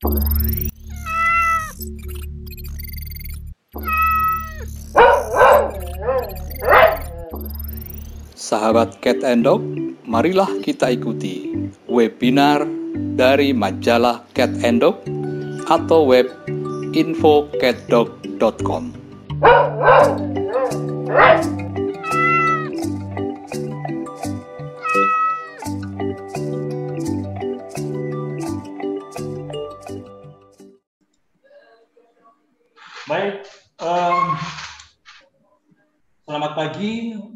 Sahabat Cat and Dog, marilah kita ikuti webinar dari majalah Cat and Dog atau web infocatdog.com.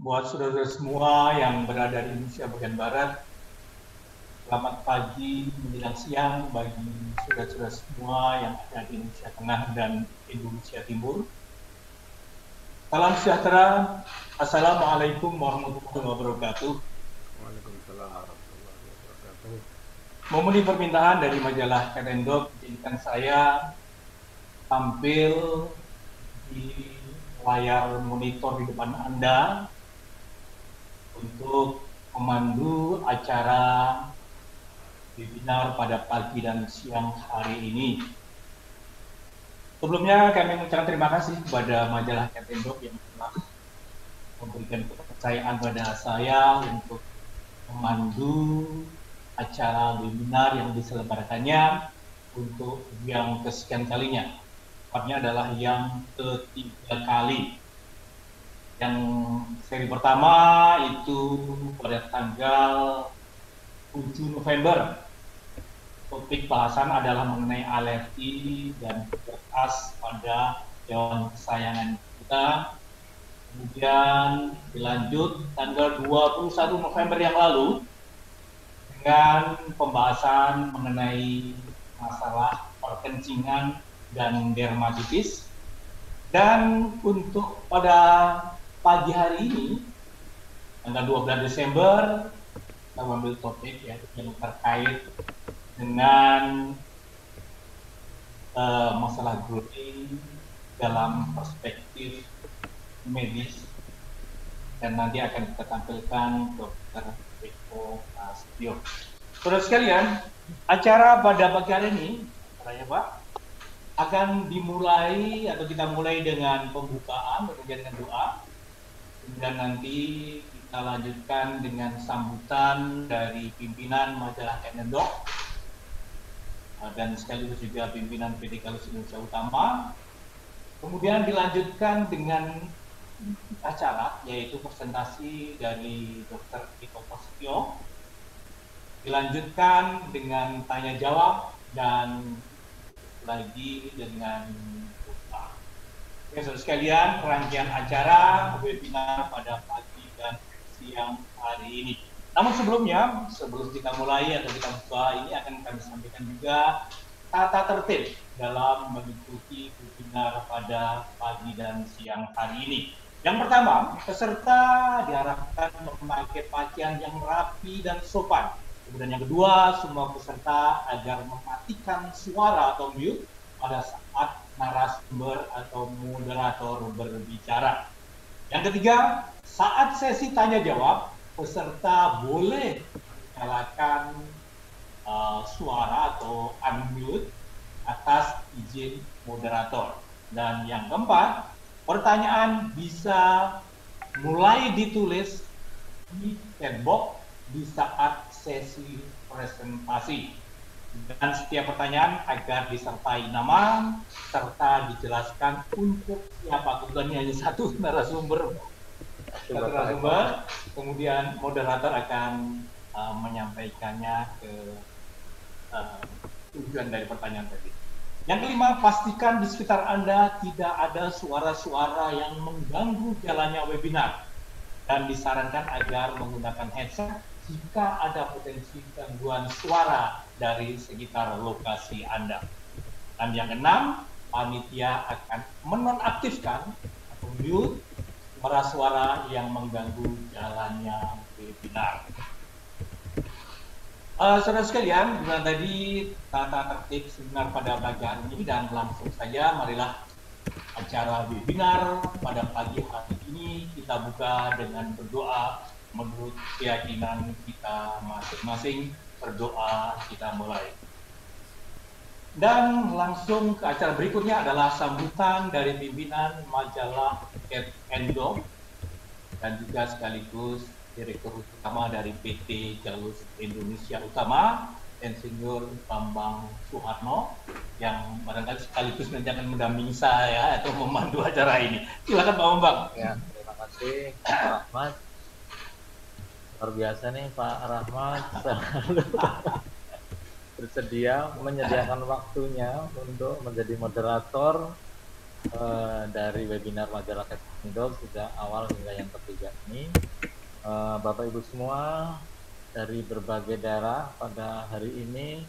buat saudara-saudara semua yang berada di Indonesia bagian Barat. Selamat pagi menjelang siang bagi saudara-saudara semua yang ada di Indonesia Tengah dan Indonesia Timur. Salam sejahtera. Assalamualaikum warahmatullahi wabarakatuh. Waalaikumsalam warahmatullahi wabarakatuh. Memenuhi permintaan dari majalah Kalendok, izinkan saya tampil di layar monitor di depan Anda untuk memandu acara webinar pada pagi dan siang hari ini. Sebelumnya kami mengucapkan terima kasih kepada majalah Kapendok yang telah memberikan kepercayaan pada saya untuk memandu acara webinar yang diselenggarakannya untuk yang kesekian kalinya tepatnya adalah yang ketiga kali. Yang seri pertama itu pada tanggal 7 November. Topik bahasan adalah mengenai alergi dan pubertas pada hewan kesayangan kita. Kemudian dilanjut tanggal 21 November yang lalu dengan pembahasan mengenai masalah perkencingan dan dermatitis. Dan untuk pada pagi hari ini, tanggal 12 Desember, kita mengambil topik ya, yang terkait dengan uh, masalah grooming dalam perspektif medis dan nanti akan kita tampilkan Dr. Eko Prasetyo. Saudara sekalian, acara pada pagi hari ini, ya Pak, akan dimulai atau kita mulai dengan pembukaan bekerja dengan doa dan nanti kita lanjutkan dengan sambutan dari pimpinan majalah Kenendok dan sekaligus juga pimpinan PT Kalus Indonesia Utama kemudian dilanjutkan dengan acara yaitu presentasi dari Dr. Iko Prasetyo dilanjutkan dengan tanya jawab dan lagi dengan. Oke, saudara sekalian, rangkaian acara webinar pada pagi dan siang hari ini. Namun sebelumnya, sebelum kita mulai atau kita buka ini akan kami sampaikan juga tata tertib dalam mengikuti webinar pada pagi dan siang hari ini. Yang pertama, peserta diharapkan memakai pakaian yang rapi dan sopan Kemudian yang kedua, semua peserta agar mematikan suara atau mute pada saat narasumber atau moderator berbicara. Yang ketiga, saat sesi tanya jawab, peserta boleh menyalakan uh, suara atau unmute atas izin moderator. Dan yang keempat, pertanyaan bisa mulai ditulis di chat box di saat sesi presentasi. Dan setiap pertanyaan agar disertai nama serta dijelaskan untuk siapa. Kebetulan ini hanya satu narasumber. Satu narasumber, kemudian moderator akan uh, menyampaikannya ke uh, tujuan dari pertanyaan tadi. Yang kelima, pastikan di sekitar Anda tidak ada suara-suara yang mengganggu jalannya webinar dan disarankan agar menggunakan headset jika ada potensi gangguan suara dari sekitar lokasi Anda. Dan yang keenam, panitia akan menonaktifkan atau mute suara-suara yang mengganggu jalannya webinar. Uh, saudara sekalian, dengan tadi tata tertib seminar pada pagi hari ini dan langsung saja marilah acara webinar pada pagi hari ini kita buka dengan berdoa menurut keyakinan kita masing-masing berdoa kita mulai. Dan langsung ke acara berikutnya adalah sambutan dari pimpinan majalah Cat Endo dan juga sekaligus Direktur Utama dari PT Jalur Indonesia Utama, Insinyur Bambang Suharno yang barangkali sekaligus nanti akan mendampingi saya atau memandu acara ini. Silakan Pak Bambang. Ya, terima kasih Pak Rahmat. Luar biasa nih Pak Rahmat selalu bersedia menyediakan waktunya untuk menjadi moderator uh, dari webinar majalah Ketendol sejak awal hingga yang ketiga ini. Uh, Bapak Ibu semua dari berbagai daerah pada hari ini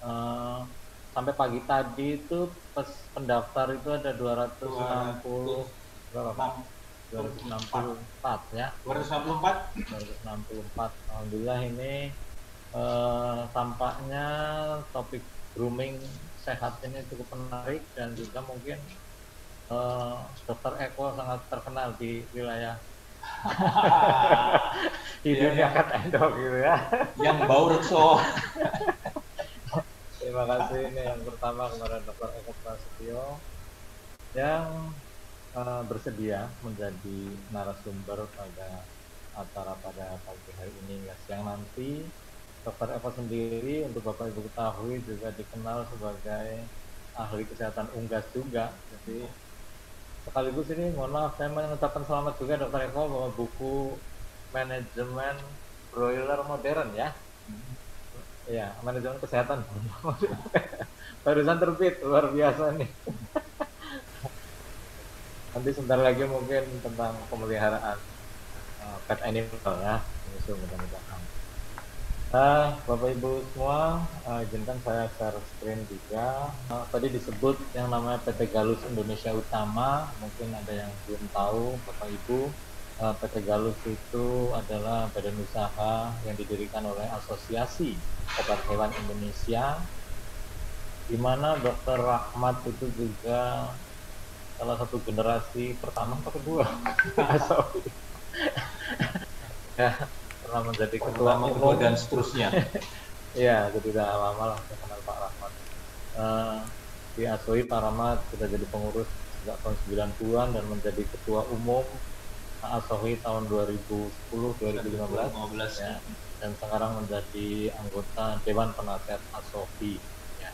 uh, sampai pagi tadi itu pas pendaftar itu ada 260 berapa? 264 ya. 264 264 Alhamdulillah ini eh, tampaknya topik grooming sehat ini cukup menarik dan juga mungkin eh, dokter Eko sangat terkenal di wilayah di Iya, dunia iya. kat endok gitu ya. Yang bau rekso. terima kasih ini yang pertama kepada dokter Eko Prasetyo. Yang eh, bersedia menjadi narasumber pada acara pada pagi hari ini hingga siang nanti dokter Eko sendiri untuk Bapak Ibu ketahui juga dikenal sebagai ahli kesehatan unggas juga. Jadi sekaligus ini mohon maaf saya mengucapkan selamat juga dokter Eko bahwa buku manajemen broiler modern ya. Ya manajemen kesehatan. Barusan terbit luar biasa nih nanti sebentar lagi mungkin tentang pemeliharaan uh, pet animal ya menyusul mudah-mudahan Nah, Bapak Ibu semua, uh, izinkan saya share screen juga. Uh, tadi disebut yang namanya PT Galus Indonesia Utama, mungkin ada yang belum tahu, Bapak Ibu. Uh, PT Galus itu adalah badan usaha yang didirikan oleh Asosiasi Obat Hewan Indonesia, di mana Dr. Rahmat itu juga salah satu generasi pertama atau kedua. Sorry. ya, pernah menjadi ketua umum dan seterusnya. Jadi udah lama lah saya kenal Pak Rahmat. Eh, di ASOI Pak Rahmat sudah jadi pengurus sejak tahun 90-an dan menjadi ketua umum ASOI tahun 2010-2015 15 ya. dan sekarang menjadi anggota Dewan Penasehat ASOI ya.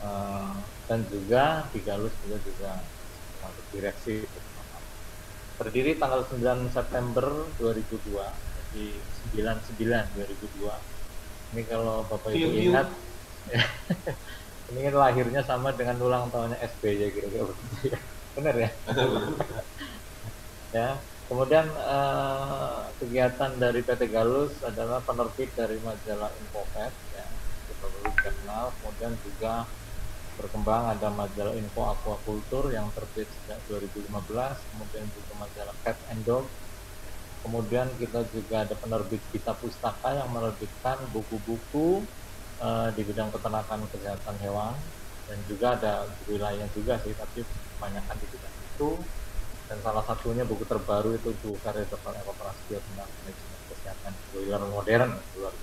Eh, dan juga di Galus juga juga masuk direksi. Berdiri tanggal 9 September 2002 jadi 99 2002 ini kalau Bapak Ibu ingat ini kan lahirnya sama dengan ulang tahunnya SBY kira-kira begitu ya. benar ya? Ya kemudian eh, kegiatan dari PT Galus adalah penerbit dari majalah Infopet ya kita perlu kenal. Kemudian juga berkembang ada majalah Info Aquaculture yang terbit sejak 2015 kemudian juga majalah Cat and Dog. Kemudian kita juga ada penerbit Kita Pustaka yang menerbitkan buku-buku eh, di bidang peternakan kesehatan hewan. Dan juga ada buku lainnya juga sih tapi kebanyakan di bidang itu. Dan salah satunya buku terbaru itu buku karya Dr. Eko Prasetyo tentang manajemen kesehatan broiler modern luar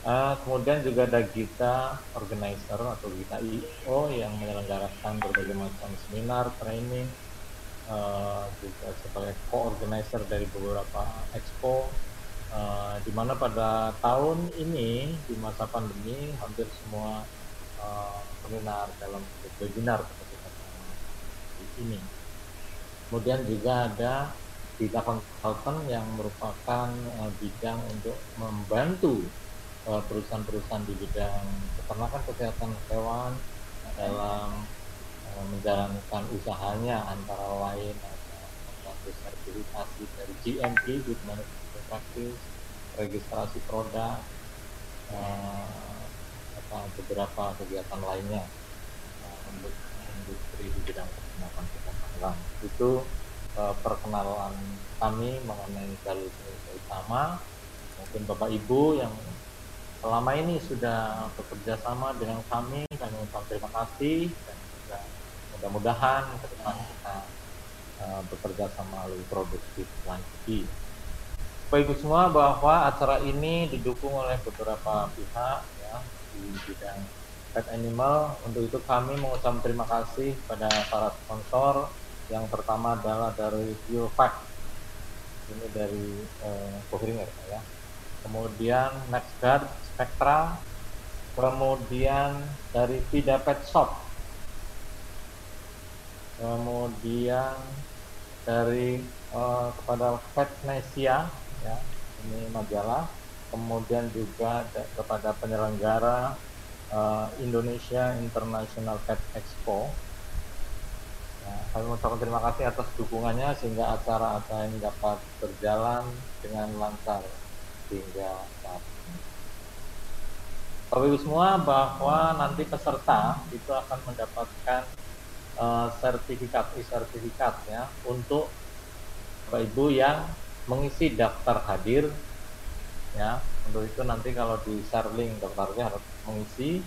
Eh, kemudian juga ada Gita Organizer atau Gita IO yang menyelenggarakan berbagai macam seminar, training, eh, juga sebagai co-organizer dari beberapa expo eh, di mana pada tahun ini di masa pandemi hampir semua eh, seminar dalam webinar ini. Kemudian juga ada Dita Consultant yang merupakan eh, bidang untuk membantu perusahaan-perusahaan di bidang peternakan kesehatan hewan dalam eh, menjalankan usahanya antara lain ada sertifikasi dari GMP Good Manufacturing Practice, registrasi produk, eh, apa beberapa kegiatan lainnya eh, untuk industri di bidang peternakan kesehatan hewan. Itu perkenalan kami mengenai Indonesia Utama. Mungkin Bapak Ibu yang selama ini sudah bekerja sama dengan kami, kami ucapkan terima kasih dan juga mudah-mudahan ke depan kita eh, bekerja sama lebih produktif lagi. Bapak Ibu semua bahwa acara ini didukung oleh beberapa pihak ya di bidang Pet Animal. Untuk itu kami mengucapkan terima kasih pada para sponsor. Yang pertama adalah dari Biofact. Ini dari eh, Bohringer ya. Kemudian NextGuard, Spectra. Kemudian dari Vida Pet Shop. Kemudian dari eh, kepada Petnesia ya, ini majalah. Kemudian juga da- kepada penyelenggara eh, Indonesia International Pet Expo. Ya, kami mengucapkan terima kasih atas dukungannya sehingga acara-acara ini dapat berjalan dengan lancar hingga saat ini. Bapak Ibu semua bahwa nanti peserta itu akan mendapatkan eh, sertifikat e-sertifikat ya untuk Bapak Ibu yang mengisi daftar hadir ya. Untuk itu nanti kalau di share link daftarnya harus mengisi.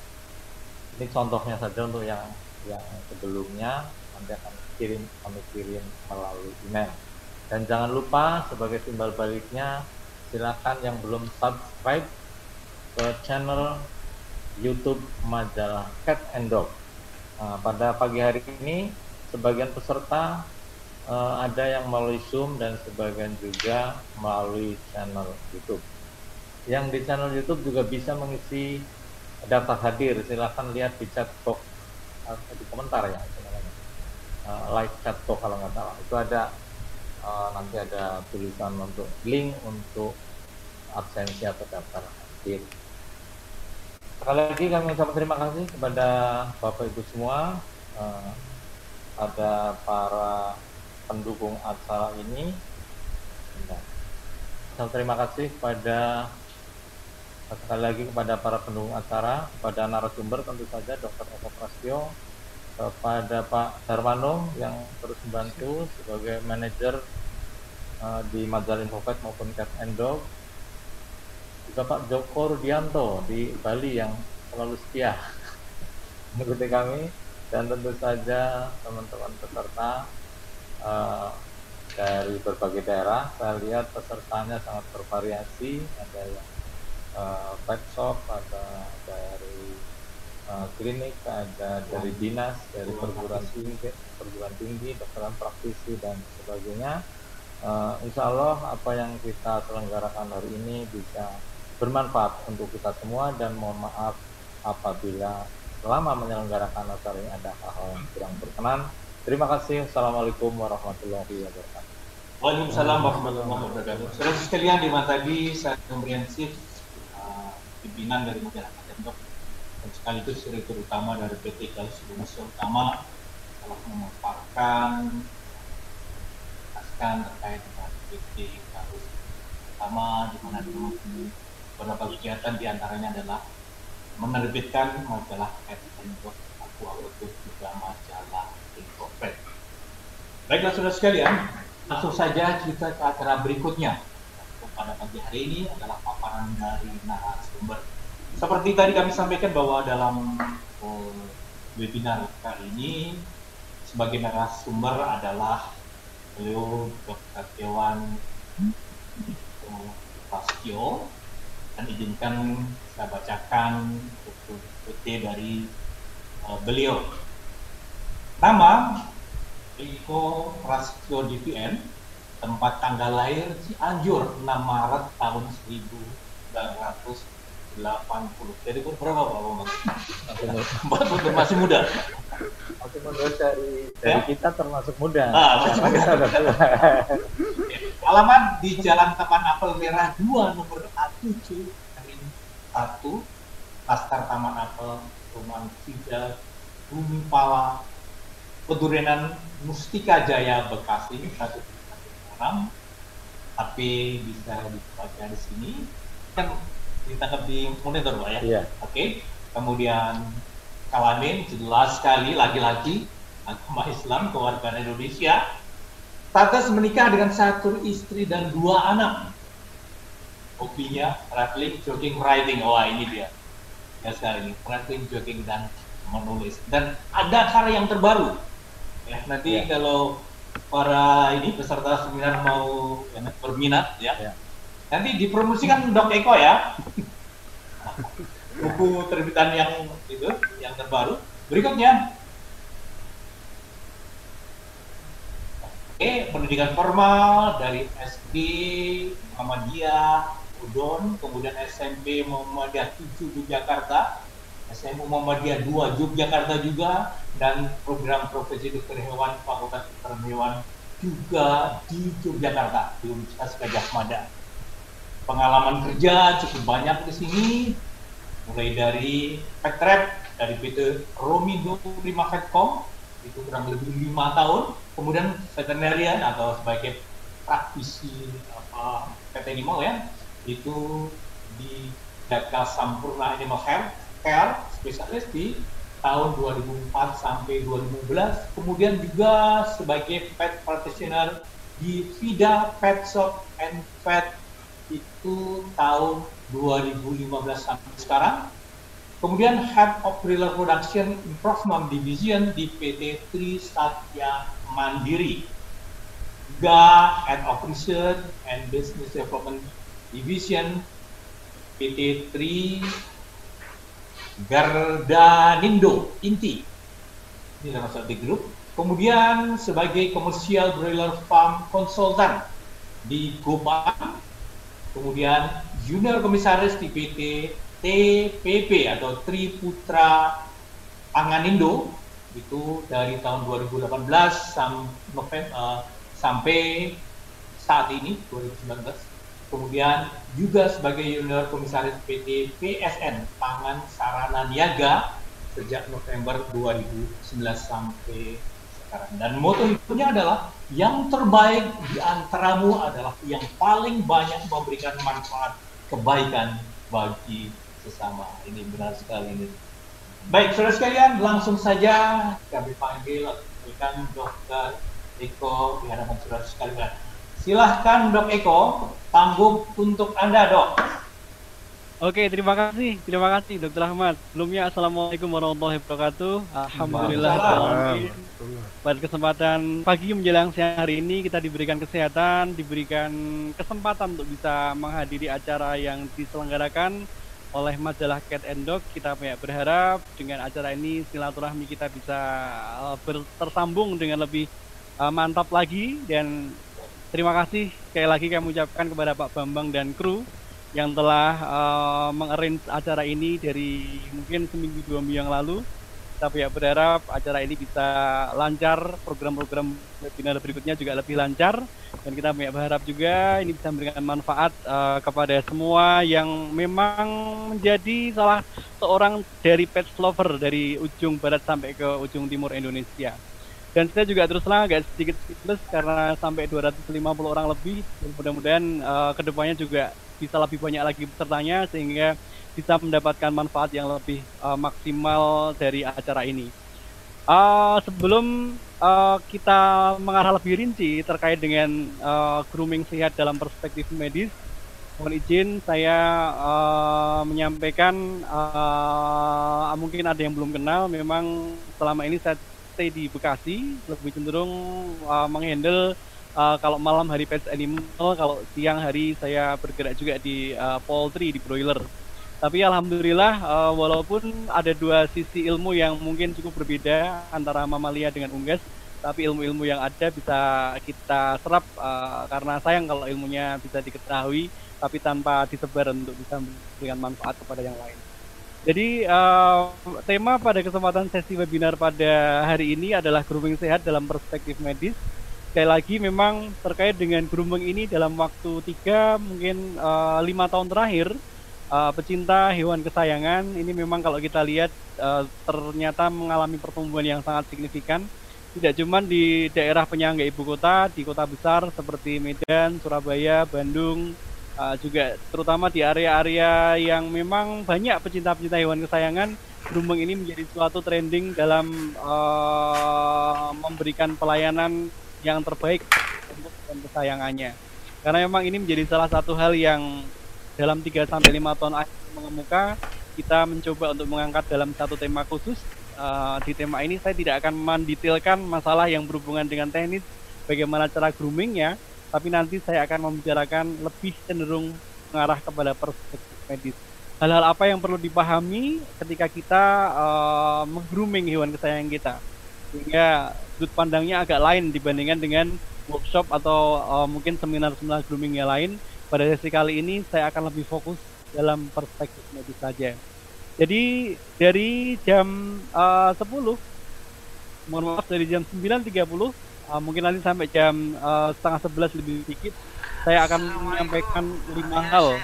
Ini contohnya saja untuk yang yang sebelumnya nanti akan kirim kami kirim melalui email. Dan jangan lupa sebagai timbal baliknya silakan yang belum subscribe ke channel YouTube majalah Cat and Dog Nah, pada pagi hari ini sebagian peserta eh, ada yang melalui Zoom dan sebagian juga melalui channel YouTube yang di channel YouTube juga bisa mengisi daftar hadir. Silahkan lihat di chat box di komentar ya. Eh, live chat box kalau nggak salah. Itu ada eh, nanti ada tulisan untuk link untuk absensi atau daftar hadir. Sekali lagi kami ucapkan terima kasih kepada Bapak Ibu semua, eh, ada para pendukung acara ini. Dan terima kasih kepada sekali lagi kepada para pendukung acara, kepada narasumber tentu saja Dr. Eko Prastio, kepada Pak Darmano yang terus membantu sebagai manajer eh, di majalah Infopet maupun Cat and juga Pak Joko Rudianto di Bali yang selalu setia mengikuti kami dan tentu saja teman-teman peserta eh, dari berbagai daerah. Saya lihat pesertanya sangat bervariasi, ada yang uh, pet shop, ada dari uh, klinik, ada dari dinas, dari perguruan tinggi, perguruan tinggi, dokteran praktisi dan sebagainya. Uh, insya Allah apa yang kita selenggarakan hari ini bisa bermanfaat untuk kita semua dan mohon maaf apabila selama menyelenggarakan acara ini ada hal-hal yang kurang berkenan. Terima kasih. Assalamualaikum warahmatullahi wabarakatuh. Waalaikumsalam warahmatullahi wabarakatuh. Saudara sekalian, di tadi saya komprehensif uh, pimpinan dari Katendok dan sekaligus direktur utama dari PT Galus Indonesia Utama telah memaparkan menjelaskan terkait dengan PT Galus Utama di mana dulu beberapa kegiatan di antaranya adalah menerbitkan majalah Katendok Aku Auto juga majalah Infopet. Baiklah saudara sekalian, langsung saja kita ke acara berikutnya. Pada pagi hari ini adalah paparan dari narasumber. Seperti tadi kami sampaikan bahwa dalam oh, webinar kali ini sebagai narasumber adalah beliau Dr. Dewan oh, dan izinkan saya bacakan putih dari uh, beliau. Nama Eko Prasetyo DPN, tempat tanggal lahir Cianjur 6 Maret tahun 1980. Jadi umur berapa Pak Bambang? Bapak masih muda. Masih mundur dari dari Ya? kita termasuk muda. Ah, masih Karena kita udah tua. Di Jalan Taman Apel Merah 2 nomor A7 Ring 1 Laskar Taman Apel Rumah Tiga Bumi Pala Pedurenan Mustika Jaya Bekasi 136 tapi bisa dibaca di sini kan ditangkap di monitor Pak ya Iya. Oke, kemudian kelamin jelas sekali laki-laki agama Islam kewarganegaraan Indonesia. Status menikah dengan satu istri dan dua anak. Hobinya traveling, jogging, riding. Wah ini dia. Ya sekali ini traveling, jogging dan menulis. Dan ada karya yang terbaru. Ya nanti Ya. kalau para ini peserta seminar mau ya, berminat ya, Ya. Nanti dipromosikan Dok Eko ya buku terbitan yang itu yang terbaru. Berikutnya, Oke, pendidikan formal dari SD Muhammadiyah, Udon, kemudian SMP Muhammadiyah 7 Yogyakarta, SMU Muhammadiyah 2 Yogyakarta juga, dan program profesi dokter hewan Fakultas Kedokteran Hewan juga di Yogyakarta, di Universitas Gajah Mada. Pengalaman kerja cukup banyak di sini, mulai dari Pektrep, dari PT Romindo 5 Vetcom, itu kurang lebih lima tahun, kemudian veterinarian atau sebagai praktisi apa PT Animal ya itu di Daka Sampurna Animal Health Care spesialis di tahun 2004 sampai 2015 kemudian juga sebagai pet practitioner di Vida Pet Shop and Pet itu tahun 2015 sampai sekarang Kemudian Head of Breeder Production Improvement Division di PT Tri Satya Mandiri. Juga Head of Research and Business Development Division PT Tri Gardanindo Inti. Ini termasuk di grup. Kemudian sebagai Commercial Broiler Farm Consultant di Gopang. Kemudian Junior Komisaris di PT TPP atau Triputra Panganindo itu dari tahun 2018 sam November, uh, sampai saat ini 2019 kemudian juga sebagai junior komisaris PT PSN Pangan Sarana Niaga sejak November 2019 sampai sekarang dan moto hidupnya adalah yang terbaik di antaramu adalah yang paling banyak memberikan manfaat kebaikan bagi sesama. Ini benar sekali ini. Baik, saudara sekalian, langsung saja kami panggil berikan Dokter Eko di hadapan saudara sekalian. Silahkan Dok Eko, panggung untuk Anda, Dok. Oke, terima kasih. Terima kasih Dokter Ahmad. Sebelumnya Assalamualaikum warahmatullahi wabarakatuh. Alhamdulillah. Pada kesempatan pagi menjelang siang hari ini kita diberikan kesehatan, diberikan kesempatan untuk bisa menghadiri acara yang diselenggarakan oleh majalah Cat and Dog kita berharap dengan acara ini silaturahmi kita bisa uh, tersambung dengan lebih uh, mantap lagi dan terima kasih sekali lagi kami ucapkan kepada Pak Bambang dan kru yang telah uh, mengarrange acara ini dari mungkin seminggu dua minggu yang lalu. Tapi ya berharap acara ini bisa lancar program-program webinar berikutnya juga lebih lancar. Dan kita berharap juga ini bisa memberikan manfaat uh, kepada semua yang memang menjadi salah seorang dari pet lover dari ujung barat sampai ke ujung timur Indonesia. Dan saya juga terus terang agak sedikit plus karena sampai 250 orang lebih. Mudah-mudahan uh, ke depannya juga bisa lebih banyak lagi pesertanya sehingga bisa mendapatkan manfaat yang lebih uh, maksimal dari acara ini. Uh, sebelum uh, kita mengarah lebih rinci terkait dengan uh, grooming sehat dalam perspektif medis, mohon izin saya uh, menyampaikan uh, mungkin ada yang belum kenal. Memang selama ini saya stay di Bekasi, lebih cenderung uh, menghandle uh, kalau malam hari pet animal, kalau siang hari saya bergerak juga di uh, poultry di broiler. Tapi alhamdulillah uh, walaupun ada dua sisi ilmu yang mungkin cukup berbeda antara mamalia dengan unggas, tapi ilmu-ilmu yang ada bisa kita serap uh, karena sayang kalau ilmunya bisa diketahui tapi tanpa disebar untuk bisa memberikan manfaat kepada yang lain. Jadi uh, tema pada kesempatan sesi webinar pada hari ini adalah grooming sehat dalam perspektif medis. Sekali lagi memang terkait dengan grooming ini dalam waktu tiga mungkin lima tahun terakhir uh, pecinta hewan kesayangan ini memang kalau kita lihat uh, ternyata mengalami pertumbuhan yang sangat signifikan. Tidak cuma di daerah penyangga ibu kota di kota besar seperti Medan, Surabaya, Bandung uh, juga terutama di area-area yang memang banyak pecinta-pecinta hewan kesayangan grooming ini menjadi suatu trending dalam uh, memberikan pelayanan yang terbaik untuk kesayangannya karena memang ini menjadi salah satu hal yang dalam 3 sampai 5 tahun akhir mengemuka kita mencoba untuk mengangkat dalam satu tema khusus. Uh, di tema ini saya tidak akan mendetailkan masalah yang berhubungan dengan teknis bagaimana cara groomingnya, tapi nanti saya akan membicarakan lebih cenderung mengarah kepada perspektif medis. hal-hal apa yang perlu dipahami ketika kita uh, menggrooming hewan kesayangan kita sehingga sudut pandangnya agak lain dibandingkan dengan workshop atau uh, mungkin seminar-seminar grooming yang lain. Pada sesi kali ini saya akan lebih fokus dalam perspektif medis saja. Jadi dari jam uh, 10 mohon maaf dari jam 9.30 uh, mungkin nanti sampai jam uh, setengah 11 lebih sedikit saya akan menyampaikan lima hal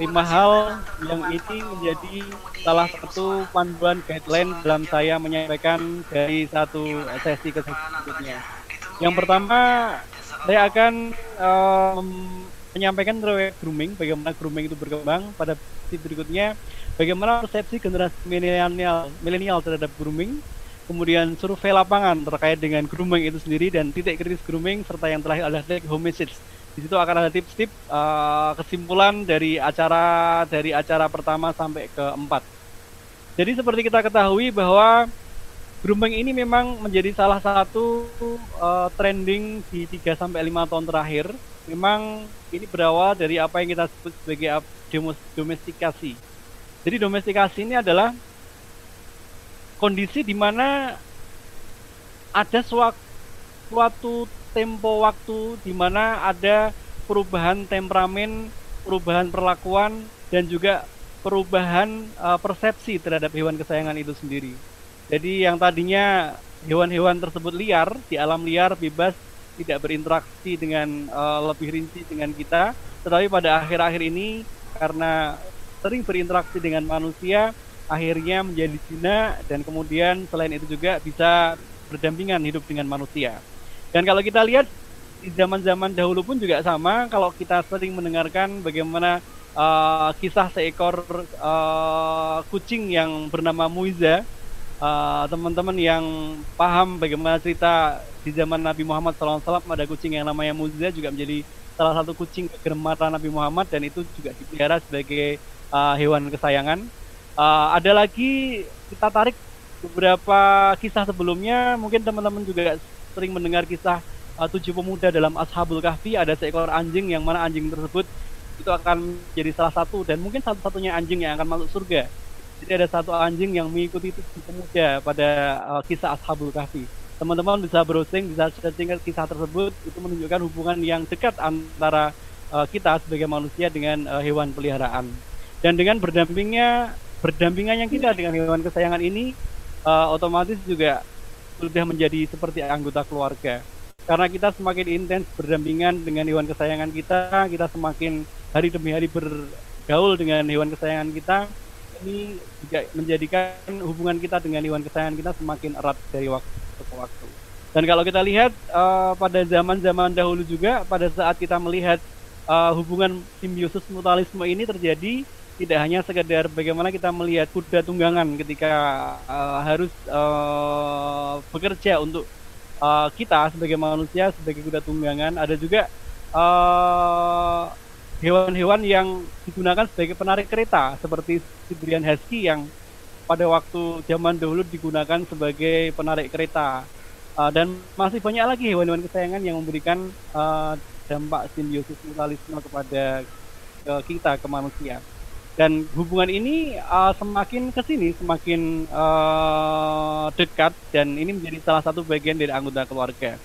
lima hal yang ini menjadi salah satu panduan guideline dalam saya menyampaikan dari satu sesi ke sesi berikutnya. Yang pertama, saya akan uh, menyampaikan terkait grooming, bagaimana grooming itu berkembang. Pada sesi berikutnya, bagaimana persepsi generasi milenial milenial terhadap grooming. Kemudian survei lapangan terkait dengan grooming itu sendiri dan titik kritis grooming serta yang terakhir adalah take home message di situ akan ada tips-tips uh, kesimpulan dari acara dari acara pertama sampai ke empat. Jadi seperti kita ketahui bahwa grooming ini memang menjadi salah satu uh, trending di 3 sampai 5 tahun terakhir. Memang ini berawal dari apa yang kita sebut sebagai domestikasi. Jadi domestikasi ini adalah kondisi di mana ada suatu tempo waktu di mana ada perubahan temperamen, perubahan perlakuan dan juga perubahan uh, persepsi terhadap hewan kesayangan itu sendiri. Jadi yang tadinya hewan-hewan tersebut liar di alam liar bebas tidak berinteraksi dengan uh, lebih rinci dengan kita, tetapi pada akhir-akhir ini karena sering berinteraksi dengan manusia, akhirnya menjadi zina dan kemudian selain itu juga bisa berdampingan hidup dengan manusia. Dan kalau kita lihat di zaman-zaman dahulu pun juga sama, kalau kita sering mendengarkan bagaimana uh, kisah seekor uh, kucing yang bernama Muiza, uh, teman-teman yang paham bagaimana cerita di zaman Nabi Muhammad SAW ada kucing yang namanya Muiza juga menjadi salah satu kucing kegermatan Nabi Muhammad dan itu juga dipelihara sebagai uh, hewan kesayangan. Uh, ada lagi kita tarik beberapa kisah sebelumnya, mungkin teman-teman juga sering mendengar kisah uh, tujuh pemuda dalam Ashabul Kahfi ada seekor anjing yang mana anjing tersebut itu akan jadi salah satu dan mungkin satu-satunya anjing yang akan masuk surga. Jadi ada satu anjing yang mengikuti tujuh pemuda pada uh, kisah Ashabul Kahfi. Teman-teman bisa browsing, bisa searching kisah tersebut itu menunjukkan hubungan yang dekat antara uh, kita sebagai manusia dengan uh, hewan peliharaan. Dan dengan berdampingnya berdampingannya kita dengan hewan kesayangan ini uh, otomatis juga sudah menjadi seperti anggota keluarga. Karena kita semakin intens berdampingan dengan hewan kesayangan kita, kita semakin hari demi hari bergaul dengan hewan kesayangan kita. Ini juga menjadikan hubungan kita dengan hewan kesayangan kita semakin erat dari waktu ke waktu. Dan kalau kita lihat uh, pada zaman-zaman dahulu juga, pada saat kita melihat uh, hubungan simbiosis mutualisme ini terjadi, tidak hanya sekedar bagaimana kita melihat kuda tunggangan ketika uh, harus uh, bekerja untuk uh, kita sebagai manusia sebagai kuda tunggangan ada juga hewan-hewan uh, yang digunakan sebagai penarik kereta seperti Siberian Husky yang pada waktu zaman dahulu digunakan sebagai penarik kereta. Uh, dan masih banyak lagi hewan-hewan kesayangan yang memberikan uh, dampak simbiosis mutualisme kepada kita ke manusia dan hubungan ini uh, semakin ke sini semakin uh, dekat dan ini menjadi salah satu bagian dari anggota keluarga.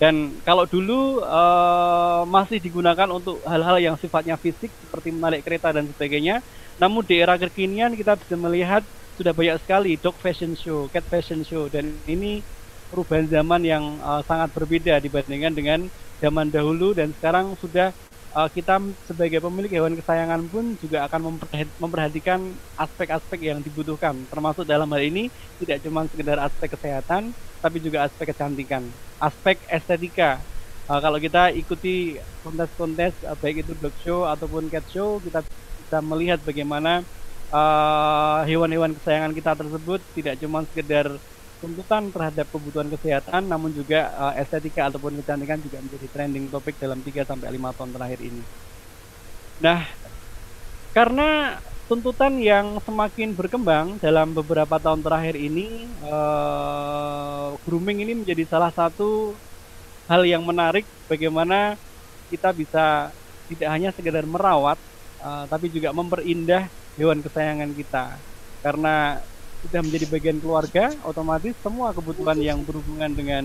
Dan kalau dulu uh, masih digunakan untuk hal-hal yang sifatnya fisik seperti menarik kereta dan sebagainya, namun di era kekinian kita bisa melihat sudah banyak sekali dog fashion show, cat fashion show dan ini perubahan zaman yang uh, sangat berbeda dibandingkan dengan zaman dahulu dan sekarang sudah uh, kita sebagai pemilik hewan kesayangan pun juga akan memperhatikan aspek-aspek yang dibutuhkan. Termasuk dalam hal ini tidak cuma sekedar aspek kesehatan tapi juga aspek kecantikan aspek estetika. Uh, kalau kita ikuti kontes-kontes uh, baik itu dog show ataupun cat show kita bisa melihat bagaimana hewan-hewan uh, kesayangan kita tersebut tidak cuma sekedar tuntutan terhadap kebutuhan kesehatan namun juga uh, estetika ataupun kecantikan juga menjadi trending topik dalam 3 sampai 5 tahun terakhir ini. Nah, karena tuntutan yang semakin berkembang dalam beberapa tahun terakhir ini uh, grooming ini menjadi salah satu hal yang menarik bagaimana kita bisa tidak hanya sekedar merawat uh, tapi juga memperindah hewan kesayangan kita. Karena sudah menjadi bagian keluarga, otomatis semua kebutuhan yang berhubungan dengan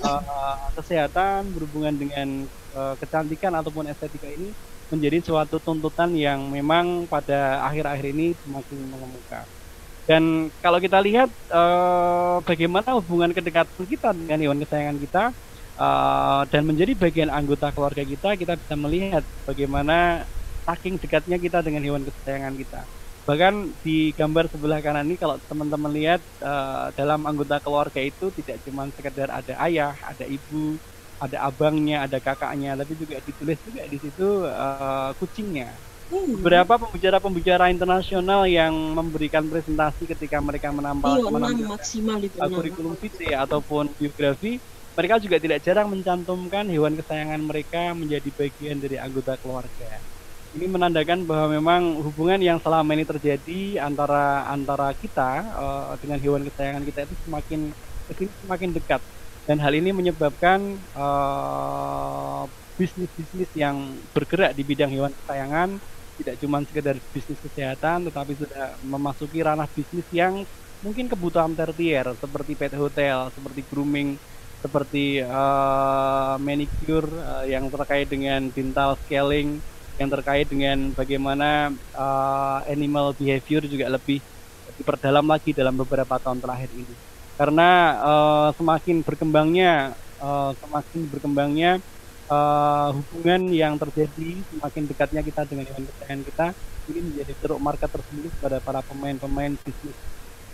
uh, kesehatan, berhubungan dengan uh, kecantikan ataupun estetika ini menjadi suatu tuntutan yang memang pada akhir-akhir ini semakin mengemuka. Dan kalau kita lihat uh, bagaimana hubungan kedekatan kita dengan hewan kesayangan kita uh, dan menjadi bagian anggota keluarga kita, kita bisa melihat bagaimana saking dekatnya kita dengan hewan kesayangan kita. Bahkan di gambar sebelah kanan ini kalau teman-teman lihat uh, dalam anggota keluarga itu tidak cuma sekedar ada ayah, ada ibu, ada abangnya, ada kakaknya, tapi juga ditulis juga di situ uh, kucingnya. Hmm. beberapa pembicara-pembicara internasional yang memberikan presentasi ketika mereka menampal iya, menampilkan maksimal itu kurikulum vitae ataupun biografi mereka juga tidak jarang mencantumkan hewan kesayangan mereka menjadi bagian dari anggota keluarga ini menandakan bahwa memang hubungan yang selama ini terjadi antara antara kita uh, dengan hewan kesayangan kita itu semakin semakin dekat. Dan hal ini menyebabkan uh, bisnis-bisnis yang bergerak di bidang hewan kesayangan tidak cuma sekedar bisnis kesehatan tetapi sudah memasuki ranah bisnis yang mungkin kebutuhan tertier seperti pet hotel, seperti grooming, seperti uh, manicure uh, yang terkait dengan dental scaling, yang terkait dengan bagaimana uh, animal behavior juga lebih diperdalam lagi dalam beberapa tahun terakhir ini. Karena uh, semakin berkembangnya uh, semakin berkembangnya uh, hubungan yang terjadi semakin dekatnya kita dengan hewan kita ini menjadi ceruk market tersendiri pada para pemain-pemain bisnis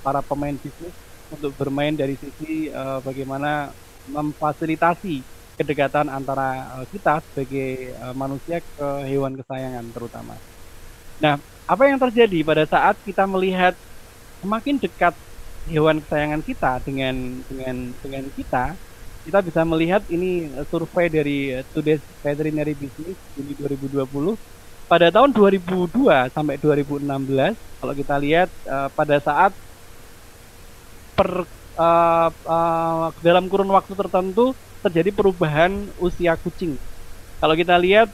para pemain bisnis untuk bermain dari sisi uh, bagaimana memfasilitasi kedekatan antara uh, kita sebagai uh, manusia ke hewan kesayangan terutama. Nah, apa yang terjadi pada saat kita melihat semakin dekat hewan kesayangan kita dengan dengan dengan kita, kita bisa melihat ini eh, survei dari eh, Today's Veterinary Business Juni 2020 pada tahun 2002 sampai 2016 kalau kita lihat uh, pada saat per uh, uh, dalam kurun waktu tertentu terjadi perubahan usia kucing. Kalau kita lihat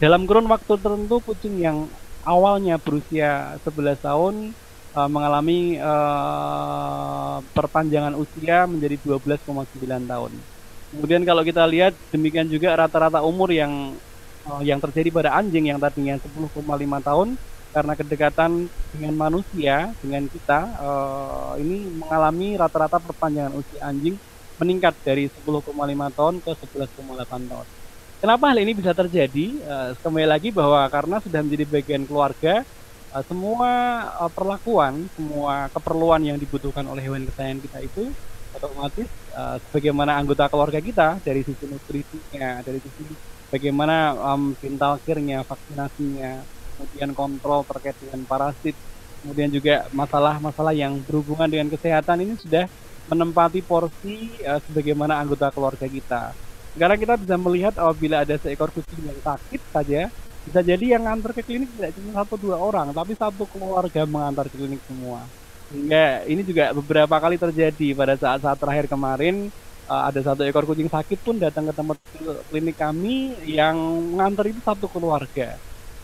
dalam kurun waktu tertentu kucing yang awalnya berusia 11 tahun uh, mengalami uh, perpanjangan usia menjadi 12,9 tahun. Kemudian kalau kita lihat demikian juga rata-rata umur yang uh, yang terjadi pada anjing yang tadinya 10,5 tahun karena kedekatan dengan manusia dengan kita uh, ini mengalami rata-rata perpanjangan usia anjing meningkat dari 10,5 tahun ke 11,8 tahun. Kenapa hal ini bisa terjadi? Uh, kembali lagi bahwa karena sudah menjadi bagian keluarga, uh, semua uh, perlakuan, semua keperluan yang dibutuhkan oleh hewan kesayangan kita itu otomatis sebagaimana anggota keluarga kita dari sisi nutrisinya, dari sisi bagaimana um, care-nya, vaksinasinya, kemudian kontrol terkait dengan parasit, kemudian juga masalah-masalah yang berhubungan dengan kesehatan ini sudah menempati porsi uh, sebagaimana anggota keluarga kita. Sekarang kita bisa melihat apabila ada seekor kucing yang sakit saja, bisa jadi yang ngantar ke klinik tidak cuma satu dua orang tapi satu keluarga mengantar ke klinik semua sehingga ini juga beberapa kali terjadi pada saat-saat terakhir kemarin uh, ada satu ekor kucing sakit pun datang ke tempat klinik kami yang ngantar itu satu keluarga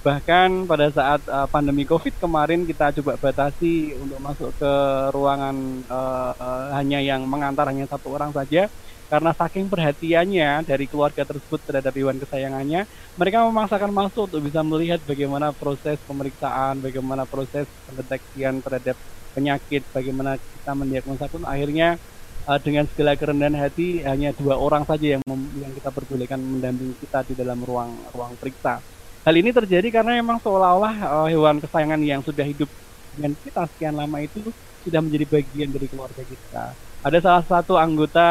bahkan pada saat uh, pandemi covid kemarin kita coba batasi untuk masuk ke ruangan uh, uh, hanya yang mengantar hanya satu orang saja karena saking perhatiannya dari keluarga tersebut terhadap hewan kesayangannya, mereka memaksakan masuk untuk bisa melihat bagaimana proses pemeriksaan, bagaimana proses pendeteksian terhadap penyakit, bagaimana kita mendiagnosa pun akhirnya uh, dengan segala kerendahan hati hanya dua orang saja yang yang kita perbolehkan mendampingi kita di dalam ruang ruang periksa. Hal ini terjadi karena memang seolah-olah uh, hewan kesayangan yang sudah hidup dengan kita sekian lama itu sudah menjadi bagian dari keluarga kita ada salah satu anggota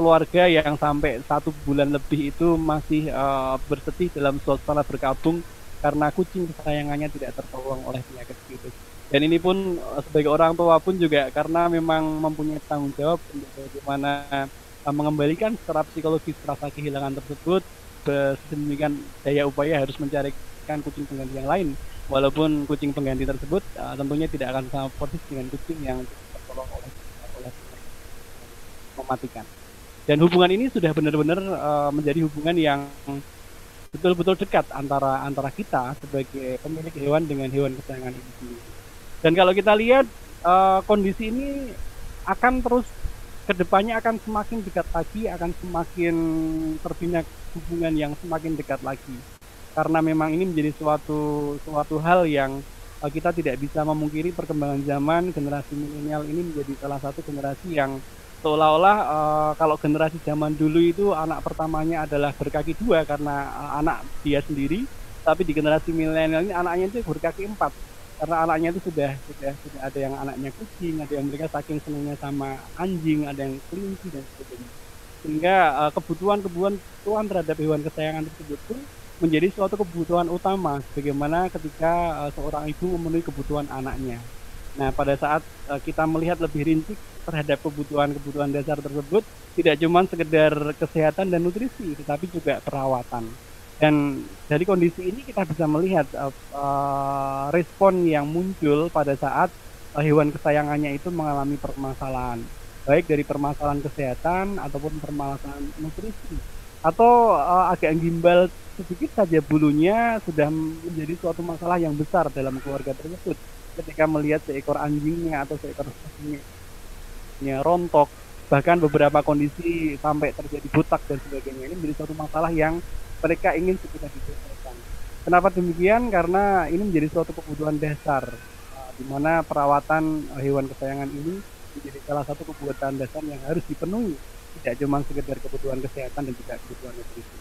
keluarga yang sampai satu bulan lebih itu masih uh, bersedih dalam suasana berkabung karena kucing kesayangannya tidak tertolong oleh penyakit virus. Dan ini pun uh, sebagai orang tua pun juga karena memang mempunyai tanggung jawab untuk bagaimana mengembalikan secara psikologis rasa kehilangan tersebut sedemikian daya upaya harus mencarikan kucing pengganti yang lain walaupun kucing pengganti tersebut uh, tentunya tidak akan sama persis dengan kucing yang tertolong oleh mematikan. Dan hubungan ini sudah benar-benar uh, menjadi hubungan yang betul-betul dekat antara antara kita sebagai pemilik hewan dengan hewan kesayangan ini. Dan kalau kita lihat uh, kondisi ini akan terus ke depannya akan semakin dekat lagi, akan semakin terbina hubungan yang semakin dekat lagi. Karena memang ini menjadi suatu suatu hal yang uh, kita tidak bisa memungkiri perkembangan zaman generasi milenial ini menjadi salah satu generasi yang seolah-olah uh, kalau generasi zaman dulu itu anak pertamanya adalah berkaki dua karena uh, anak dia sendiri tapi di generasi milenial ini anaknya itu berkaki empat karena anaknya itu sudah sudah sudah ada yang anaknya kucing ada yang mereka saking senangnya sama anjing ada yang kelinci dan sebagainya sehingga uh, kebutuhan-kebutuhan tuan terhadap hewan kesayangan tersebut pun menjadi suatu kebutuhan utama bagaimana ketika uh, seorang ibu memenuhi kebutuhan anaknya Nah, pada saat uh, kita melihat lebih rinci terhadap kebutuhan-kebutuhan dasar tersebut, tidak cuma sekedar kesehatan dan nutrisi, tetapi juga perawatan. Dan dari kondisi ini kita bisa melihat uh, uh, respon yang muncul pada saat uh, hewan kesayangannya itu mengalami permasalahan, baik dari permasalahan kesehatan ataupun permasalahan nutrisi. Atau uh, agak gimbal sedikit saja bulunya sudah menjadi suatu masalah yang besar dalam keluarga tersebut ketika melihat seekor anjingnya atau seekor sapinya rontok bahkan beberapa kondisi sampai terjadi butak dan sebagainya ini menjadi suatu masalah yang mereka ingin segera diselesaikan. Kenapa demikian? Karena ini menjadi suatu kebutuhan dasar uh, di mana perawatan uh, hewan kesayangan ini menjadi salah satu kebutuhan dasar yang harus dipenuhi tidak cuma sekedar kebutuhan kesehatan dan juga kebutuhan nutrisi.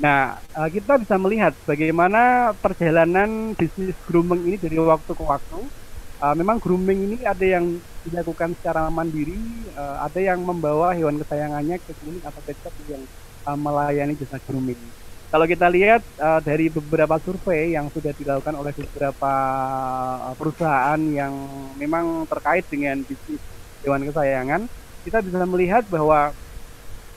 Nah, uh, kita bisa melihat bagaimana perjalanan bisnis grooming ini dari waktu ke waktu. Uh, memang grooming ini ada yang dilakukan secara mandiri, uh, ada yang membawa hewan kesayangannya ke klinik atau pet shop yang melayani jasa grooming. Kalau kita lihat dari beberapa survei yang sudah dilakukan oleh beberapa perusahaan yang memang terkait dengan bisnis hewan kesayangan, kita bisa melihat bahwa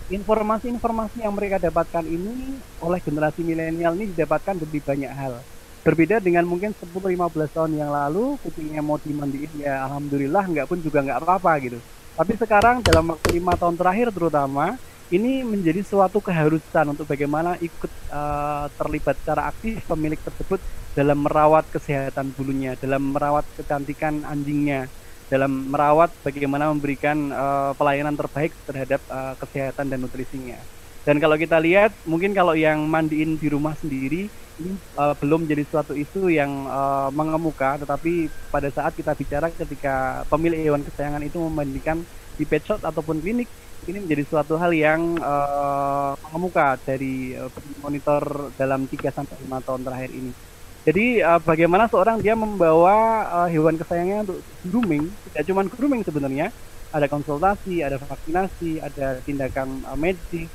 informasi-informasi yang mereka dapatkan ini oleh generasi milenial ini didapatkan dari banyak hal. Berbeda dengan mungkin 10-15 tahun yang lalu, kucingnya mau dimandiin ya alhamdulillah nggak pun juga nggak apa-apa gitu. Tapi sekarang dalam waktu lima tahun terakhir terutama ini menjadi suatu keharusan untuk bagaimana ikut uh, terlibat secara aktif pemilik tersebut dalam merawat kesehatan bulunya, dalam merawat kecantikan anjingnya, dalam merawat bagaimana memberikan uh, pelayanan terbaik terhadap uh, kesehatan dan nutrisinya. Dan kalau kita lihat, mungkin kalau yang mandiin di rumah sendiri ini uh, belum jadi suatu isu yang uh, mengemuka, tetapi pada saat kita bicara ketika pemilik hewan kesayangan itu memandikan di pet shop ataupun klinik, ini menjadi suatu hal yang uh, mengemuka dari uh, monitor dalam 3 sampai 5 tahun terakhir ini. Jadi uh, bagaimana seorang dia membawa uh, hewan kesayangannya untuk grooming, tidak cuma grooming sebenarnya, ada konsultasi, ada vaksinasi, ada tindakan uh, medis,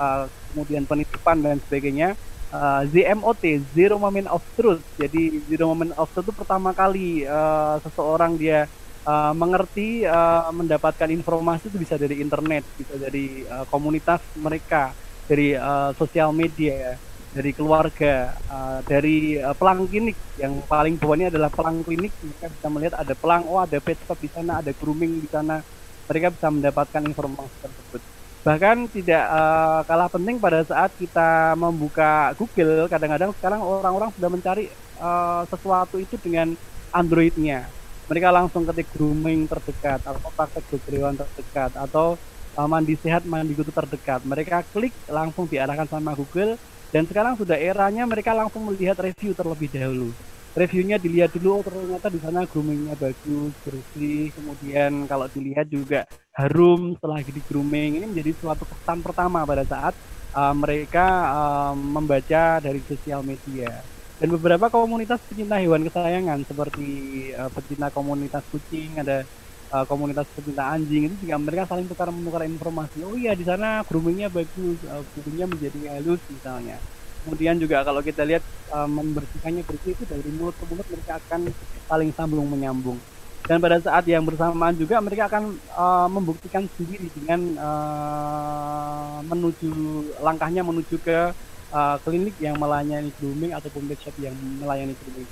uh, kemudian penitipan dan sebagainya. Uh, ZMOT, Zero Moment of Truth. Jadi Zero Moment of Truth itu pertama kali uh, seseorang dia uh, mengerti, uh, mendapatkan informasi itu bisa dari internet, bisa dari uh, komunitas mereka, dari uh, sosial media dari keluarga, uh, dari uh, pelang klinik yang paling bawah ini adalah pelang klinik. Mereka bisa melihat ada pelang, oh ada pet shop di sana, ada grooming di sana. Mereka bisa mendapatkan informasi tersebut. Bahkan tidak uh, kalah penting pada saat kita membuka Google, kadang-kadang sekarang orang-orang sudah mencari uh, sesuatu itu dengan Androidnya. Mereka langsung ketik grooming terdekat atau praktek dokter terdekat atau uh, mandi sehat mandi kutu terdekat. Mereka klik langsung diarahkan sama Google dan sekarang sudah eranya mereka langsung melihat review terlebih dahulu. Reviewnya dilihat dulu, oh ternyata di sana groomingnya bagus, bersih. Kemudian kalau dilihat juga harum setelah di grooming. Ini menjadi suatu kesan pertama pada saat uh, mereka uh, membaca dari sosial media. Dan beberapa komunitas pecinta hewan kesayangan seperti uh, pecinta komunitas kucing, ada uh, komunitas pecinta anjing itu juga mereka saling tukar menukar informasi. Oh iya di sana groomingnya bagus uh, menjadi halus misalnya. Kemudian juga kalau kita lihat uh, membersihkannya bersih itu dari mulut ke mulut mereka akan saling sambung menyambung. Dan pada saat yang bersamaan juga mereka akan uh, membuktikan sendiri dengan uh, menuju langkahnya menuju ke uh, klinik yang melayani grooming ataupun pet shop yang melayani grooming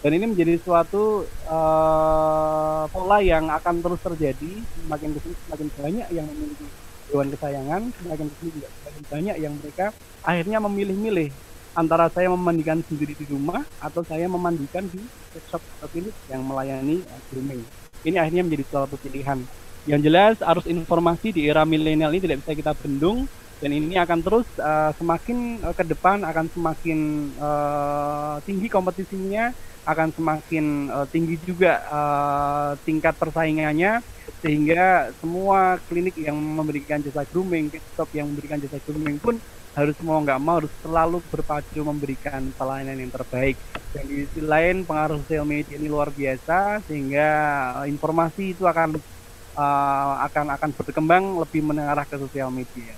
dan ini menjadi suatu uh, pola yang akan terus terjadi semakin ke sini semakin banyak yang memiliki hewan kesayangan semakin ke sini juga semakin banyak yang mereka akhirnya memilih-milih antara saya memandikan sendiri di rumah atau saya memandikan di shop klinik yang melayani uh, grooming. Ini akhirnya menjadi suatu pilihan. Yang jelas arus informasi di era milenial ini tidak bisa kita bendung dan ini akan terus uh, semakin uh, ke depan akan semakin uh, tinggi kompetisinya akan semakin uh, tinggi juga uh, tingkat persaingannya sehingga semua klinik yang memberikan jasa grooming, shop yang memberikan jasa grooming pun harus mau nggak mau harus selalu berpacu memberikan pelayanan yang terbaik. Dan di sisi lain pengaruh sosial media ini luar biasa sehingga uh, informasi itu akan uh, akan akan berkembang lebih mengarah ke sosial media.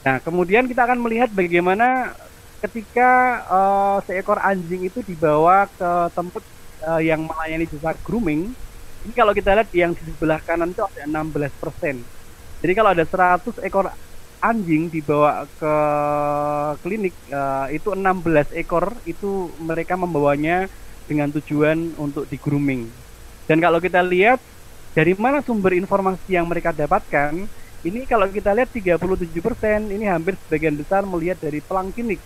Nah, kemudian kita akan melihat bagaimana ketika uh, seekor anjing itu dibawa ke tempat uh, yang melayani jasa grooming. Ini kalau kita lihat yang di sebelah kanan itu ada 16%. Jadi kalau ada 100 ekor anjing dibawa ke klinik uh, itu 16 ekor itu mereka membawanya dengan tujuan untuk di grooming. Dan kalau kita lihat dari mana sumber informasi yang mereka dapatkan, ini kalau kita lihat 37% ini hampir sebagian besar melihat dari pelang klinik.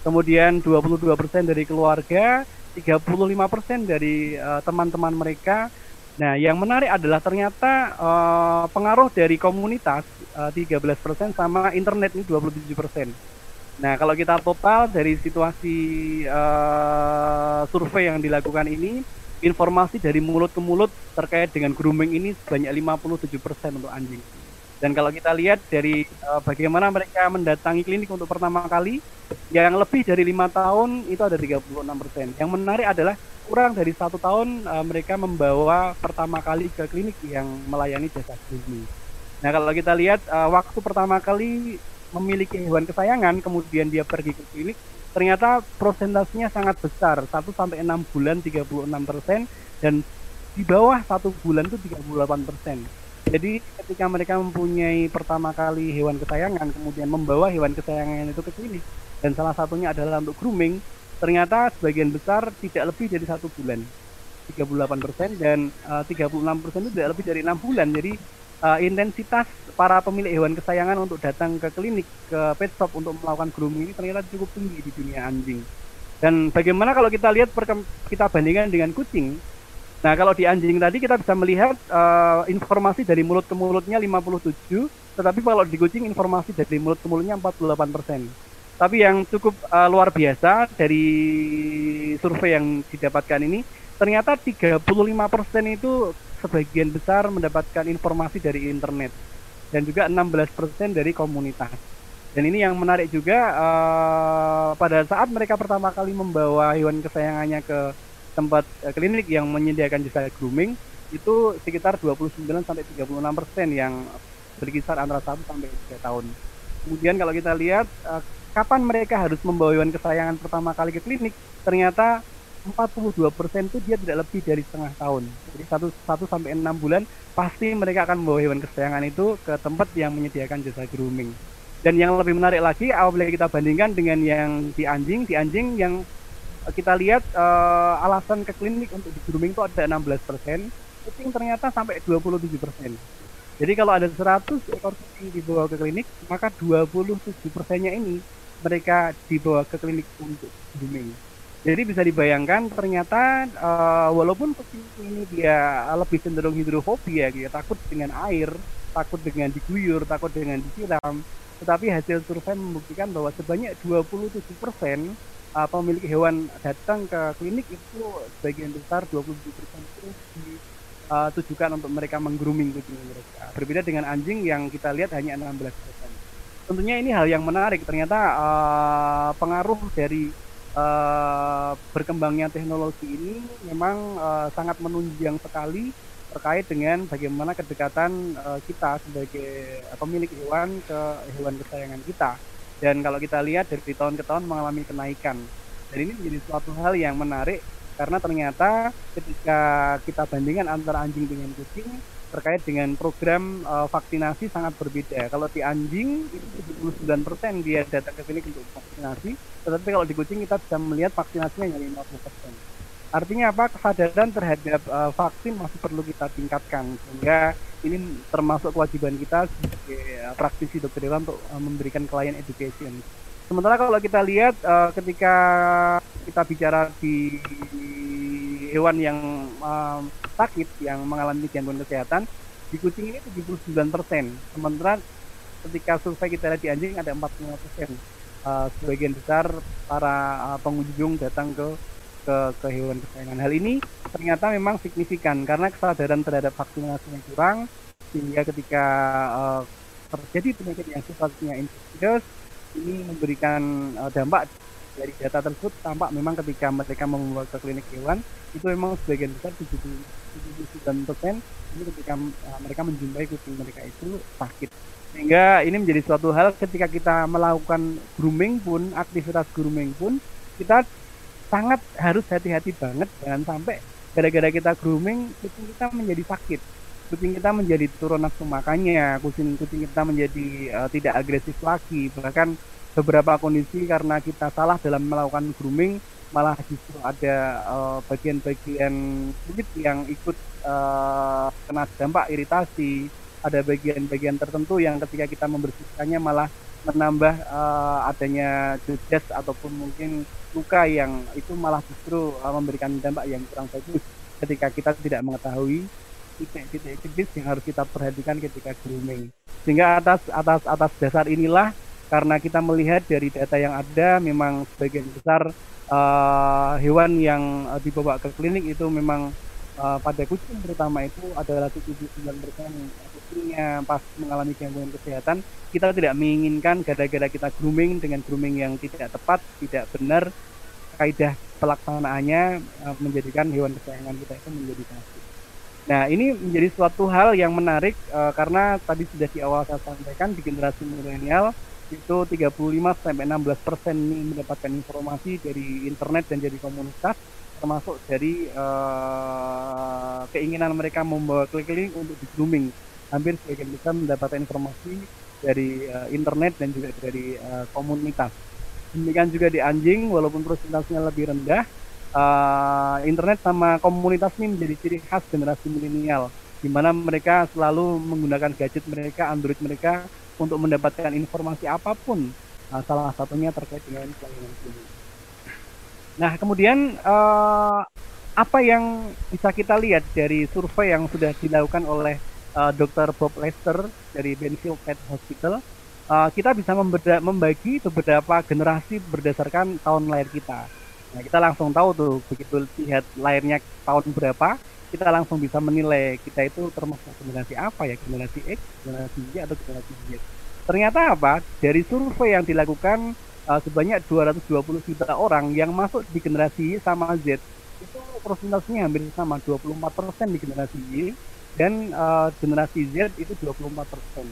Kemudian 22% dari keluarga, 35% dari uh, teman-teman mereka. Nah, yang menarik adalah ternyata uh, pengaruh dari komunitas uh, 13% sama internet ini 27%. Nah, kalau kita total dari situasi uh, survei yang dilakukan ini, informasi dari mulut ke mulut terkait dengan grooming ini sebanyak 57% untuk anjing. Dan kalau kita lihat dari uh, bagaimana mereka mendatangi klinik untuk pertama kali, yang lebih dari lima tahun itu ada 36 persen. Yang menarik adalah kurang dari satu tahun uh, mereka membawa pertama kali ke klinik yang melayani jasa grooming. Nah kalau kita lihat uh, waktu pertama kali memiliki hewan kesayangan, kemudian dia pergi ke klinik, ternyata prosentasenya sangat besar, 1 sampai 6 bulan 36 persen, dan di bawah satu bulan itu 38 persen. Jadi ketika mereka mempunyai pertama kali hewan kesayangan, kemudian membawa hewan kesayangan itu ke sini, dan salah satunya adalah untuk grooming, ternyata sebagian besar tidak lebih dari satu bulan, 38% dan uh, 36% itu tidak lebih dari enam bulan. Jadi uh, intensitas para pemilik hewan kesayangan untuk datang ke klinik, ke pet shop untuk melakukan grooming ini ternyata cukup tinggi di dunia anjing. Dan bagaimana kalau kita lihat kita bandingkan dengan kucing, Nah, kalau di anjing tadi kita bisa melihat uh, informasi dari mulut ke mulutnya 57, tetapi kalau di kucing informasi dari mulut ke mulutnya 48%. Tapi yang cukup uh, luar biasa dari survei yang didapatkan ini, ternyata 35% itu sebagian besar mendapatkan informasi dari internet dan juga 16% dari komunitas. Dan ini yang menarik juga uh, pada saat mereka pertama kali membawa hewan kesayangannya ke tempat uh, klinik yang menyediakan jasa grooming itu sekitar 29 sampai 36 persen yang berkisar antara 1 sampai 3 tahun. Kemudian kalau kita lihat uh, kapan mereka harus membawa hewan kesayangan pertama kali ke klinik, ternyata 42 persen itu dia tidak lebih dari setengah tahun. Jadi 1, 1 sampai 6 bulan pasti mereka akan membawa hewan kesayangan itu ke tempat yang menyediakan jasa grooming. Dan yang lebih menarik lagi apabila kita bandingkan dengan yang di anjing, di anjing yang kita lihat uh, alasan ke klinik untuk di grooming itu ada 16 persen, kucing ternyata sampai 27 persen. Jadi kalau ada 100 ekor kucing dibawa ke klinik, maka 27 persennya ini mereka dibawa ke klinik untuk grooming. Jadi bisa dibayangkan ternyata uh, walaupun kucing ini dia lebih cenderung hidrofobia, dia takut dengan air, takut dengan diguyur, takut dengan disiram, tetapi hasil survei membuktikan bahwa sebanyak 27 persen uh, pemilik hewan datang ke klinik itu sebagian besar 27% itu ditujukan uh, untuk mereka menggrooming kucing mereka. Berbeda dengan anjing yang kita lihat hanya 16%. Tentunya ini hal yang menarik. Ternyata uh, pengaruh dari uh, berkembangnya teknologi ini memang uh, sangat menunjang sekali terkait dengan bagaimana kedekatan uh, kita sebagai pemilik hewan ke hewan kesayangan kita. Dan kalau kita lihat dari tahun ke tahun mengalami kenaikan. Dan ini menjadi suatu hal yang menarik karena ternyata ketika kita bandingkan antara anjing dengan kucing terkait dengan program uh, vaksinasi sangat berbeda. Kalau di anjing itu 79% dia datang ke klinik untuk vaksinasi, tetapi kalau di kucing kita bisa melihat vaksinasinya hanya 50%. Artinya apa? Kesadaran terhadap uh, vaksin masih perlu kita tingkatkan sehingga ini termasuk kewajiban kita sebagai uh, praktisi dokter hewan untuk uh, memberikan klien education. Sementara kalau kita lihat uh, ketika kita bicara di hewan yang um, sakit yang mengalami gangguan kesehatan di kucing ini 79 persen. Sementara ketika survei kita lihat di anjing ada 45 persen. Uh, sebagian besar para uh, pengunjung datang ke ke, ke hewan kesayangan. Hal ini ternyata memang signifikan karena kesadaran terhadap vaksinasi yang kurang sehingga ketika uh, terjadi penyakit yang sifatnya infeksius ini memberikan uh, dampak dari data tersebut tampak memang ketika mereka membawa ke klinik hewan itu memang sebagian besar 79 persen ini ketika uh, mereka menjumpai kucing mereka itu sakit sehingga ini menjadi suatu hal ketika kita melakukan grooming pun aktivitas grooming pun kita sangat harus hati-hati banget. Jangan sampai gara-gara kita grooming kucing kita menjadi sakit. Kucing kita menjadi turun nafsu makannya. Kucing kucing kita menjadi uh, tidak agresif lagi. Bahkan beberapa kondisi karena kita salah dalam melakukan grooming malah justru ada bagian bagian-bagian kulit yang ikut uh, kena dampak iritasi. Ada bagian-bagian tertentu yang ketika kita membersihkannya malah menambah uh, adanya judes ataupun mungkin luka yang itu malah justru uh, memberikan dampak yang kurang bagus ketika kita tidak mengetahui titik-titik kritis yang harus kita perhatikan ketika grooming. Sehingga atas atas atas dasar inilah karena kita melihat dari data yang ada memang sebagian besar uh, hewan yang uh, dibawa ke klinik itu memang uh, pada kucing terutama itu adalah 79% pas mengalami gangguan kesehatan kita tidak menginginkan gara-gara kita grooming dengan grooming yang tidak tepat tidak benar kaidah pelaksanaannya uh, menjadikan hewan kesayangan kita itu menjadi sakit. Nah ini menjadi suatu hal yang menarik uh, karena tadi sudah di awal saya sampaikan di generasi milenial itu 35 sampai 16 persen mendapatkan informasi dari internet dan dari komunitas termasuk dari uh, keinginan mereka membawa keliling untuk di grooming hampir sebagian besar mendapatkan informasi dari uh, internet dan juga dari uh, komunitas demikian juga di anjing walaupun persentasenya lebih rendah uh, internet sama komunitas ini menjadi ciri khas generasi milenial di mana mereka selalu menggunakan gadget mereka Android mereka untuk mendapatkan informasi apa pun uh, salah satunya terkait dengan pelayanan klinik. Nah, kemudian uh, apa yang bisa kita lihat dari survei yang sudah dilakukan oleh uh, Dr. Bob Lester dari Benfield Pet Hospital, uh, kita bisa membagi beberapa generasi berdasarkan tahun lahir kita. Nah, kita langsung tahu tuh begitu lihat lahirnya tahun berapa, kita langsung bisa menilai kita itu termasuk generasi apa ya generasi X, generasi Y atau generasi Z. Ternyata apa? Dari survei yang dilakukan uh, sebanyak 220 juta orang yang masuk di generasi Y sama Z itu persentasenya hampir sama 24% di generasi Y dan uh, generasi Z itu 24%.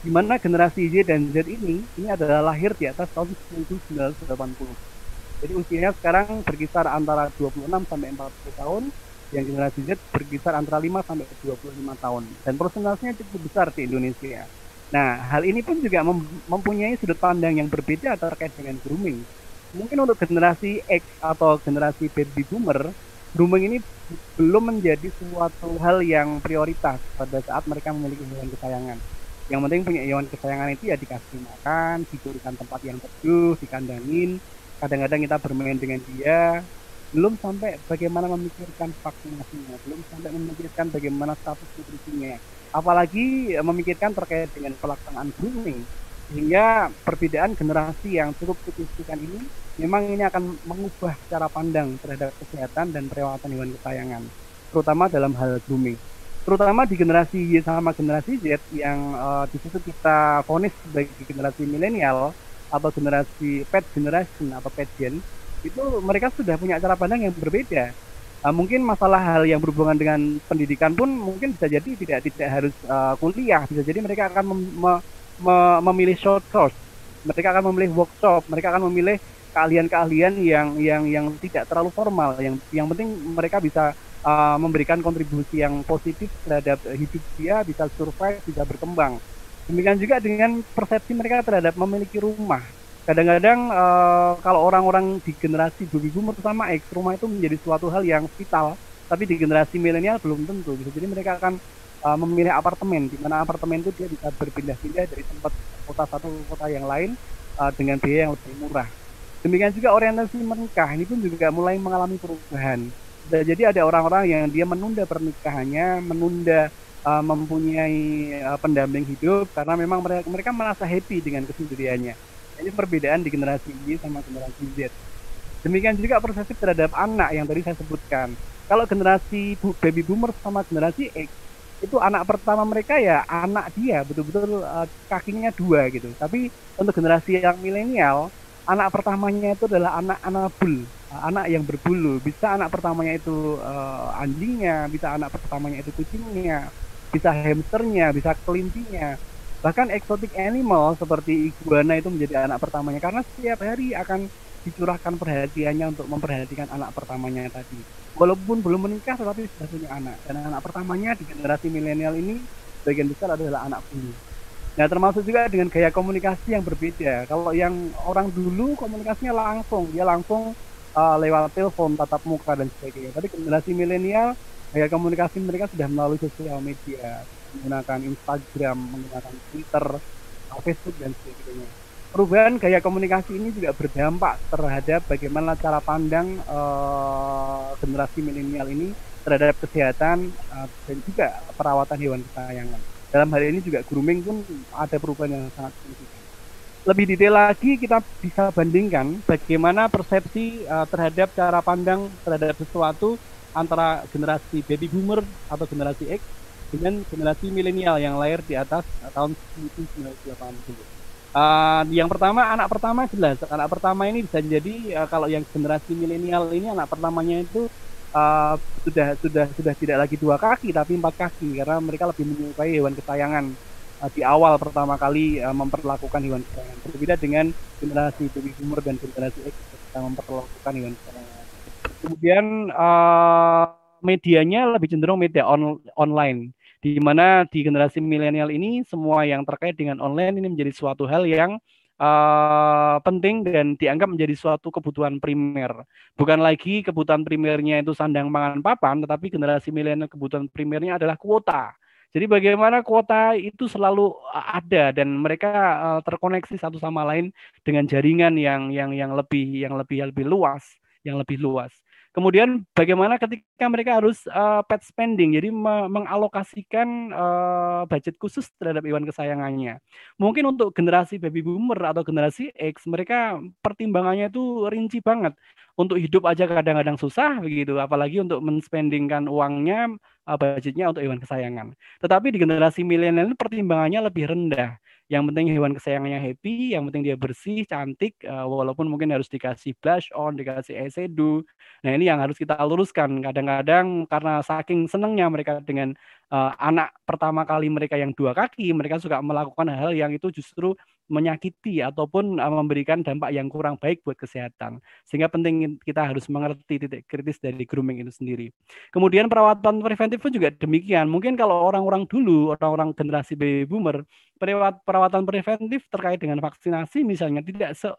Di mana generasi Y dan Z ini ini adalah lahir di atas tahun 1980. Jadi usianya sekarang berkisar antara 26 sampai 40 tahun yang generasi Z berkisar antara 5 sampai 25 tahun dan persentasenya cukup besar di Indonesia. Nah, hal ini pun juga mem mempunyai sudut pandang yang berbeda terkait dengan grooming. Mungkin untuk generasi X atau generasi baby boomer, grooming ini belum menjadi suatu hal yang prioritas pada saat mereka memiliki hewan kesayangan. Yang penting punya hewan kesayangan itu ya dikasih makan, diberikan tempat yang teduh, dikandangin. Kadang-kadang kita bermain dengan dia, belum sampai bagaimana memikirkan vaksinasinya, belum sampai memikirkan bagaimana status nutrisinya, apalagi memikirkan terkait dengan pelaksanaan grooming, sehingga perbedaan generasi yang cukup signifikan ini memang ini akan mengubah cara pandang terhadap kesehatan dan perawatan hewan kesayangan, terutama dalam hal grooming. Terutama di generasi Y sama generasi Z yang uh, di situ kita fonis sebagai generasi milenial atau generasi pet generation atau pet gen itu mereka sudah punya cara pandang yang berbeda. Uh, mungkin masalah hal yang berhubungan dengan pendidikan pun mungkin bisa jadi tidak tidak harus uh, kuliah, bisa jadi mereka akan memilih short course, mereka akan memilih workshop, mereka akan memilih keahlian-keahlian yang yang yang tidak terlalu formal, yang yang penting mereka bisa uh, memberikan kontribusi yang positif terhadap hidup dia, bisa survive, bisa berkembang. Demikian juga dengan persepsi mereka terhadap memiliki rumah. Kadang-kadang uh, kalau orang-orang di generasi baby boomer sama X rumah itu menjadi suatu hal yang vital. Tapi di generasi milenial belum tentu. Jadi mereka akan uh, memilih apartemen di mana apartemen itu dia bisa berpindah-pindah dari tempat kota satu ke kota yang lain uh, dengan biaya yang lebih murah. Demikian juga orientasi menikah ini pun juga mulai mengalami perubahan. Jadi ada orang-orang yang dia menunda pernikahannya, menunda uh, mempunyai uh, pendamping hidup karena memang mereka mereka merasa happy dengan kesendiriannya. Ini perbedaan di generasi Y sama generasi Z. Demikian juga persepsi terhadap anak yang tadi saya sebutkan. Kalau generasi baby boomer sama generasi X itu anak pertama mereka ya anak dia betul-betul uh, kakinya dua gitu. Tapi untuk generasi yang milenial anak pertamanya itu adalah anak anabul, anak yang berbulu. Bisa anak pertamanya itu uh, anjingnya, bisa anak pertamanya itu kucingnya, bisa hamsternya, bisa kelintinya. Bahkan exotic animal seperti iguana itu menjadi anak pertamanya karena setiap hari akan dicurahkan perhatiannya untuk memperhatikan anak pertamanya tadi. Walaupun belum menikah tetapi sudah punya anak. Dan anak pertamanya di generasi milenial ini bagian besar adalah anak bulu. Nah, termasuk juga dengan gaya komunikasi yang berbeda. Kalau yang orang dulu komunikasinya langsung, dia langsung uh, lewat telepon, tatap muka dan sebagainya. Tapi generasi milenial gaya komunikasi mereka sudah melalui sosial media, menggunakan Instagram, menggunakan Twitter, Facebook dan sebagainya. Perubahan gaya komunikasi ini juga berdampak terhadap bagaimana cara pandang uh, generasi milenial ini terhadap kesehatan uh, dan juga perawatan hewan kesayangan. Dalam hal ini juga grooming pun ada perubahan yang sangat signifikan. Lebih detail lagi kita bisa bandingkan bagaimana persepsi uh, terhadap cara pandang terhadap sesuatu antara generasi baby boomer atau generasi X dengan generasi milenial yang lahir di atas tahun 1980. Uh, yang pertama anak pertama jelas. Anak pertama ini bisa jadi uh, kalau yang generasi milenial ini anak pertamanya itu uh, sudah sudah sudah tidak lagi dua kaki tapi empat kaki. Karena mereka lebih menyukai hewan kesayangan uh, di awal pertama kali uh, memperlakukan hewan kesayangan berbeda dengan generasi baby boomer dan generasi X ketika memperlakukan hewan kesayangan kemudian uh, medianya lebih cenderung media on, online di mana di generasi milenial ini semua yang terkait dengan online ini menjadi suatu hal yang uh, penting dan dianggap menjadi suatu kebutuhan primer. Bukan lagi kebutuhan primernya itu sandang pangan papan, tetapi generasi milenial kebutuhan primernya adalah kuota. Jadi bagaimana kuota itu selalu ada dan mereka uh, terkoneksi satu sama lain dengan jaringan yang yang yang lebih yang lebih yang lebih luas, yang lebih luas. Kemudian bagaimana ketika mereka harus uh, pet spending, jadi me mengalokasikan uh, budget khusus terhadap hewan kesayangannya. Mungkin untuk generasi baby boomer atau generasi X, mereka pertimbangannya itu rinci banget. Untuk hidup aja kadang-kadang susah begitu, apalagi untuk menspendingkan uangnya, uh, budgetnya untuk hewan kesayangan. Tetapi di generasi milenial pertimbangannya lebih rendah yang penting hewan kesayangannya happy, yang penting dia bersih, cantik, uh, walaupun mungkin harus dikasih blush on, dikasih eyeshadow. Nah ini yang harus kita luruskan. Kadang-kadang karena saking senangnya mereka dengan uh, anak pertama kali mereka yang dua kaki, mereka suka melakukan hal yang itu justru menyakiti ataupun uh, memberikan dampak yang kurang baik buat kesehatan. Sehingga penting kita harus mengerti titik kritis dari grooming itu sendiri. Kemudian perawatan preventif pun juga demikian. Mungkin kalau orang-orang dulu, orang-orang generasi baby boomer, perawatan preventif terkait dengan vaksinasi misalnya tidak se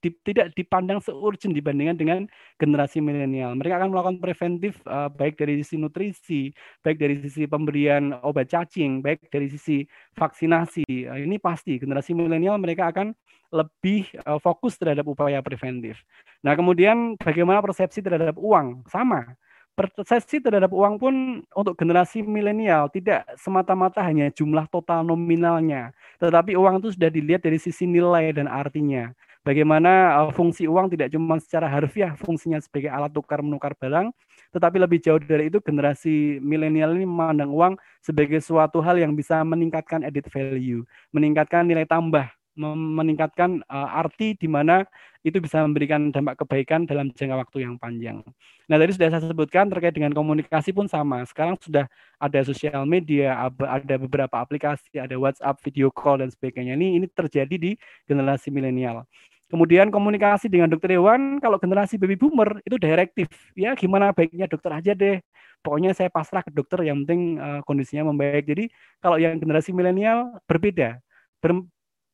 di, tidak dipandang seurgent dibandingkan dengan generasi milenial. Mereka akan melakukan preventif uh, baik dari sisi nutrisi, baik dari sisi pemberian obat cacing, baik dari sisi vaksinasi. Uh, ini pasti generasi milenial mereka akan lebih uh, fokus terhadap upaya preventif. Nah, kemudian bagaimana persepsi terhadap uang? Sama persepsi terhadap uang pun untuk generasi milenial tidak semata-mata hanya jumlah total nominalnya, tetapi uang itu sudah dilihat dari sisi nilai dan artinya bagaimana uh, fungsi uang tidak cuma secara harfiah fungsinya sebagai alat tukar menukar barang, tetapi lebih jauh dari itu generasi milenial ini memandang uang sebagai suatu hal yang bisa meningkatkan added value, meningkatkan nilai tambah, meningkatkan uh, arti di mana itu bisa memberikan dampak kebaikan dalam jangka waktu yang panjang. Nah, tadi sudah saya sebutkan terkait dengan komunikasi pun sama. Sekarang sudah ada sosial media, ada beberapa aplikasi, ada WhatsApp, video call dan sebagainya. Ini ini terjadi di generasi milenial. Kemudian komunikasi dengan dokter hewan, kalau generasi baby boomer itu direktif. Ya gimana baiknya dokter aja deh. Pokoknya saya pasrah ke dokter yang penting uh, kondisinya membaik. Jadi kalau yang generasi milenial berbeda. Ber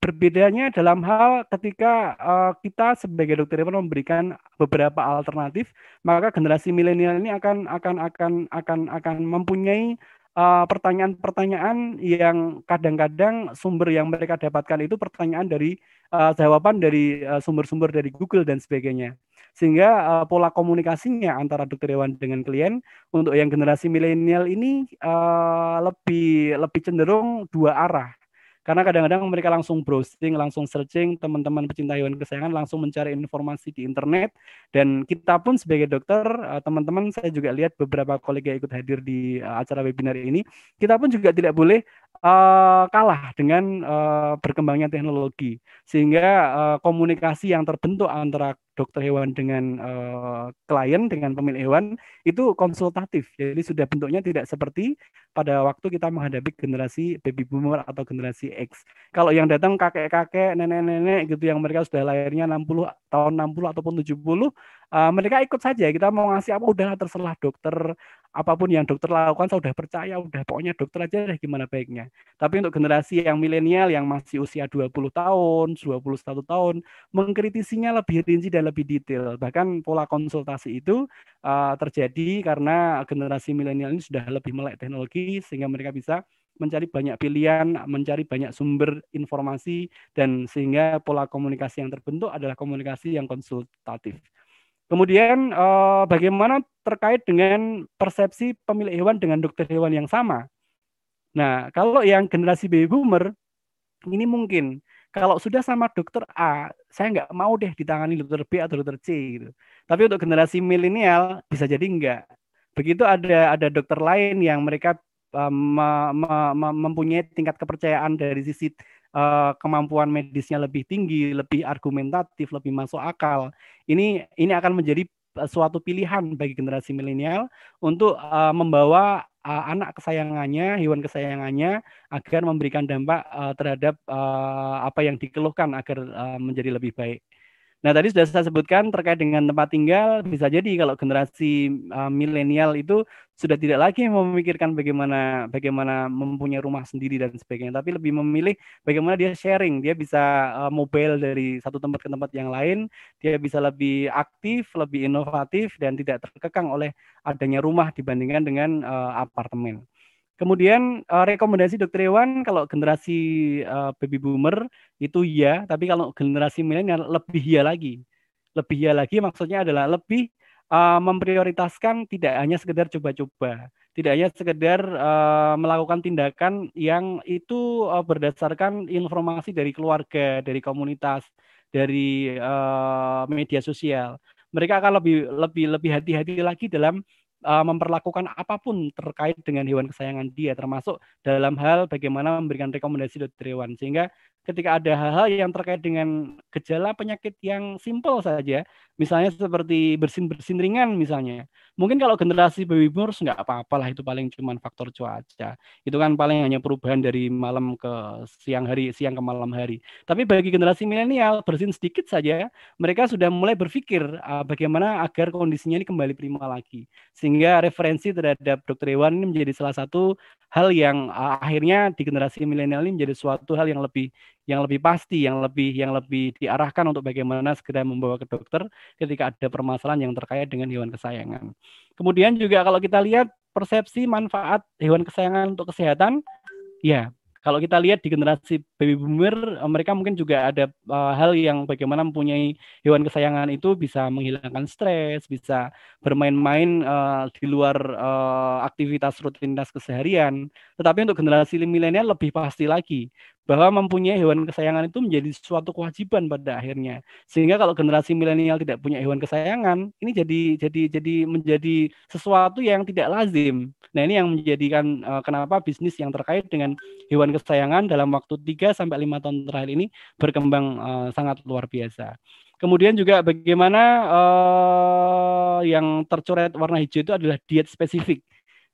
berbedanya dalam hal ketika uh, kita sebagai dokter hewan memberikan beberapa alternatif, maka generasi milenial ini akan akan akan akan akan mempunyai pertanyaan-pertanyaan uh, yang kadang-kadang sumber yang mereka dapatkan itu pertanyaan dari uh, jawaban dari sumber-sumber uh, dari Google dan sebagainya. Sehingga uh, pola komunikasinya antara dokter hewan dengan klien untuk yang generasi milenial ini uh, lebih lebih cenderung dua arah karena kadang-kadang mereka langsung browsing, langsung searching, teman-teman pecinta hewan kesayangan langsung mencari informasi di internet. Dan kita pun sebagai dokter, eh, teman-teman saya juga lihat beberapa kolega ikut hadir di eh, acara webinar ini, kita pun juga tidak boleh uh, kalah dengan uh, berkembangnya teknologi. Sehingga uh, komunikasi yang terbentuk antara dokter hewan dengan uh, klien dengan pemilik hewan itu konsultatif. Jadi sudah bentuknya tidak seperti pada waktu kita menghadapi generasi baby boomer atau generasi X. Kalau yang datang kakek-kakek, nenek-nenek gitu yang mereka sudah lahirnya 60 tahun 60 ataupun 70, uh, mereka ikut saja. Kita mau ngasih apa udah terserah dokter apa pun yang dokter lakukan saya udah percaya, udah pokoknya dokter aja deh gimana baiknya. Tapi untuk generasi yang milenial yang masih usia 20 tahun, 21 tahun, mengkritisinya lebih rinci dan lebih detail. Bahkan pola konsultasi itu uh, terjadi karena generasi milenial ini sudah lebih melek teknologi sehingga mereka bisa mencari banyak pilihan, mencari banyak sumber informasi dan sehingga pola komunikasi yang terbentuk adalah komunikasi yang konsultatif. Kemudian eh, bagaimana terkait dengan persepsi pemilik hewan dengan dokter hewan yang sama? Nah, kalau yang generasi baby boomer ini mungkin kalau sudah sama dokter A, saya nggak mau deh ditangani dokter B atau dokter C gitu. Tapi untuk generasi milenial bisa jadi enggak. Begitu ada ada dokter lain yang mereka um, mempunyai tingkat kepercayaan dari sisi uh, kemampuan medisnya lebih tinggi, lebih argumentatif, lebih masuk akal. Ini ini akan menjadi eh, suatu pilihan bagi generasi milenial untuk uh, membawa uh, anak kesayangannya, hewan kesayangannya agar memberikan dampak uh, terhadap uh, apa yang dikeluhkan agar uh, menjadi lebih baik. Nah, tadi sudah saya sebutkan terkait dengan tempat tinggal, bisa jadi kalau generasi uh, milenial itu sudah tidak lagi memikirkan bagaimana bagaimana mempunyai rumah sendiri dan sebagainya, tapi lebih memilih bagaimana dia sharing, dia bisa uh, mobile dari satu tempat ke tempat yang lain, dia bisa lebih aktif, lebih inovatif dan tidak terkekang oleh adanya rumah dibandingkan dengan uh, apartemen. Kemudian uh, rekomendasi dokter hewan kalau generasi uh, baby boomer itu ya, tapi kalau generasi milenial lebih ya lagi. Lebih ya lagi maksudnya adalah lebih uh, memprioritaskan tidak hanya sekedar coba-coba, tidak hanya sekedar uh, melakukan tindakan yang itu uh, berdasarkan informasi dari keluarga, dari komunitas, dari uh, media sosial. Mereka akan lebih lebih lebih hati-hati lagi dalam uh, memperlakukan apa pun terkait dengan hewan kesayangan dia, termasuk dalam hal bagaimana memberikan rekomendasi dokter hewan. Sehingga ketika ada hal-hal yang terkait dengan gejala penyakit yang simpel saja, misalnya seperti bersin-bersin ringan misalnya. Mungkin kalau generasi baby boomers nggak apa-apa lah, itu paling cuma faktor cuaca. Itu kan paling hanya perubahan dari malam ke siang hari, siang ke malam hari. Tapi bagi generasi milenial, bersin sedikit saja, mereka sudah mulai berpikir uh, bagaimana agar kondisinya ini kembali prima lagi. Sehingga referensi terhadap dokter hewan ini menjadi salah satu hal yang uh, akhirnya di generasi milenial ini menjadi suatu hal yang lebih yang lebih pasti, yang lebih yang lebih diarahkan untuk bagaimana segera membawa ke dokter ketika ada permasalahan yang terkait dengan hewan kesayangan. Kemudian juga kalau kita lihat persepsi manfaat hewan kesayangan untuk kesehatan, ya kalau kita lihat di generasi baby boomer, eh, mereka mungkin juga ada uh, hal yang bagaimana mempunyai hewan kesayangan itu bisa menghilangkan stres, bisa bermain-main uh, di luar uh, aktivitas rutinitas keseharian. Tetapi untuk generasi milenial lebih pasti lagi bahwa mempunyai hewan kesayangan itu menjadi suatu kewajiban pada akhirnya. Sehingga kalau generasi milenial tidak punya hewan kesayangan, ini jadi jadi jadi menjadi sesuatu yang tidak lazim. Nah, ini yang menjadikan uh, kenapa bisnis yang terkait dengan hewan kesayangan dalam waktu 3 sampai 5 tahun terakhir ini berkembang uh, sangat luar biasa. Kemudian juga bagaimana uh, yang tercoret warna hijau itu adalah diet spesifik.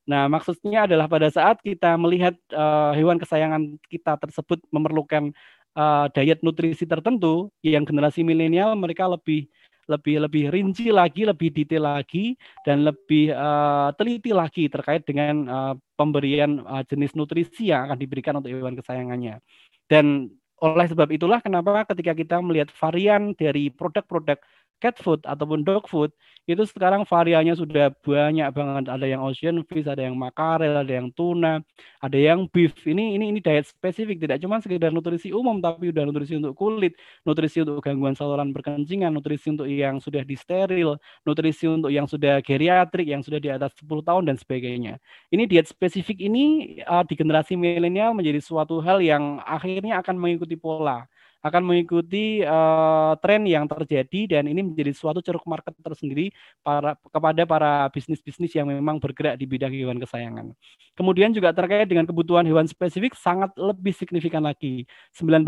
Nah, maksudnya adalah pada saat kita melihat uh, hewan kesayangan kita tersebut memerlukan uh, diet nutrisi tertentu, yang generasi milenial mereka lebih lebih lebih rinci lagi, lebih detail lagi, dan lebih uh, teliti lagi terkait dengan uh, pemberian uh, jenis nutrisi yang akan diberikan untuk hewan kesayangannya. Dan oleh sebab itulah kenapa ketika kita melihat varian dari produk-produk cat food ataupun dog food itu sekarang variannya sudah banyak banget. Ada yang ocean fish, ada yang makarel, ada yang tuna, ada yang beef. Ini ini ini diet spesifik, tidak cuma sekedar nutrisi umum, tapi udah nutrisi untuk kulit, nutrisi untuk gangguan saluran perkencingan, nutrisi untuk yang sudah disteril, nutrisi untuk yang sudah geriatrik, yang sudah di atas 10 tahun dan sebagainya. Ini diet spesifik ini uh, di generasi milenial menjadi suatu hal yang akhirnya akan mengikuti pola akan mengikuti uh, tren yang terjadi dan ini menjadi suatu ceruk market tersendiri para kepada para bisnis-bisnis yang memang bergerak di bidang hewan kesayangan. Kemudian juga terkait dengan kebutuhan hewan spesifik sangat lebih signifikan lagi, 19%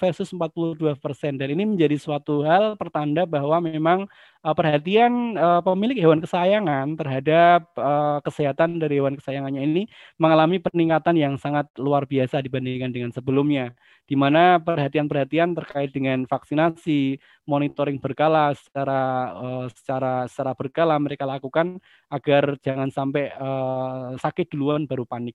versus 42% dan ini menjadi suatu hal pertanda bahwa memang uh, perhatian uh, pemilik hewan kesayangan terhadap uh, kesehatan dari hewan kesayangannya ini mengalami peningkatan yang sangat luar biasa dibandingkan dengan sebelumnya di mana perhatian-perhatian terkait dengan vaksinasi, monitoring berkala secara uh, secara secara berkala mereka lakukan agar jangan sampai uh, sakit duluan baru panik.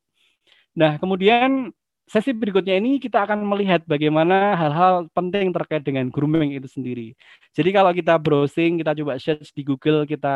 Nah, kemudian sesi berikutnya ini kita akan melihat bagaimana hal-hal penting terkait dengan grooming itu sendiri. Jadi kalau kita browsing, kita coba search di Google, kita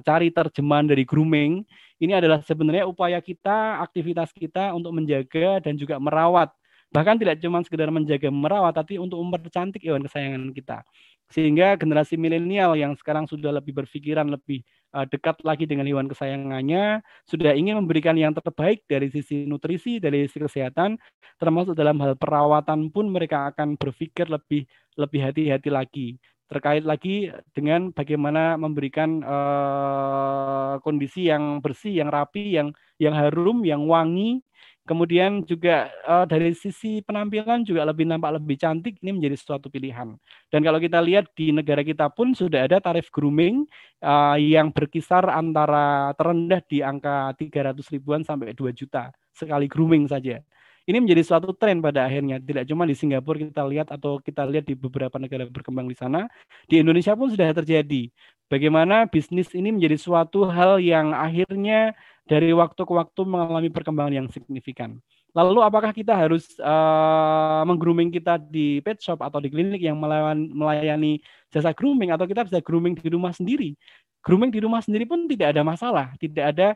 cari terjemahan dari grooming, ini adalah sebenarnya upaya kita, aktivitas kita untuk menjaga dan juga merawat bahkan tidak cuma sekedar menjaga merawat tapi untuk mempercantik hewan kesayangan kita. Sehingga generasi milenial yang sekarang sudah lebih berpikiran lebih uh, dekat lagi dengan hewan kesayangannya sudah ingin memberikan yang terbaik dari sisi nutrisi dari sisi kesehatan termasuk dalam hal perawatan pun mereka akan berpikir lebih lebih hati-hati lagi. Terkait lagi dengan bagaimana memberikan uh, kondisi yang bersih, yang rapi, yang yang harum, yang wangi Kemudian juga uh, dari sisi penampilan juga lebih nampak lebih cantik, ini menjadi suatu pilihan. Dan kalau kita lihat di negara kita pun sudah ada tarif grooming uh, yang berkisar antara terendah di angka 300 ribuan sampai 2 juta sekali grooming saja. Ini menjadi suatu tren pada akhirnya. Tidak cuma di Singapura kita lihat atau kita lihat di beberapa negara berkembang di sana, di Indonesia pun sudah terjadi. Bagaimana bisnis ini menjadi suatu hal yang akhirnya dari waktu ke waktu mengalami perkembangan yang signifikan. Lalu apakah kita harus uh, menggrooming kita di pet shop atau di klinik yang melayani jasa grooming atau kita bisa grooming di rumah sendiri? Grooming di rumah sendiri pun tidak ada masalah, tidak ada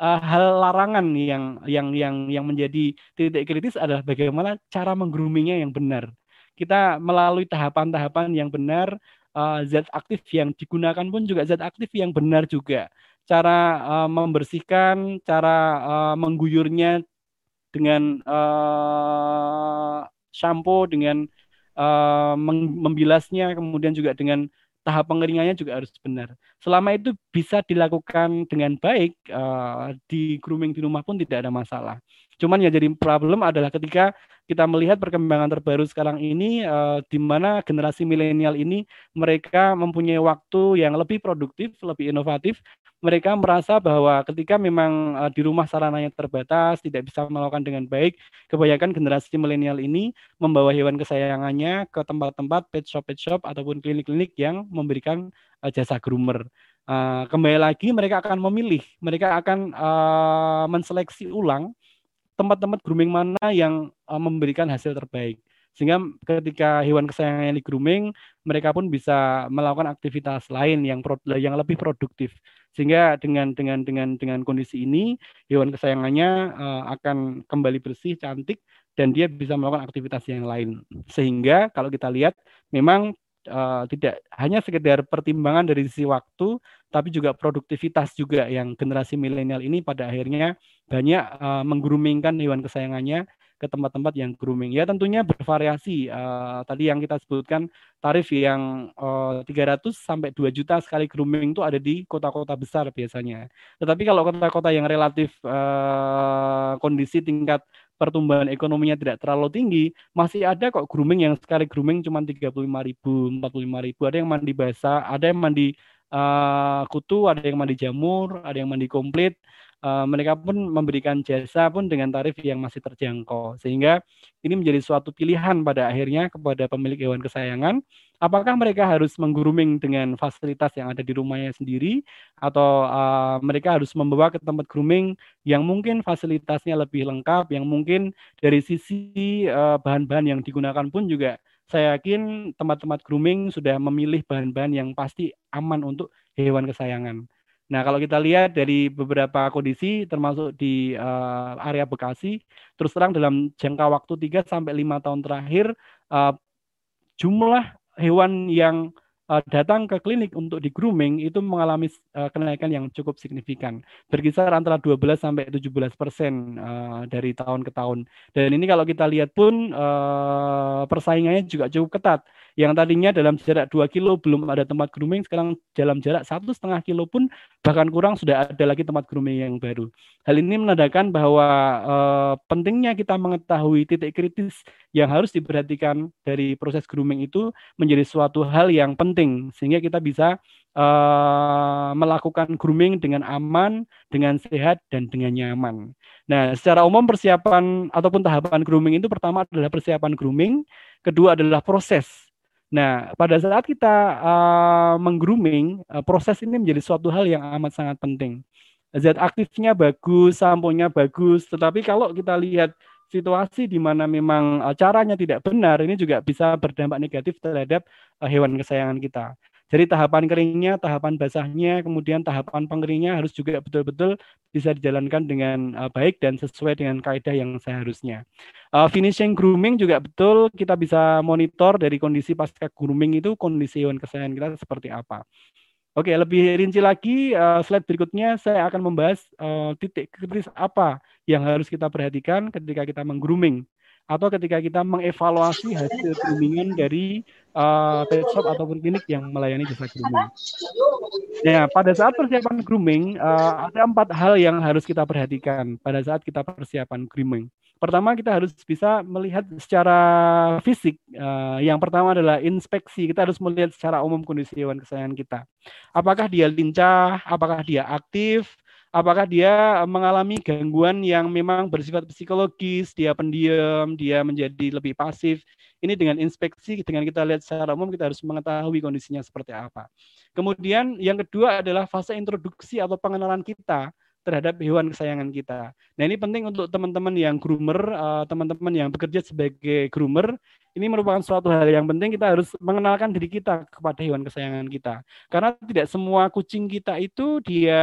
uh, hal larangan yang yang yang yang menjadi titik kritis adalah bagaimana cara menggroomingnya yang benar. Kita melalui tahapan-tahapan yang benar, uh, zat aktif yang digunakan pun juga zat aktif yang benar juga cara uh, membersihkan, cara uh, mengguyurnya dengan uh, shampoo, dengan uh, membilasnya, kemudian juga dengan tahap pengeringannya juga harus benar. Selama itu bisa dilakukan dengan baik uh, di grooming di rumah pun tidak ada masalah. Cuman yang jadi problem adalah ketika kita melihat perkembangan terbaru sekarang ini uh, di mana generasi milenial ini mereka mempunyai waktu yang lebih produktif, lebih inovatif. Mereka merasa bahwa ketika memang uh, di rumah sarananya terbatas, tidak bisa melakukan dengan baik, kebanyakan generasi milenial ini membawa hewan kesayangannya ke tempat-tempat pet shop pet shop ataupun klinik-klinik yang memberikan uh, jasa groomer. Uh, kembali lagi mereka akan memilih, mereka akan uh, menseleksi ulang tempat-tempat grooming mana yang uh, memberikan hasil terbaik. Sehingga ketika hewan kesayangannya di grooming, mereka pun bisa melakukan aktivitas lain yang pro, yang lebih produktif. Sehingga dengan dengan dengan dengan kondisi ini, hewan kesayangannya uh, akan kembali bersih, cantik dan dia bisa melakukan aktivitas yang lain. Sehingga kalau kita lihat memang uh, tidak hanya sekedar pertimbangan dari sisi waktu, tapi juga produktivitas juga yang generasi milenial ini pada akhirnya banyak uh, menggroomingkan hewan kesayangannya ke tempat-tempat yang grooming. Ya tentunya bervariasi. Uh, tadi yang kita sebutkan tarif yang uh, 300 sampai 2 juta sekali grooming itu ada di kota-kota besar biasanya. Tetapi kalau kota-kota yang relatif uh, kondisi tingkat pertumbuhan ekonominya tidak terlalu tinggi, masih ada kok grooming yang sekali grooming cuma 35 ribu, 45 ribu, ada yang mandi basah, ada yang mandi uh, kutu, ada yang mandi jamur, ada yang mandi komplit, uh, mereka pun memberikan jasa pun dengan tarif yang masih terjangkau. Sehingga ini menjadi suatu pilihan pada akhirnya kepada pemilik hewan kesayangan. Apakah mereka harus menggrooming dengan fasilitas yang ada di rumahnya sendiri atau uh, mereka harus membawa ke tempat grooming yang mungkin fasilitasnya lebih lengkap, yang mungkin dari sisi bahan bahan-bahan yang digunakan pun juga saya yakin tempat-tempat grooming sudah memilih bahan-bahan yang pasti aman untuk hewan kesayangan. Nah, kalau kita lihat dari beberapa kondisi termasuk di uh, area Bekasi, terus terang dalam jangka waktu 3 sampai 5 tahun terakhir uh, jumlah hewan yang uh, datang ke klinik untuk di grooming itu mengalami uh, kenaikan yang cukup signifikan, berkisar antara 12 sampai 17 persen uh, dari tahun ke tahun. Dan ini kalau kita lihat pun uh, persaingannya juga cukup ketat yang tadinya dalam jarak 2 kilo belum ada tempat grooming, sekarang dalam jarak satu setengah kilo pun bahkan kurang sudah ada lagi tempat grooming yang baru. Hal ini menandakan bahwa eh, pentingnya kita mengetahui titik kritis yang harus diperhatikan dari proses grooming itu menjadi suatu hal yang penting sehingga kita bisa eh, melakukan grooming dengan aman, dengan sehat dan dengan nyaman. Nah, secara umum persiapan ataupun tahapan grooming itu pertama adalah persiapan grooming, kedua adalah proses Nah, pada saat kita uh, menggrooming, uh, proses ini menjadi suatu hal yang amat sangat penting. Zat aktifnya bagus, samponya bagus, tetapi kalau kita lihat situasi di mana memang uh, caranya tidak benar, ini juga bisa berdampak negatif terhadap uh, hewan kesayangan kita. Jadi tahapan keringnya, tahapan basahnya, kemudian tahapan pengeringnya harus juga betul-betul bisa dijalankan dengan uh, baik dan sesuai dengan kaidah yang seharusnya. Uh, finishing grooming juga betul kita bisa monitor dari kondisi pasca grooming itu kondisi hewan kesayangan kita seperti apa. Oke, lebih rinci lagi uh, slide berikutnya saya akan membahas titik kritis apa yang harus kita perhatikan ketika kita menggrooming atau ketika kita mengevaluasi hasil groomingan dari uh, pet shop ataupun klinik yang melayani jasa grooming. Ya, pada saat persiapan grooming uh, ada empat hal yang harus kita perhatikan pada saat kita persiapan grooming. Pertama kita harus bisa melihat secara fisik. Uh, yang pertama adalah inspeksi. Kita harus melihat secara umum kondisi hewan kesayangan kita. Apakah dia lincah? Apakah dia aktif? Apakah dia mengalami gangguan yang memang bersifat psikologis, dia pendiam, dia menjadi lebih pasif. Ini dengan inspeksi, dengan kita lihat secara umum, kita harus mengetahui kondisinya seperti apa. Kemudian yang kedua adalah fase introduksi atau pengenalan kita terhadap hewan kesayangan kita. Nah ini penting untuk teman-teman yang groomer, eh, teman-teman yang bekerja sebagai groomer, ini merupakan suatu hal yang penting kita harus mengenalkan diri kita kepada hewan kesayangan kita. Karena tidak semua kucing kita itu dia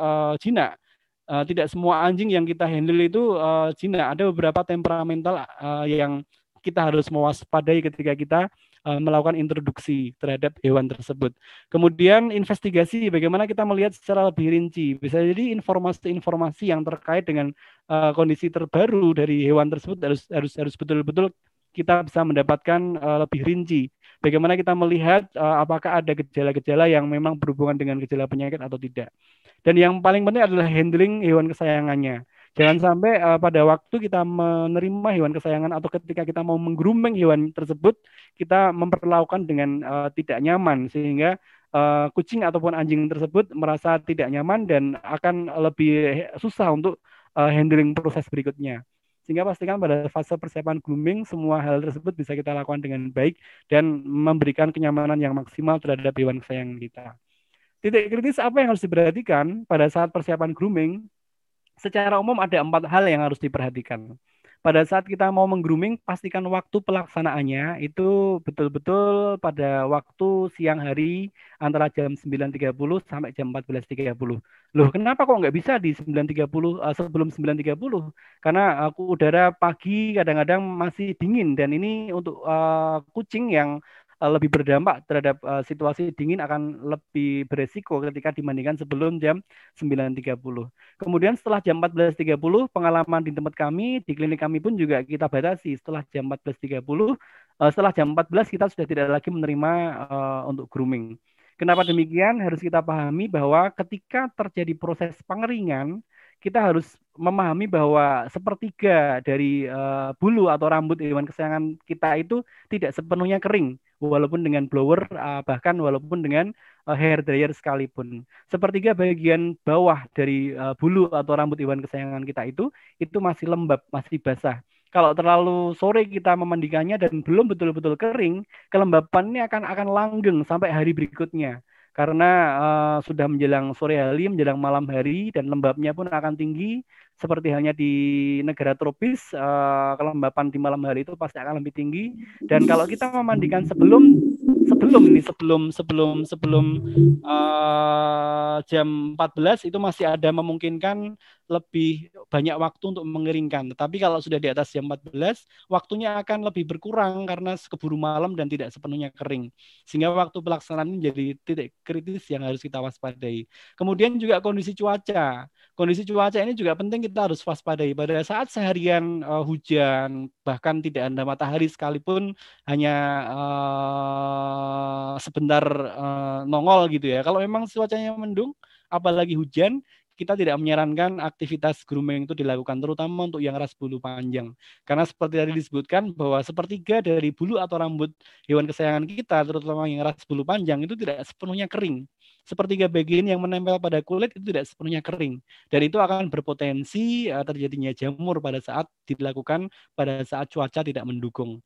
uh, jinak. Uh, tidak semua anjing yang kita handle itu uh, jinak. Ada beberapa temperamental uh, yang kita harus mewaspadai ketika kita uh, melakukan introduksi terhadap hewan tersebut. Kemudian investigasi bagaimana kita melihat secara lebih rinci. Bisa jadi informasi-informasi yang terkait dengan uh, kondisi terbaru dari hewan tersebut harus harus harus betul-betul kita bisa mendapatkan uh, lebih rinci. Bagaimana kita melihat uh, apakah ada gejala-gejala yang memang berhubungan dengan gejala penyakit atau tidak. Dan yang paling penting adalah handling hewan kesayangannya. Jangan sampai uh, pada waktu kita menerima hewan kesayangan atau ketika kita mau menggrooming hewan tersebut, kita memperlakukan dengan uh, tidak nyaman sehingga uh, kucing ataupun anjing tersebut merasa tidak nyaman dan akan lebih susah untuk uh, handling proses berikutnya. Sehingga pastikan pada fase persiapan grooming semua hal tersebut bisa kita lakukan dengan baik dan memberikan kenyamanan yang maksimal terhadap hewan kesayangan kita. Titik kritis apa yang harus diperhatikan pada saat persiapan grooming secara umum ada empat hal yang harus diperhatikan. Pada saat kita mau menggrooming, pastikan waktu pelaksanaannya itu betul-betul pada waktu siang hari antara jam 9.30 sampai jam 14.30. Loh, kenapa kok nggak bisa di 9.30 uh, eh, sebelum 9.30? Karena aku udara pagi kadang-kadang masih dingin dan ini untuk uh, kucing yang uh, lebih berdampak terhadap uh, situasi dingin akan lebih beresiko ketika dibandingkan sebelum jam 9.30. Kemudian setelah jam 14.30 pengalaman di tempat kami di klinik kami pun juga kita batasi setelah jam 14.30 uh, setelah jam 14 kita sudah tidak lagi menerima uh, untuk grooming. Kenapa demikian? Harus kita pahami bahwa ketika terjadi proses pengeringan, kita harus memahami bahwa sepertiga dari uh, bulu atau rambut hewan kesayangan kita itu tidak sepenuhnya kering walaupun dengan blower uh, bahkan walaupun dengan uh, hair dryer sekalipun. Sepertiga bagian bawah dari uh, bulu atau rambut hewan kesayangan kita itu itu masih lembab, masih basah. Kalau terlalu sore kita memandikannya dan belum betul-betul kering, kelembapannya akan akan langgeng sampai hari berikutnya karena uh, sudah menjelang sore hari, menjelang malam hari dan lembabnya pun akan tinggi seperti halnya di negara tropis uh, kelembapan di malam hari itu pasti akan lebih tinggi. Dan kalau kita memandikan sebelum sebelum ini sebelum sebelum sebelum uh, jam 14 itu masih ada memungkinkan lebih banyak waktu untuk mengeringkan. Tetapi kalau sudah di atas jam 14, waktunya akan lebih berkurang karena keburu malam dan tidak sepenuhnya kering. Sehingga waktu pelaksanaan menjadi titik kritis yang harus kita waspadai. Kemudian juga kondisi cuaca. Kondisi cuaca ini juga penting kita harus waspadai. Pada saat seharian uh, hujan, bahkan tidak ada matahari sekalipun hanya uh, sebentar uh, nongol gitu ya. Kalau memang cuacanya mendung, apalagi hujan, kita tidak menyarankan aktivitas grooming itu dilakukan terutama untuk yang ras bulu panjang. Karena seperti tadi disebutkan bahwa sepertiga dari bulu atau rambut hewan kesayangan kita terutama yang ras bulu panjang itu tidak sepenuhnya kering. Sepertiga bagian yang menempel pada kulit itu tidak sepenuhnya kering dan itu akan berpotensi uh, terjadinya jamur pada saat dilakukan pada saat cuaca tidak mendukung.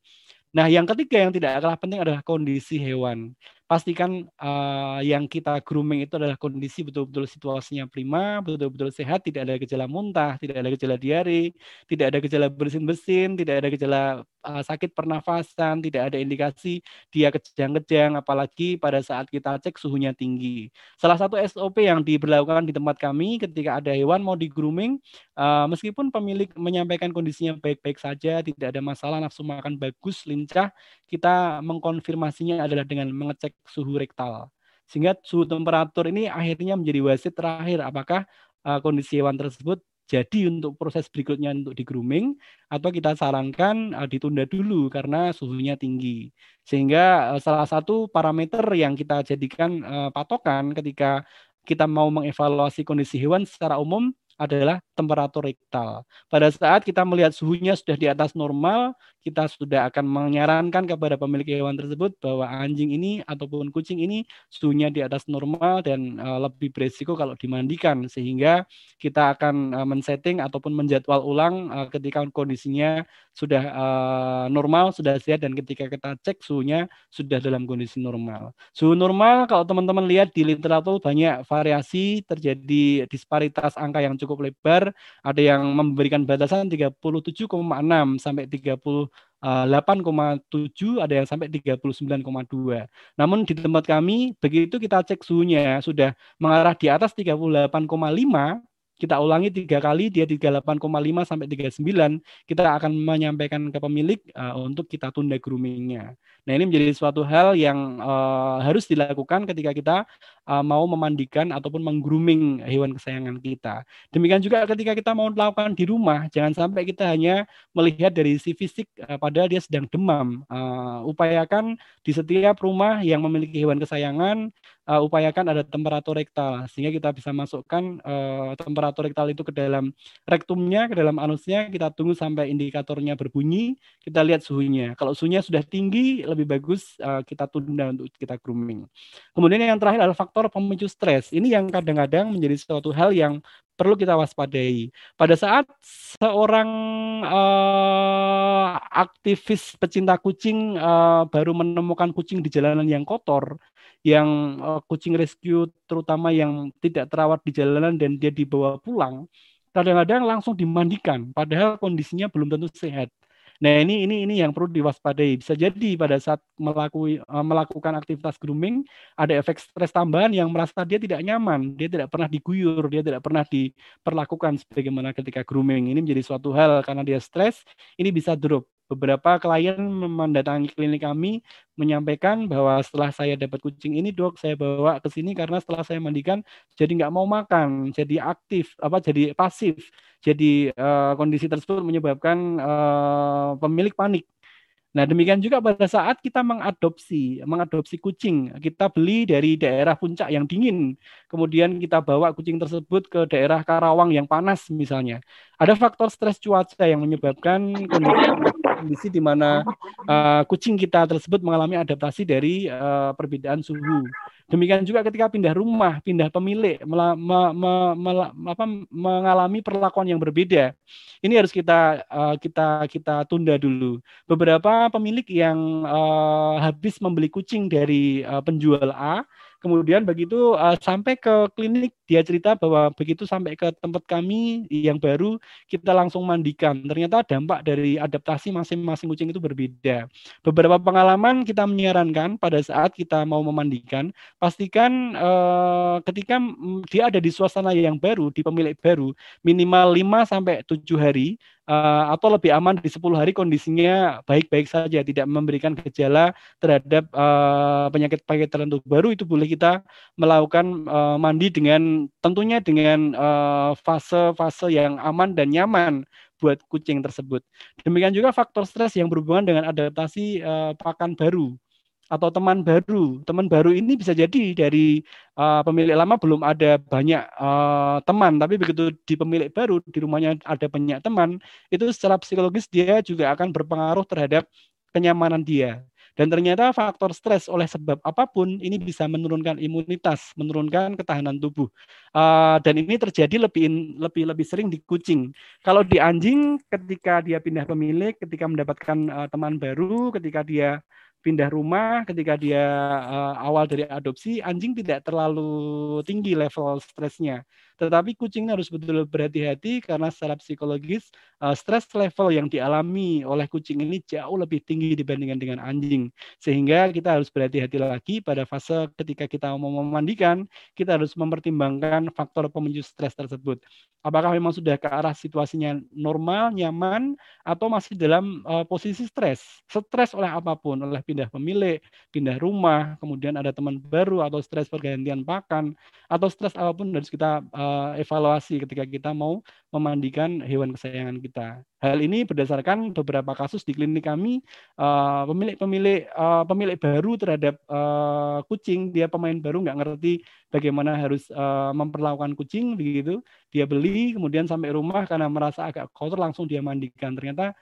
Nah, yang ketiga yang tidak kalah penting adalah kondisi hewan pastikan uh, yang kita grooming itu adalah kondisi betul-betul situasinya prima, betul-betul sehat, tidak ada gejala muntah, tidak ada gejala diare, tidak ada gejala bersin-bersin, tidak ada gejala uh, sakit pernafasan, tidak ada indikasi dia kejang-kejang, apalagi pada saat kita cek suhunya tinggi. Salah satu SOP yang diberlakukan di tempat kami ketika ada hewan mau di grooming, uh, meskipun pemilik menyampaikan kondisinya baik-baik saja, tidak ada masalah, nafsu makan bagus, lincah, kita mengkonfirmasinya adalah dengan mengecek suhu rektal. Sehingga suhu temperatur ini akhirnya menjadi wasit terakhir apakah uh, kondisi hewan tersebut jadi untuk proses berikutnya untuk di grooming atau kita sarankan uh, ditunda dulu karena suhunya tinggi. Sehingga uh, salah satu parameter yang kita jadikan uh, patokan ketika kita mau mengevaluasi kondisi hewan secara umum adalah temperatur rektal. Pada saat kita melihat suhunya sudah di atas normal, kita sudah akan menyarankan kepada pemilik hewan tersebut bahwa anjing ini ataupun kucing ini suhunya di atas normal dan uh, lebih beresiko kalau dimandikan sehingga kita akan uh, men-setting ataupun menjadwal ulang uh, ketika kondisinya sudah normal, sudah sehat dan ketika kita cek suhunya sudah dalam kondisi normal. Suhu normal kalau teman-teman lihat di literatur banyak variasi terjadi disparitas angka yang cukup lebar, ada yang memberikan batasan 37,6 sampai 30 8,7 ada yang sampai 39,2. Namun di tempat kami begitu kita cek suhunya sudah mengarah di atas 38,5 kita ulangi tiga kali dia 38,5 sampai 39 kita akan menyampaikan ke pemilik uh, untuk kita tunda groomingnya nah ini menjadi suatu hal yang uh, harus dilakukan ketika kita uh, mau memandikan ataupun menggrooming hewan kesayangan kita demikian juga ketika kita mau melakukan di rumah jangan sampai kita hanya melihat dari si fisik uh, padahal dia sedang demam uh, upayakan di setiap rumah yang memiliki hewan kesayangan uh, upayakan ada temperatur rektal sehingga kita bisa masukkan uh, temperatur rektal itu ke dalam rektumnya, ke dalam anusnya, kita tunggu sampai indikatornya berbunyi, kita lihat suhunya. Kalau suhunya sudah tinggi, lebih bagus uh, kita tunda untuk kita grooming. Kemudian yang terakhir adalah pemicu stres. Ini yang kadang-kadang menjadi suatu hal yang perlu kita waspadai. Pada saat seorang uh, aktivis pecinta kucing uh, baru menemukan kucing di jalanan yang kotor, yang uh, kucing rescue terutama yang tidak terawat di jalanan dan dia dibawa pulang, kadang-kadang langsung dimandikan padahal kondisinya belum tentu sehat. Nah, ini ini ini yang perlu diwaspadai. Bisa jadi pada saat melakukan uh, melakukan aktivitas grooming ada efek stres tambahan yang merasa dia tidak nyaman, dia tidak pernah diguyur, dia tidak pernah diperlakukan sebagaimana ketika grooming. Ini menjadi suatu hal karena dia stres, ini bisa drop beberapa klien mendatangi klinik kami menyampaikan bahwa setelah saya dapat kucing ini dok saya bawa ke sini karena setelah saya mandikan jadi nggak mau makan jadi aktif apa jadi pasif jadi uh, kondisi tersebut menyebabkan uh, pemilik panik Nah, demikian juga pada saat kita mengadopsi, mengadopsi kucing, kita beli dari daerah puncak yang dingin, kemudian kita bawa kucing tersebut ke daerah Karawang yang panas misalnya. Ada faktor stres cuaca yang menyebabkan kondisi, kondisi di mana uh, kucing kita tersebut mengalami adaptasi dari uh, perbedaan suhu. Demikian juga ketika pindah rumah, pindah pemilik, mela, me, me, me, apa, mengalami perlakuan yang berbeda. Ini harus kita uh, kita kita tunda dulu. Beberapa pemilik yang uh, habis membeli kucing dari uh, penjual A Kemudian begitu uh, sampai ke klinik dia cerita bahwa begitu sampai ke tempat kami yang baru kita langsung mandikan. Ternyata dampak dari adaptasi masing-masing kucing itu berbeda. Beberapa pengalaman kita menyarankan pada saat kita mau memandikan, pastikan uh, ketika dia ada di suasana yang baru, di pemilik baru, minimal 5 sampai 7 hari uh, atau lebih aman di 10 hari kondisinya baik-baik saja, tidak memberikan gejala terhadap uh, penyakit-penyakit tertentu. Baru itu boleh kita melakukan uh, mandi dengan tentunya dengan fase-fase uh, yang aman dan nyaman buat kucing tersebut. Demikian juga faktor stres yang berhubungan dengan adaptasi uh, pakan baru atau teman baru. Teman baru ini bisa jadi dari uh, pemilik lama belum ada banyak uh, teman, tapi begitu di pemilik baru di rumahnya ada banyak teman, itu secara psikologis dia juga akan berpengaruh terhadap kenyamanan dia. Dan ternyata faktor stres oleh sebab apa pun ini bisa menurunkan imunitas, menurunkan ketahanan tubuh. Uh, dan ini terjadi lebih lebih lebih sering di kucing. Kalau di anjing, ketika dia pindah pemilik, ketika mendapatkan uh, teman baru, ketika dia pindah rumah ketika dia uh, awal dari adopsi anjing tidak terlalu tinggi level stresnya tetapi kucing harus betul-betul berhati-hati karena secara psikologis uh, stres level yang dialami oleh kucing ini jauh lebih tinggi dibandingkan dengan anjing. Sehingga kita harus berhati-hati lagi pada fase ketika kita mau memandikan, kita harus mempertimbangkan faktor pemicu stres tersebut. Apakah memang sudah ke arah situasinya normal, nyaman, atau masih dalam uh, posisi stres? Stres oleh apa pun, oleh pindah pemilik, pindah rumah, kemudian ada teman baru, atau stres pergantian pakan, atau stres apa pun harus kita uh, Eh, evaluasi ketika kita mau memandikan hewan kesayangan kita. Hal ini berdasarkan beberapa kasus di klinik kami pemilik-pemilik uh, pemilik baru terhadap uh, kucing, dia pemain baru nggak ngerti bagaimana harus uh, memperlakukan kucing begitu. Dia beli kemudian sampai rumah karena merasa agak kotor langsung dia mandikan. Ternyata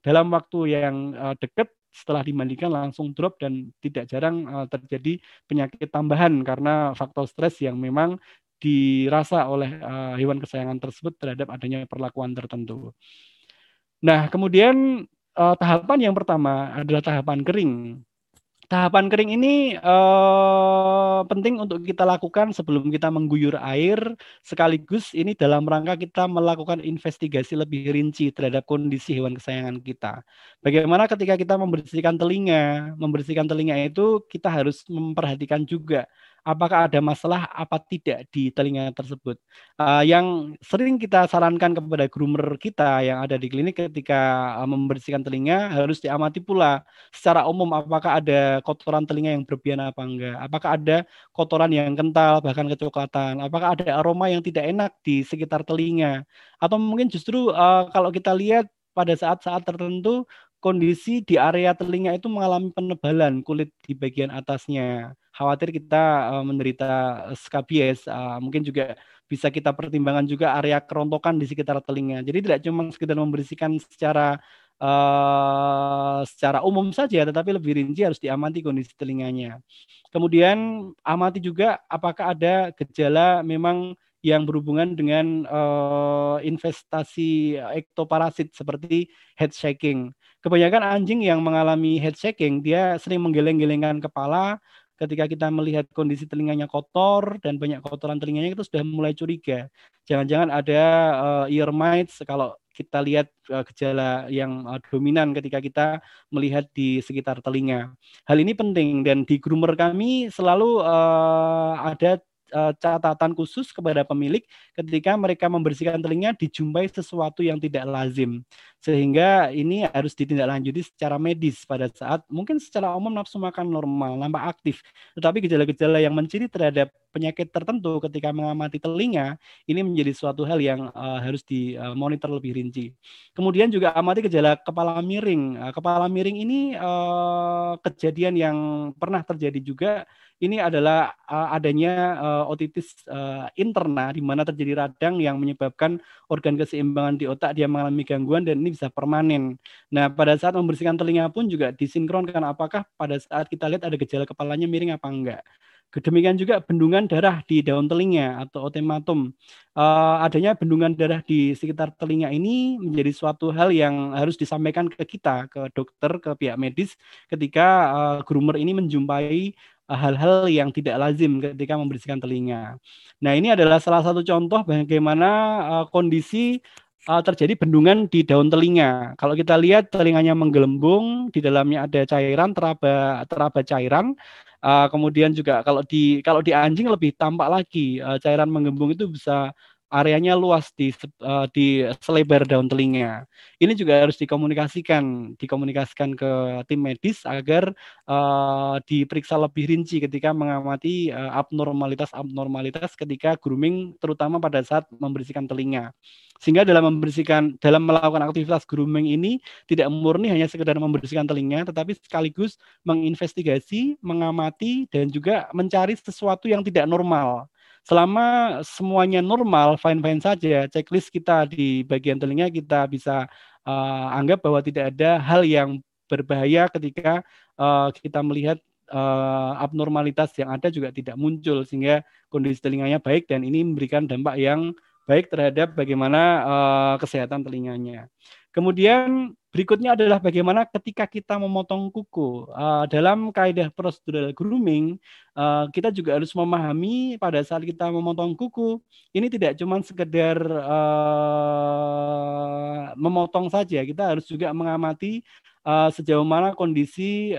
dalam waktu yang uh, dekat setelah dimandikan langsung drop dan tidak jarang uh, terjadi penyakit tambahan karena faktor stres yang memang dirasa oleh uh, hewan kesayangan tersebut terhadap adanya perlakuan tertentu. Nah, kemudian uh, tahapan yang pertama adalah tahapan kering. Tahapan kering ini uh, penting untuk kita lakukan sebelum kita mengguyur air, sekaligus ini dalam rangka kita melakukan investigasi lebih rinci terhadap kondisi hewan kesayangan kita. Bagaimana ketika kita membersihkan telinga, membersihkan telinga itu kita harus memperhatikan juga apakah ada masalah apa tidak di telinga tersebut. Uh, yang sering kita sarankan kepada groomer kita yang ada di klinik ketika uh, membersihkan telinga harus diamati pula secara umum apakah ada kotoran telinga yang berlebihan apa enggak, apakah ada kotoran yang kental bahkan kecoklatan, apakah ada aroma yang tidak enak di sekitar telinga, atau mungkin justru uh, kalau kita lihat pada saat-saat tertentu kondisi di area telinga itu mengalami penebalan kulit di bagian atasnya khawatir kita uh, menderita skabies, uh, mungkin juga bisa kita pertimbangkan juga area kerontokan di sekitar telinga. Jadi tidak cuma sekedar membersihkan secara uh, secara umum saja, tetapi lebih rinci harus diamati kondisi telinganya. Kemudian amati juga apakah ada gejala memang yang berhubungan dengan uh, investasi ektoparasit seperti head shaking. Kebanyakan anjing yang mengalami head shaking, dia sering menggeleng-gelengkan kepala, ketika kita melihat kondisi telinganya kotor dan banyak kotoran telinganya itu sudah mulai curiga. Jangan-jangan ada uh, ear mites kalau kita lihat uh, gejala yang uh, dominan ketika kita melihat di sekitar telinga. Hal ini penting dan di groomer kami selalu uh, ada uh, catatan khusus kepada pemilik ketika mereka membersihkan telinga dijumpai sesuatu yang tidak lazim. Sehingga ini harus ditindaklanjuti secara medis pada saat mungkin secara umum nafsu makan normal nampak aktif. Tetapi gejala-gejala yang menciri terhadap penyakit tertentu ketika mengamati telinga ini menjadi suatu hal yang uh, harus dimonitor lebih rinci. Kemudian juga amati gejala kepala miring. Uh, kepala miring ini uh, kejadian yang pernah terjadi juga ini adalah uh, adanya uh, otitis uh, interna di mana terjadi radang yang menyebabkan organ keseimbangan di otak dia mengalami gangguan dan ini bisa permanen. Nah, pada saat membersihkan telinga pun juga disinkronkan apakah pada saat kita lihat ada gejala kepalanya miring apa enggak. Demikian juga bendungan darah di daun telinga atau otematum. Uh, adanya bendungan darah di sekitar telinga ini menjadi suatu hal yang harus disampaikan ke kita, ke dokter, ke pihak medis ketika uh, groomer ini menjumpai hal-hal yang tidak lazim ketika membersihkan telinga. Nah, ini adalah salah satu contoh bagaimana uh, kondisi uh, terjadi bendungan di daun telinga. Kalau kita lihat telinganya menggelembung, di dalamnya ada cairan teraba teraba cairan. Uh, kemudian juga kalau di kalau di anjing lebih tampak lagi uh, cairan menggembung itu bisa areanya luas di uh, di selebar daun telinga. Ini juga harus dikomunikasikan, dikomunikasikan ke tim medis agar uh, diperiksa lebih rinci ketika mengamati uh, abnormalitas-abnormalitas ketika grooming terutama pada saat membersihkan telinga. Sehingga dalam membersihkan dalam melakukan aktivitas grooming ini tidak murni hanya sekedar membersihkan telinga tetapi sekaligus menginvestigasi, mengamati dan juga mencari sesuatu yang tidak normal selama semuanya normal, fine-fine saja, checklist kita di bagian telinga kita bisa uh, anggap bahwa tidak ada hal yang berbahaya ketika uh, kita melihat uh, abnormalitas yang ada juga tidak muncul sehingga kondisi telinganya baik dan ini memberikan dampak yang baik terhadap bagaimana uh, kesehatan telinganya. Kemudian berikutnya adalah bagaimana ketika kita memotong kuku. Uh, dalam kaidah prosedural grooming, uh, kita juga harus memahami pada saat kita memotong kuku, ini tidak cuma sekedar uh, memotong saja, kita harus juga mengamati uh, sejauh mana kondisi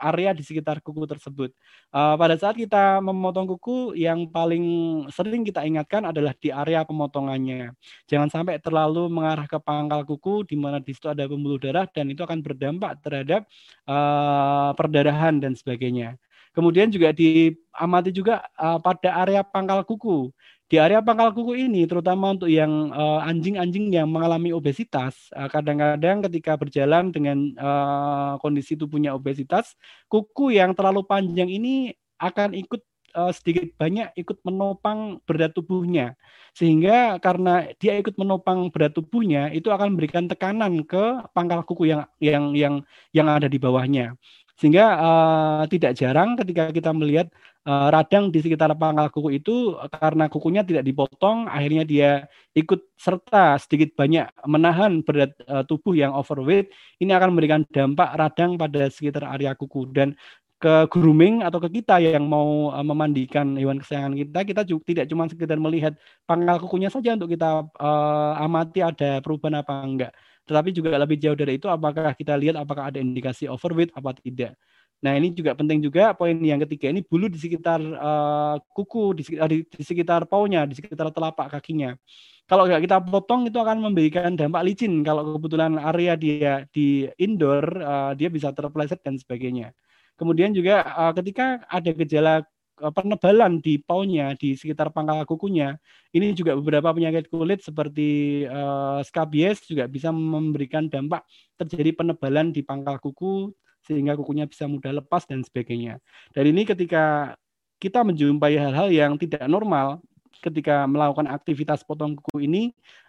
area di sekitar kuku tersebut. Uh, pada saat kita memotong kuku, yang paling sering kita ingatkan adalah di area pemotongannya. Jangan sampai terlalu mengarah ke pangkal kuku, di mana di situ ada pembuluh darah, dan itu akan berdampak terhadap uh, perdarahan dan sebagainya. Kemudian juga diamati juga uh, pada area pangkal kuku. Di area pangkal kuku ini, terutama untuk yang anjing-anjing uh, yang mengalami obesitas, kadang-kadang uh, ketika berjalan dengan uh, kondisi tubuhnya obesitas, kuku yang terlalu panjang ini akan ikut uh, sedikit banyak ikut menopang berat tubuhnya, sehingga karena dia ikut menopang berat tubuhnya, itu akan memberikan tekanan ke pangkal kuku yang yang yang yang ada di bawahnya. Sehingga uh, tidak jarang ketika kita melihat uh, radang di sekitar pangkal kuku itu karena kukunya tidak dipotong, akhirnya dia ikut serta sedikit banyak menahan berat uh, tubuh yang overweight, ini akan memberikan dampak radang pada sekitar area kuku. Dan ke grooming atau ke kita yang mau memandikan hewan kesayangan kita, kita juga tidak cuma sekedar melihat pangkal kukunya saja untuk kita uh, amati ada perubahan apa enggak tetapi juga lebih jauh dari itu apakah kita lihat apakah ada indikasi overweight apa tidak. Nah ini juga penting juga poin yang ketiga ini bulu di sekitar uh, kuku, di sekitar, di, di sekitar paunya, di sekitar telapak kakinya. Kalau nggak kita potong itu akan memberikan dampak licin. Kalau kebetulan area dia di indoor, uh, dia bisa terpeleset dan sebagainya. Kemudian juga uh, ketika ada gejala penebalan di paunya di sekitar pangkal kukunya. Ini juga beberapa penyakit kulit seperti uh, skabies juga bisa memberikan dampak terjadi penebalan di pangkal kuku sehingga kukunya bisa mudah lepas dan sebagainya. Dan ini ketika kita menjumpai hal-hal yang tidak normal, ketika melakukan aktivitas potong kuku ini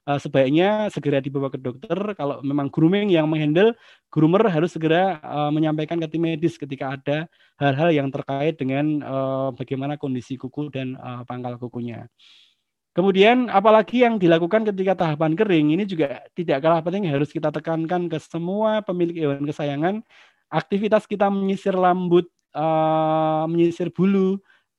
uh, sebaiknya segera dibawa ke dokter. Kalau memang grooming yang menghandle, groomer harus segera uh, menyampaikan ke tim medis ketika ada hal-hal yang terkait dengan uh, bagaimana kondisi kuku dan uh, pangkal kukunya. Kemudian apalagi yang dilakukan ketika tahapan kering ini juga tidak kalah penting harus kita tekankan ke semua pemilik hewan kesayangan. Aktivitas kita menyisir rambut, uh, menyisir bulu,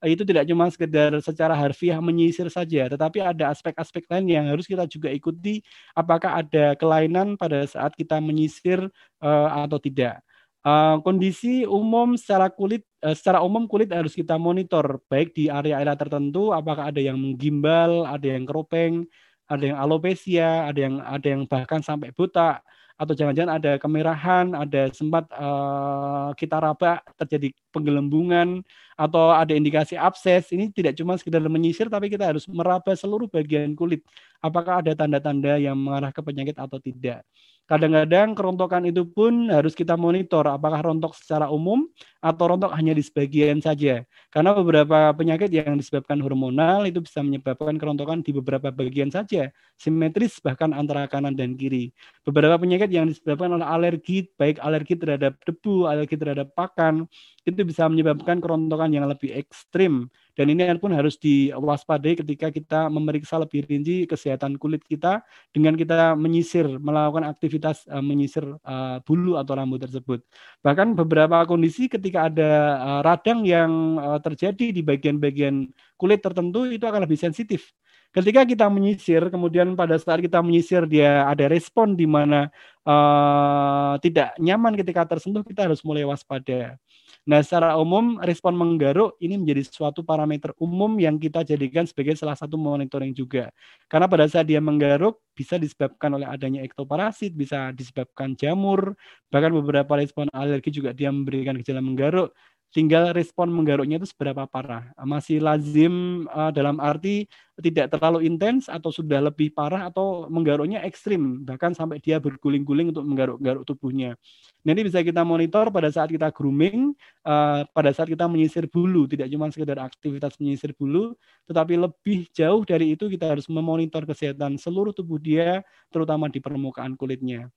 itu tidak cuma sekedar secara harfiah menyisir saja, tetapi ada aspek-aspek lain yang harus kita juga ikuti apakah ada kelainan pada saat kita menyisir uh, atau tidak. Uh, kondisi umum secara kulit uh, secara umum kulit harus kita monitor baik di area-area tertentu apakah ada yang menggimbal, ada yang keropeng, ada yang alopecia, ada yang ada yang bahkan sampai buta atau jangan-jangan ada kemerahan, ada sempat uh, kita raba terjadi penggelembungan atau ada indikasi abses. Ini tidak cuma sekedar menyisir tapi kita harus meraba seluruh bagian kulit. Apakah ada tanda-tanda yang mengarah ke penyakit atau tidak. Kadang-kadang kerontokan itu pun harus kita monitor apakah rontok secara umum atau rontok hanya di sebagian saja. Karena beberapa penyakit yang disebabkan hormonal itu bisa menyebabkan kerontokan di beberapa bagian saja, simetris bahkan antara kanan dan kiri. Beberapa penyakit yang disebabkan oleh alergi, baik alergi terhadap debu, alergi terhadap pakan, itu bisa menyebabkan kerontokan yang lebih ekstrim dan ini pun harus diwaspadai ketika kita memeriksa lebih rinci kesehatan kulit kita dengan kita menyisir, melakukan aktivitas uh, menyisir uh, bulu atau rambut tersebut. Bahkan beberapa kondisi ketika ketika ada uh, radang yang uh, terjadi di bagian-bagian kulit tertentu itu akan lebih sensitif. Ketika kita menyisir, kemudian pada saat kita menyisir dia ada respon di mana uh, tidak nyaman ketika tersentuh, kita harus mulai waspada. Nah, secara umum respon menggaruk ini menjadi suatu parameter umum yang kita jadikan sebagai salah satu monitoring juga. Karena pada saat dia menggaruk bisa disebabkan oleh adanya ektoparasit, bisa disebabkan jamur, bahkan beberapa respon alergi juga dia memberikan gejala menggaruk tinggal respon menggaruknya itu seberapa parah. Masih lazim uh, dalam arti tidak terlalu intens atau sudah lebih parah atau menggaruknya ekstrim, bahkan sampai dia berguling-guling untuk menggaruk-garuk tubuhnya. Ini bisa kita monitor pada saat kita grooming, uh, pada saat kita menyisir bulu, tidak cuma sekedar aktivitas menyisir bulu, tetapi lebih jauh dari itu kita harus memonitor kesehatan seluruh tubuh dia, terutama di permukaan kulitnya.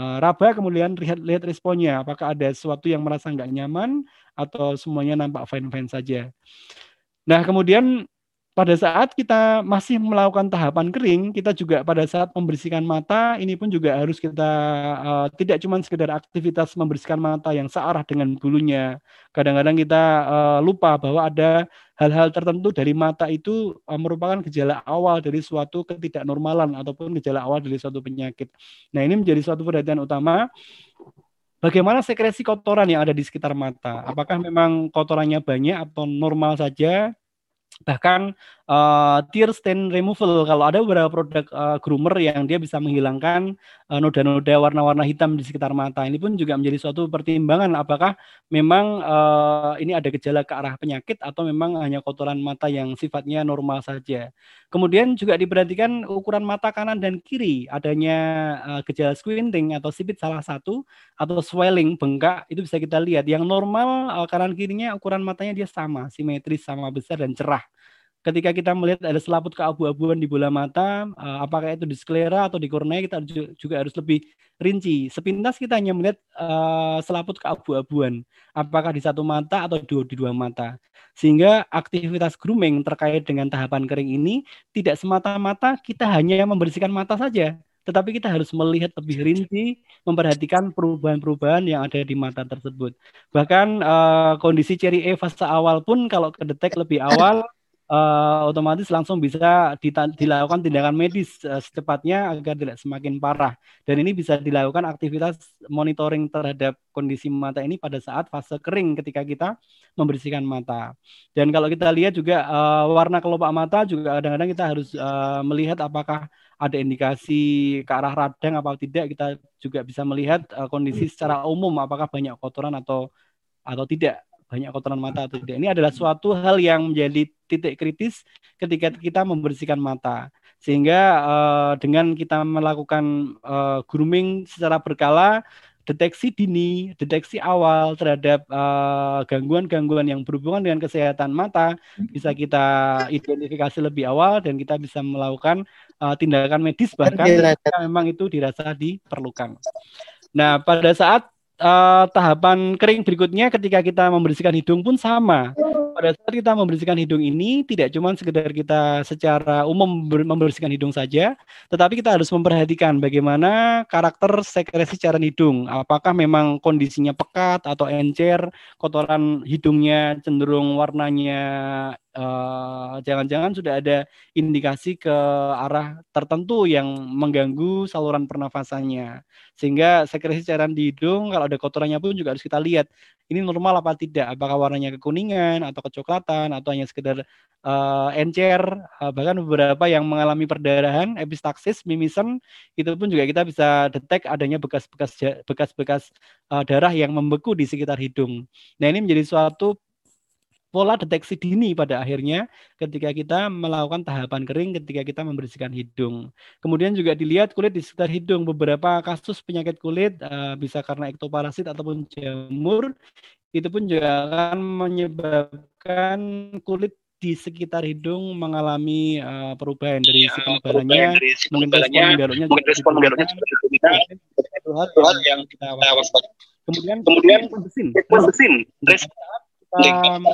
Uh, raba kemudian lihat lihat responnya apakah ada sesuatu yang merasa nggak nyaman atau semuanya nampak fine fine saja. Nah kemudian pada saat kita masih melakukan tahapan kering, kita juga pada saat membersihkan mata, ini pun juga harus kita uh, tidak cuma sekedar aktivitas membersihkan mata yang searah dengan bulunya. Kadang-kadang kita uh, lupa bahwa ada hal-hal tertentu dari mata itu uh, merupakan gejala awal dari suatu ketidaknormalan ataupun gejala awal dari suatu penyakit. Nah ini menjadi suatu perhatian utama Bagaimana sekresi kotoran yang ada di sekitar mata? Apakah memang kotorannya banyak atau normal saja? Bahkan uh, tear stain removal. Kalau ada beberapa produk uh, groomer yang dia bisa menghilangkan uh, noda-noda warna-warna hitam di sekitar mata. Ini pun juga menjadi suatu pertimbangan. Apakah memang uh, ini ada gejala ke arah penyakit atau memang hanya kotoran mata yang sifatnya normal saja? Kemudian juga diperhatikan ukuran mata kanan dan kiri. Adanya uh, gejala squinting atau sipit salah satu atau swelling bengkak itu bisa kita lihat. Yang normal uh, kanan kirinya ukuran matanya dia sama simetris sama besar dan cerah ketika kita melihat ada selaput keabu-abuan di bola mata, uh, apakah itu di sklera atau di kornea, kita juga harus lebih rinci. Sepintas kita hanya melihat uh, selaput keabu-abuan, apakah di satu mata atau di, di dua mata. Sehingga aktivitas grooming terkait dengan tahapan kering ini tidak semata-mata kita hanya membersihkan mata saja, tetapi kita harus melihat lebih rinci, memperhatikan perubahan-perubahan yang ada di mata tersebut. Bahkan uh, kondisi ceri E fase awal pun kalau kedetek lebih awal uh, otomatis langsung bisa dilakukan tindakan medis uh, secepatnya agar tidak semakin parah. Dan ini bisa dilakukan aktivitas monitoring terhadap kondisi mata ini pada saat fase kering ketika kita membersihkan mata. Dan kalau kita lihat juga uh, warna kelopak mata juga kadang-kadang kita harus uh, melihat apakah ada indikasi ke arah radang atau tidak. Kita juga bisa melihat uh, kondisi secara umum apakah banyak kotoran atau atau tidak banyak kotoran mata atau tidak. Ini adalah suatu hal yang menjadi titik kritis ketika kita membersihkan mata. Sehingga uh, dengan kita melakukan uh, grooming secara berkala, deteksi dini, deteksi awal terhadap gangguan gangguan-gangguan yang berhubungan dengan kesehatan mata bisa kita identifikasi lebih awal dan kita bisa melakukan uh, tindakan medis bahkan jika memang itu dirasa diperlukan. Nah, pada saat uh, tahapan kering berikutnya ketika kita membersihkan hidung pun sama. Pada saat kita membersihkan hidung ini tidak cuma sekedar kita secara umum membersihkan hidung saja, tetapi kita harus memperhatikan bagaimana karakter sekresi cairan hidung. Apakah memang kondisinya pekat atau encer, kotoran hidungnya cenderung warnanya jangan-jangan uh, sudah ada indikasi ke arah tertentu yang mengganggu saluran pernafasannya. Sehingga sekresi cairan di hidung kalau ada kotorannya pun juga harus kita lihat ini normal apa tidak. Apakah warnanya kekuningan atau kecoklatan atau hanya sekedar uh, encer, uh, bahkan beberapa yang mengalami perdarahan, epistaksis, mimisen, itu pun juga kita bisa detek adanya bekas-bekas bekas-bekas uh, darah yang membeku di sekitar hidung. Nah, ini menjadi suatu pola deteksi dini pada akhirnya ketika kita melakukan tahapan kering ketika kita membersihkan hidung. Kemudian juga dilihat kulit di sekitar hidung. Beberapa kasus penyakit kulit uh, bisa karena ektoparasit ataupun jamur itu pun juga akan menyebabkan kulit di sekitar hidung mengalami uh, perubahan dari ya, si penebalannya, mungkin respon menggaruknya, mungkin respon menggaruknya itu hal yang kita waspadai. Kemudian, kemudian bersin, bersin, um,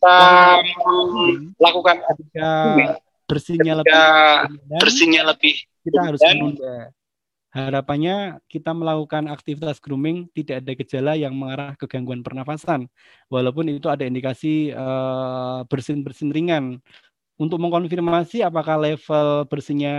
um, lakukan ketika bersihnya lebih bersihnya lebih kita harus menunda. Harapannya kita melakukan aktivitas grooming tidak ada gejala yang mengarah ke gangguan pernafasan, walaupun itu ada indikasi uh, bersin-bersin ringan. Untuk mengkonfirmasi apakah level bersihnya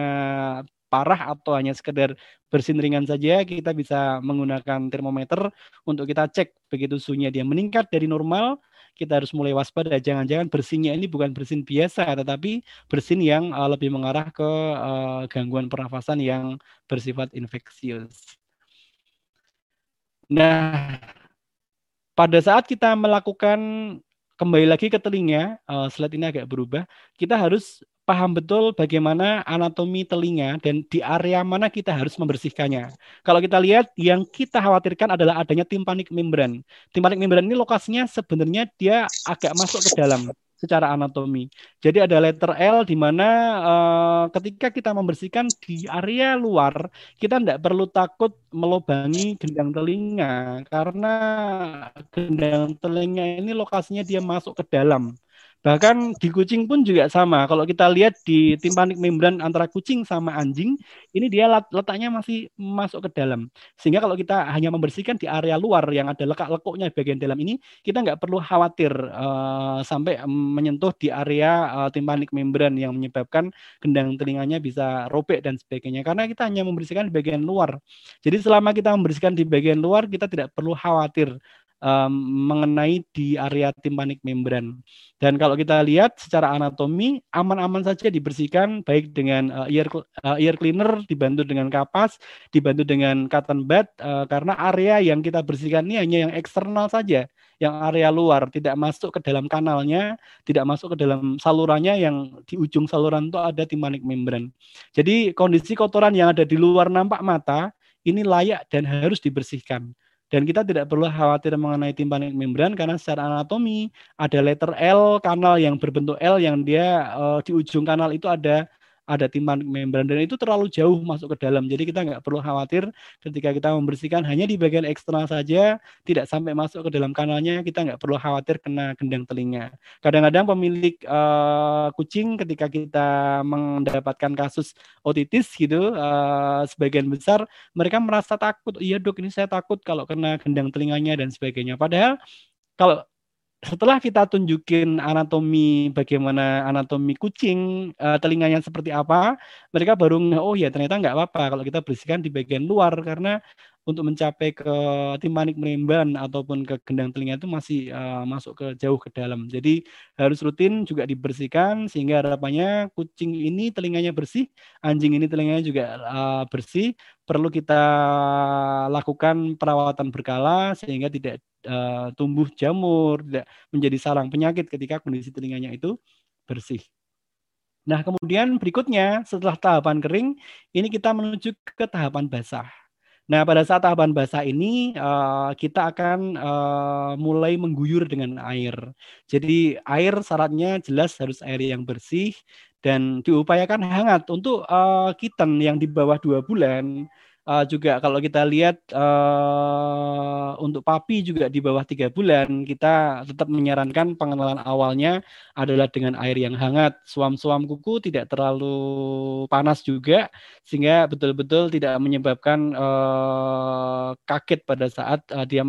parah atau hanya sekedar bersin ringan saja, kita bisa menggunakan termometer. Untuk kita cek begitu suhunya dia meningkat dari normal, kita harus mulai waspada. Jangan-jangan bersinnya ini bukan bersin biasa, tetapi bersin yang uh, lebih mengarah ke uh, gangguan pernafasan yang bersifat infeksius. Nah, pada saat kita melakukan kembali lagi ke telinga, uh, slide ini agak berubah, kita harus paham betul bagaimana anatomi telinga dan di area mana kita harus membersihkannya. Kalau kita lihat yang kita khawatirkan adalah adanya timpanik membran. Timpanik membran ini lokasinya sebenarnya dia agak masuk ke dalam secara anatomi. Jadi ada letter L di mana uh, ketika kita membersihkan di area luar, kita tidak perlu takut melubangi gendang telinga karena gendang telinga ini lokasinya dia masuk ke dalam. Bahkan di kucing pun juga sama. Kalau kita lihat di timpanik membran antara kucing sama anjing, ini dia letaknya masih masuk ke dalam. Sehingga kalau kita hanya membersihkan di area luar yang ada lekak-lekuknya bagian dalam ini, kita nggak perlu khawatir uh, sampai menyentuh di area uh, timpanik membran yang menyebabkan gendang telinganya bisa robek dan sebagainya. Karena kita hanya membersihkan di bagian luar. Jadi selama kita membersihkan di bagian luar, kita tidak perlu khawatir um, mengenai di area timpanik membran. Dan kalau kita lihat secara anatomi aman-aman saja dibersihkan baik dengan uh, ear uh, ear cleaner dibantu dengan kapas, dibantu dengan cotton bud uh, karena area yang kita bersihkan ini hanya yang eksternal saja, yang area luar tidak masuk ke dalam kanalnya, tidak masuk ke dalam salurannya yang di ujung saluran itu ada timpanik membran. Jadi kondisi kotoran yang ada di luar nampak mata ini layak dan harus dibersihkan. Dan kita tidak perlu khawatir mengenai timpanik membran karena secara anatomi ada letter L kanal yang berbentuk L yang dia uh, di ujung kanal itu ada ada timpanik membran dan itu terlalu jauh masuk ke dalam. Jadi kita nggak perlu khawatir ketika kita membersihkan hanya di bagian eksternal saja, tidak sampai masuk ke dalam kanalnya, kita nggak perlu khawatir kena gendang telinga. Kadang-kadang pemilik uh, kucing ketika kita mendapatkan kasus otitis gitu, uh, sebagian besar mereka merasa takut, iya dok ini saya takut kalau kena gendang telinganya dan sebagainya. Padahal kalau setelah kita tunjukin anatomi bagaimana anatomi kucing uh, telinganya seperti apa mereka baru oh ya ternyata nggak apa-apa kalau kita bersihkan di bagian luar karena untuk mencapai ke timpanik merimban ataupun ke gendang telinga itu masih uh, masuk ke jauh ke dalam. Jadi harus rutin juga dibersihkan sehingga harapannya kucing ini telinganya bersih, anjing ini telinganya juga uh, bersih. Perlu kita lakukan perawatan berkala sehingga tidak uh, tumbuh jamur, tidak menjadi sarang penyakit ketika kondisi telinganya itu bersih. Nah, kemudian berikutnya setelah tahapan kering, ini kita menuju ke tahapan basah. Nah, pada saat tahapan basah ini uh, kita akan uh, mulai mengguyur dengan air. Jadi air syaratnya jelas harus air yang bersih dan diupayakan hangat untuk kitten yang di bawah dua bulan uh, juga kalau kita lihat uh, untuk papi juga di bawah tiga bulan kita tetap menyarankan pengenalan awalnya adalah dengan air yang hangat. Suam-suam kuku tidak terlalu panas juga sehingga betul-betul tidak menyebabkan uh, kaget pada saat uh, dia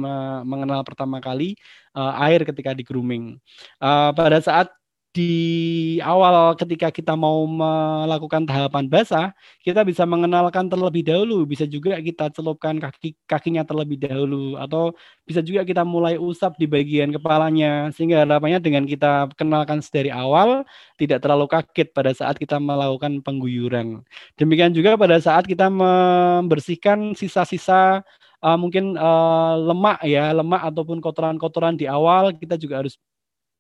mengenal pertama kali uh, air ketika di grooming. Uh, pada saat di awal ketika kita mau melakukan tahapan basah, kita bisa mengenalkan terlebih dahulu, bisa juga kita celupkan kaki kakinya terlebih dahulu atau bisa juga kita mulai usap di bagian kepalanya sehingga harapannya dengan kita kenalkan dari awal tidak terlalu kaget pada saat kita melakukan pengguyuran. Demikian juga pada saat kita membersihkan sisa-sisa uh, mungkin uh, lemak ya, lemak ataupun kotoran-kotoran di awal kita juga harus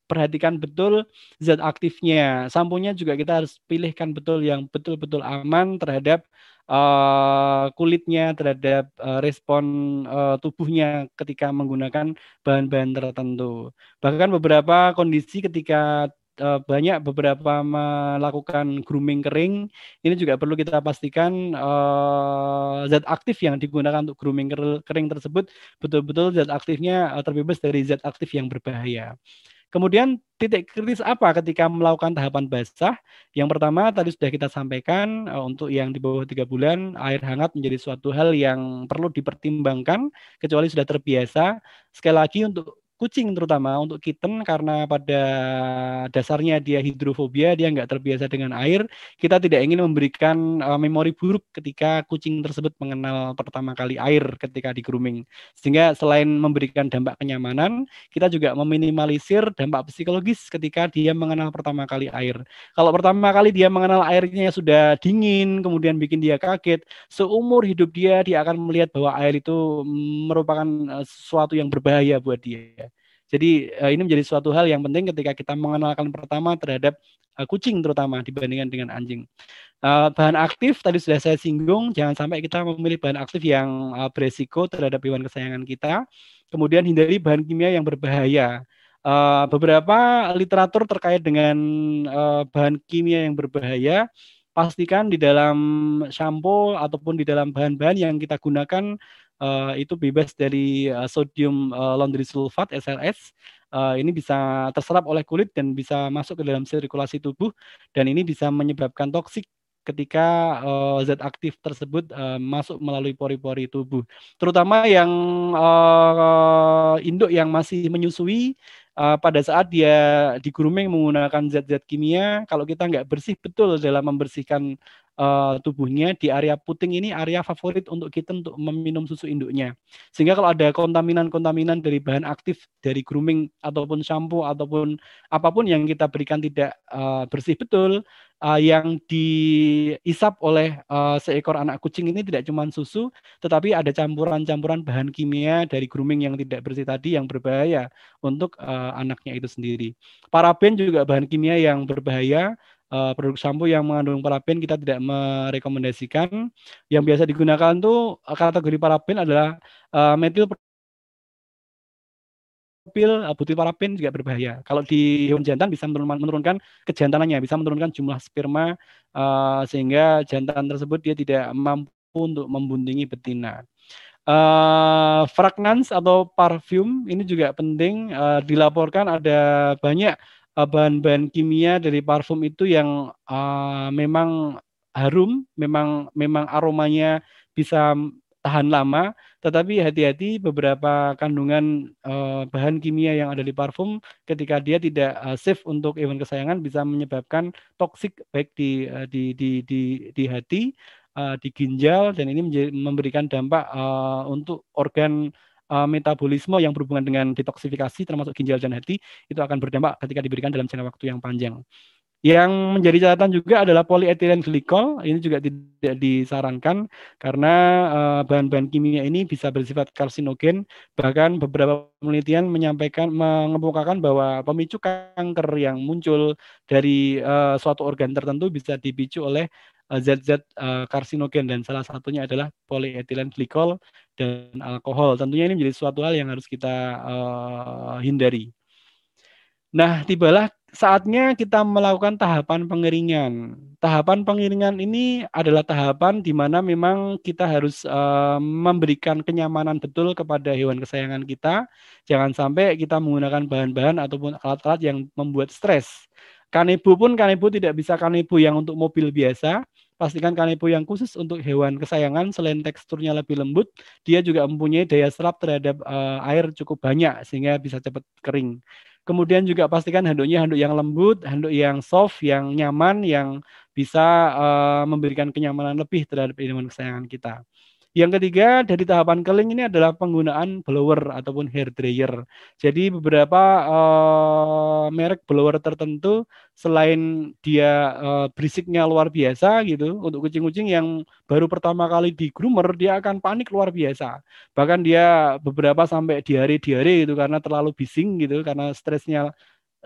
perhatikan betul zat aktifnya. Samponya juga kita harus pilihkan betul yang betul-betul aman terhadap uh, kulitnya, terhadap uh, respon uh, tubuhnya ketika menggunakan bahan-bahan tertentu. Bahkan beberapa kondisi ketika banyak beberapa melakukan grooming kering, ini juga perlu kita pastikan uh, zat aktif yang digunakan untuk grooming kering tersebut betul-betul zat aktifnya terbebas dari zat aktif yang berbahaya. Kemudian titik kritis apa ketika melakukan tahapan basah? Yang pertama tadi sudah kita sampaikan uh, untuk yang di bawah tiga bulan air hangat menjadi suatu hal yang perlu dipertimbangkan kecuali sudah terbiasa. Sekali lagi untuk kucing terutama untuk kitten karena pada dasarnya dia hidrofobia dia nggak terbiasa dengan air kita tidak ingin memberikan uh, memori buruk ketika kucing tersebut mengenal pertama kali air ketika di grooming. Sehingga selain memberikan dampak kenyamanan kita juga meminimalisir dampak psikologis ketika dia mengenal pertama kali air. Kalau pertama kali dia mengenal airnya sudah dingin kemudian bikin dia kaget seumur hidup dia dia akan melihat bahwa air itu merupakan uh, sesuatu yang berbahaya buat dia jadi uh, ini menjadi suatu hal yang penting ketika kita mengenalkan pertama terhadap uh, kucing terutama dibandingkan dengan anjing. Uh, bahan aktif tadi sudah saya singgung, jangan sampai kita memilih bahan aktif yang uh, beresiko terhadap hewan kesayangan kita. Kemudian hindari bahan kimia yang berbahaya. Uh, beberapa literatur terkait dengan uh, bahan kimia yang berbahaya pastikan di dalam shampoo ataupun di dalam bahan-bahan yang kita gunakan uh, itu bebas dari uh, sodium uh, laundry sulfate SLS. Uh, ini bisa terserap oleh kulit dan bisa masuk ke dalam sirkulasi tubuh dan ini bisa menyebabkan toksik ketika uh, zat aktif tersebut uh, masuk melalui pori-pori tubuh. Terutama yang uh, induk yang masih menyusui uh, pada saat dia di grooming menggunakan zat-zat kimia, kalau kita nggak bersih betul dalam membersihkan uh, tubuhnya di area puting ini area favorit untuk kita untuk meminum susu induknya. Sehingga kalau ada kontaminan-kontaminan dari bahan aktif dari grooming ataupun shampoo ataupun apa pun yang kita berikan tidak uh, bersih betul, uh, yang diisap oleh uh, seekor anak kucing ini tidak cuma susu, tetapi ada campuran-campuran bahan kimia dari grooming yang tidak bersih tadi yang berbahaya untuk uh, anaknya itu sendiri. Paraben juga bahan kimia yang berbahaya uh, produk sampo yang mengandung paraben kita tidak merekomendasikan. Yang biasa digunakan tuh kategori paraben adalah uh, metil pil butil paraben juga berbahaya. Kalau di hewan jantan bisa menurunkan kejantanannya, bisa menurunkan jumlah sperma uh, sehingga jantan tersebut dia tidak mampu untuk membuntingi betina. Uh, fragrance atau parfum ini juga penting uh, dilaporkan ada banyak Eh, bahan-bahan kimia dari parfum itu yang uh, memang harum, memang memang aromanya bisa tahan lama, tetapi hati-hati beberapa kandungan uh, bahan kimia yang ada di parfum ketika dia tidak uh, safe untuk hewan kesayangan bisa menyebabkan toksik baik di uh, di di di di hati, uh, di ginjal dan ini memberikan dampak uh, untuk organ uh, metabolisme yang berhubungan dengan detoksifikasi termasuk ginjal dan hati itu akan berdampak ketika diberikan dalam jangka waktu yang panjang. Yang menjadi catatan juga adalah polyethylene glycol. Ini juga tidak disarankan karena uh, bahan-bahan kimia ini bisa bersifat karsinogen. Bahkan beberapa penelitian menyampaikan mengemukakan bahwa pemicu kanker yang muncul dari uh, suatu organ tertentu bisa dipicu oleh zat-zat uh, karsinogen dan salah satunya adalah polyethylene glycol dan alkohol. Tentunya ini menjadi suatu hal yang harus kita uh, hindari. Nah, tibalah saatnya kita melakukan tahapan pengeringan. Tahapan pengeringan ini adalah tahapan di mana memang kita harus uh, memberikan kenyamanan betul kepada hewan kesayangan kita. Jangan sampai kita menggunakan bahan-bahan ataupun alat-alat yang membuat stres. Kanebo pun kanebo tidak bisa kanebo yang untuk mobil biasa, Pastikan kanebo yang khusus untuk hewan kesayangan selain teksturnya lebih lembut, dia juga mempunyai daya serap terhadap uh, air cukup banyak sehingga bisa cepat kering. Kemudian juga pastikan handuknya handuk yang lembut, handuk yang soft, yang nyaman, yang bisa uh, memberikan kenyamanan lebih terhadap hewan kesayangan kita. Yang ketiga dari tahapan keling ini adalah penggunaan blower ataupun hair dryer. Jadi beberapa uh, merek blower tertentu selain dia uh, berisiknya luar biasa gitu untuk kucing-kucing yang baru pertama kali di groomer dia akan panik luar biasa. Bahkan dia beberapa sampai diare-diare gitu karena terlalu bising gitu karena stresnya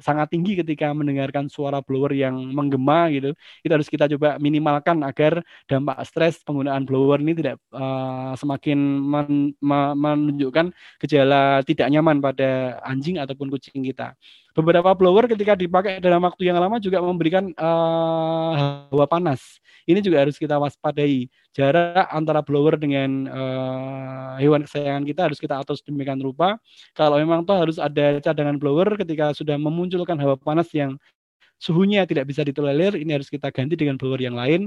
sangat tinggi ketika mendengarkan suara blower yang menggema gitu. Itu harus kita coba minimalkan agar dampak stres penggunaan blower ini tidak uh, semakin men, me, menunjukkan gejala tidak nyaman pada anjing ataupun kucing kita. Beberapa blower ketika dipakai dalam waktu yang lama juga memberikan uh, hawa panas. Ini juga harus kita waspadai. Jarak antara blower dengan uh, hewan kesayangan kita harus kita atur sedemikian rupa. Kalau memang toh harus ada cadangan blower ketika sudah memunculkan hawa panas yang suhunya tidak bisa ditolerir, ini harus kita ganti dengan blower yang lain.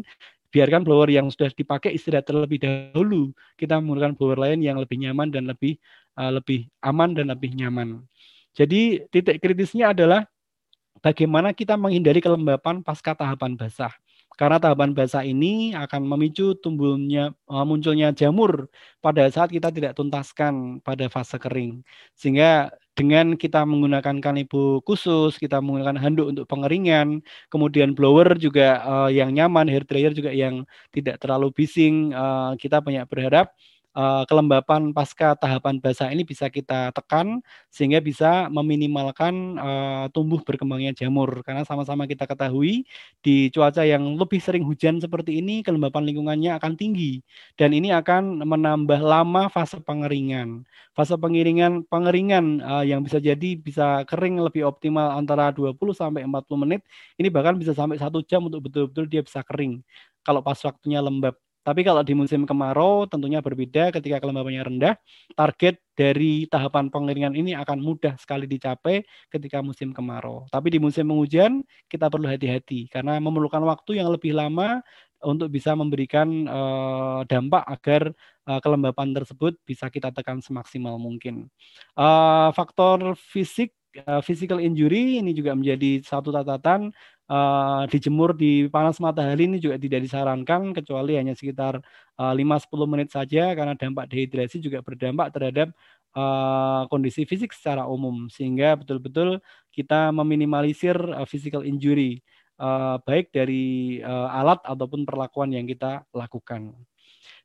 Biarkan blower yang sudah dipakai istirahat terlebih dahulu. Kita menggunakan blower lain yang lebih nyaman dan lebih uh, lebih aman dan lebih nyaman. Jadi titik kritisnya adalah bagaimana kita menghindari kelembapan pasca tahapan basah. Karena tahapan basah ini akan memicu tumbuhnya eh, munculnya jamur pada saat kita tidak tuntaskan pada fase kering. Sehingga dengan kita menggunakan kanibu khusus, kita menggunakan handuk untuk pengeringan, kemudian blower juga uh, yang nyaman, hair dryer juga yang tidak terlalu bising, uh, kita banyak berharap uh, kelembapan pasca tahapan basah ini bisa kita tekan sehingga bisa meminimalkan uh, tumbuh berkembangnya jamur karena sama-sama kita ketahui di cuaca yang lebih sering hujan seperti ini kelembapan lingkungannya akan tinggi dan ini akan menambah lama fase pengeringan. Fase pengeringan pengeringan uh, yang bisa jadi bisa kering lebih optimal antara 20 sampai 40 menit. Ini bahkan bisa sampai satu jam untuk betul-betul dia bisa kering kalau pas waktunya lembab. Tapi kalau di musim kemarau tentunya berbeda ketika kelembabannya rendah, target dari tahapan pengeringan ini akan mudah sekali dicapai ketika musim kemarau. Tapi di musim penghujan kita perlu hati-hati karena memerlukan waktu yang lebih lama untuk bisa memberikan uh, dampak agar uh, kelembapan tersebut bisa kita tekan semaksimal mungkin. Uh, faktor fisik physical injury ini juga menjadi satu catatan uh, dijemur di panas matahari ini juga tidak disarankan kecuali hanya sekitar uh, 5-10 menit saja karena dampak dehidrasi juga berdampak terhadap uh, kondisi fisik secara umum sehingga betul-betul kita meminimalisir physical injury baik dari alat ataupun perlakuan yang kita lakukan.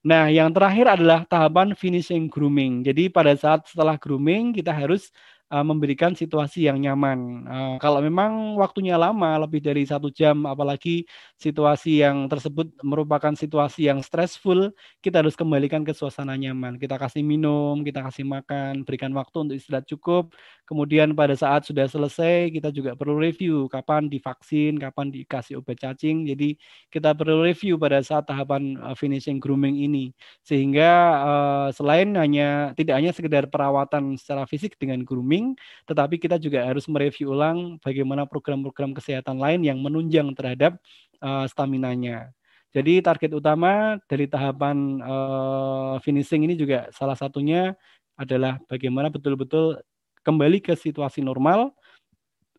Nah, yang terakhir adalah tahapan finishing grooming. Jadi pada saat setelah grooming kita harus uh, memberikan situasi yang nyaman. Uh, kalau memang waktunya lama, lebih dari satu jam, apalagi situasi yang tersebut merupakan situasi yang stressful, kita harus kembalikan ke suasana nyaman. Kita kasih minum, kita kasih makan, berikan waktu untuk istirahat cukup. Kemudian pada saat sudah selesai, kita juga perlu review kapan divaksin, kapan dikasih obat cacing. Jadi kita perlu review pada saat tahapan uh, finishing grooming ini, sehingga uh, selain hanya tidak hanya sekedar perawatan secara fisik dengan grooming tetapi kita juga harus mereview ulang bagaimana program-program kesehatan lain yang menunjang terhadap uh, stamina-nya. Jadi target utama dari tahapan finishing ini juga salah satunya adalah bagaimana betul-betul kembali ke situasi normal,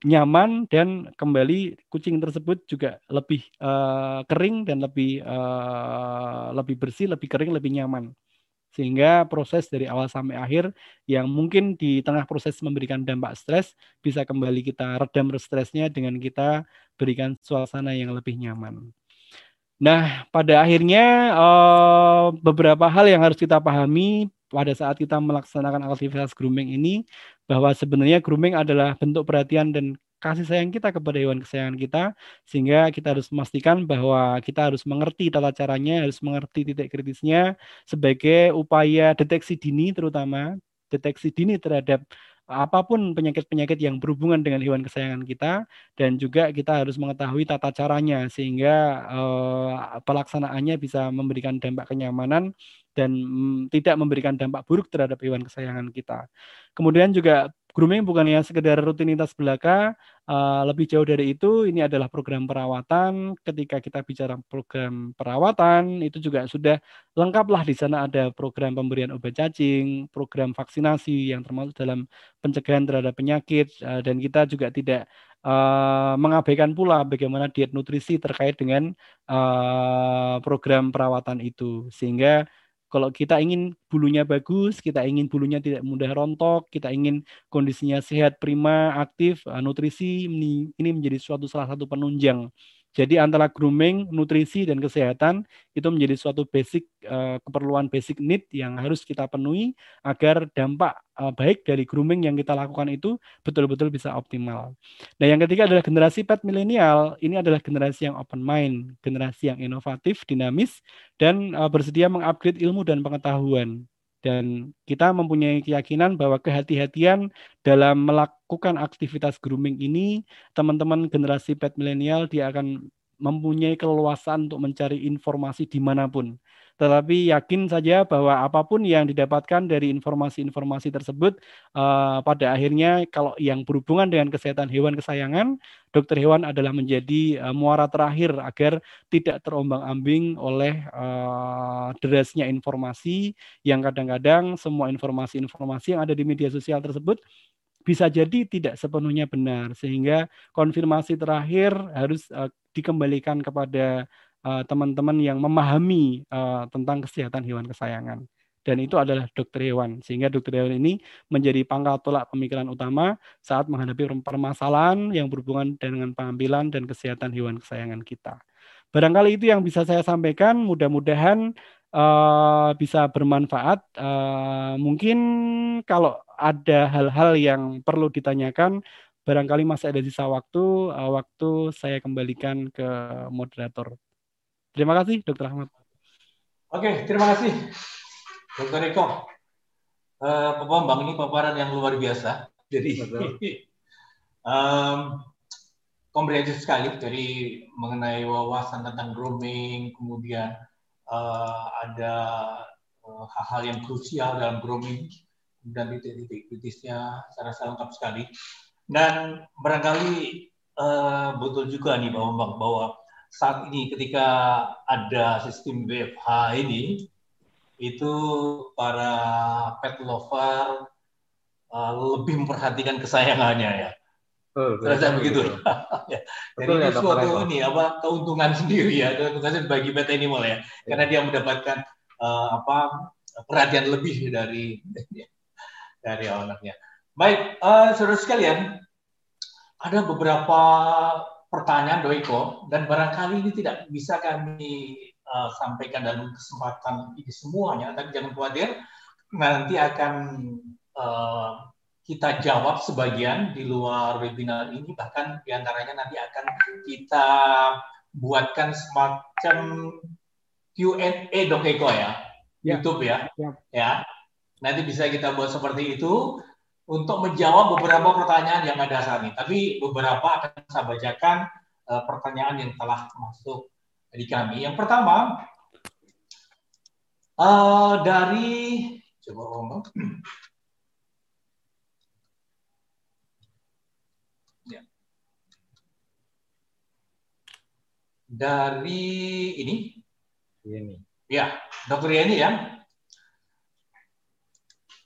nyaman dan kembali kucing tersebut juga lebih uh, kering dan lebih uh, lebih bersih, lebih kering, lebih nyaman sehingga proses dari awal sampai akhir yang mungkin di tengah proses memberikan dampak stres bisa kembali kita redam stresnya dengan kita berikan suasana yang lebih nyaman. Nah, pada akhirnya eh, beberapa hal yang harus kita pahami pada saat kita melaksanakan aktivitas grooming ini bahwa sebenarnya grooming adalah bentuk perhatian dan kasih sayang kita kepada hewan kesayangan kita sehingga kita harus memastikan bahwa kita harus mengerti tata caranya, harus mengerti titik kritisnya sebagai upaya deteksi dini terutama deteksi dini terhadap apa pun penyakit-penyakit yang berhubungan dengan hewan kesayangan kita dan juga kita harus mengetahui tata caranya sehingga uh, pelaksanaannya bisa memberikan dampak kenyamanan dan mm, tidak memberikan dampak buruk terhadap hewan kesayangan kita. Kemudian juga grooming bukannya sekedar rutinitas belaka, uh, lebih jauh dari itu ini adalah program perawatan. Ketika kita bicara program perawatan itu juga sudah lengkaplah di sana ada program pemberian obat cacing, program vaksinasi yang termasuk dalam pencegahan terhadap penyakit uh, dan kita juga tidak uh, mengabaikan pula bagaimana diet nutrisi terkait dengan uh, program perawatan itu sehingga kalau kita ingin bulunya bagus, kita ingin bulunya tidak mudah rontok, kita ingin kondisinya sehat, prima, aktif, eh, nutrisi ini, ini menjadi suatu salah satu penunjang jadi antara grooming, nutrisi dan kesehatan itu menjadi suatu basic uh, keperluan basic need yang harus kita penuhi agar dampak uh, baik dari grooming yang kita lakukan itu betul-betul bisa optimal. Nah, yang ketiga adalah generasi pet milenial. Ini adalah generasi yang open mind, generasi yang inovatif, dinamis dan uh, bersedia mengupgrade ilmu dan pengetahuan. Dan kita mempunyai keyakinan bahwa kehati-hatian dalam melakukan aktivitas grooming ini, teman-teman generasi pet milenial dia akan mempunyai keleluasan untuk mencari informasi di mana pun tetapi yakin saja bahwa apa pun yang didapatkan dari informasi-informasi tersebut, uh, pada akhirnya kalau yang berhubungan dengan kesehatan hewan kesayangan, dokter hewan adalah menjadi uh, muara terakhir agar tidak terombang-ambing oleh uh, derasnya informasi yang kadang-kadang semua informasi-informasi yang ada di media sosial tersebut bisa jadi tidak sepenuhnya benar. Sehingga konfirmasi terakhir harus uh, dikembalikan kepada Eh, teman-teman uh, yang memahami uh, tentang kesehatan hewan kesayangan dan itu adalah dokter hewan sehingga dokter hewan ini menjadi pangkal tolak pemikiran utama saat menghadapi permasalahan yang berhubungan dengan pengambilan dan kesehatan hewan kesayangan kita. Barangkali itu yang bisa saya sampaikan. Mudah-mudahan uh, bisa bermanfaat. Uh, mungkin kalau ada hal-hal yang perlu ditanyakan, barangkali masih ada sisa waktu. Uh, waktu saya kembalikan ke moderator. Terima kasih, Dokter Ahmad. Oke, terima kasih, Dokter Eko. Uh, Pak Bambang ini paparan yang luar biasa. Jadi um, komprehensif sekali dari mengenai wawasan tentang grooming, kemudian uh, ada hal hal-hal yang krusial dalam grooming, dan titik-titik kritisnya secara lengkap sekali. Dan barangkali uh, betul juga nih Pak Bambang bahwa saat ini ketika ada sistem WFH ini itu para pet lover uh, lebih memperhatikan kesayangannya ya. Betul, Terasa begitu. ya. Jadi itu ya, suatu ini apa keuntungan sendiri ya, keuntungan bagi pet animal ya, ya. karena dia mendapatkan uh, apa perhatian lebih dari dari ownernya. Baik, uh, saudara sekalian, ada beberapa pertanyaan Doiko dan barangkali ini tidak bisa kami uh, sampaikan dalam kesempatan ini semuanya, tapi jangan khawatir nanti akan uh, kita jawab sebagian di luar webinar ini bahkan di antaranya nanti akan kita buatkan semacam Q&A Doiko ya, ya. YouTube ya. ya, ya. Nanti bisa kita buat seperti itu untuk menjawab beberapa pertanyaan yang ada saat ini. Tapi beberapa akan saya bacakan uh, pertanyaan yang telah masuk di kami. Yang pertama uh, dari coba ngomong. ya. Dari ini. Ini. Ya, Dokter Yani ya.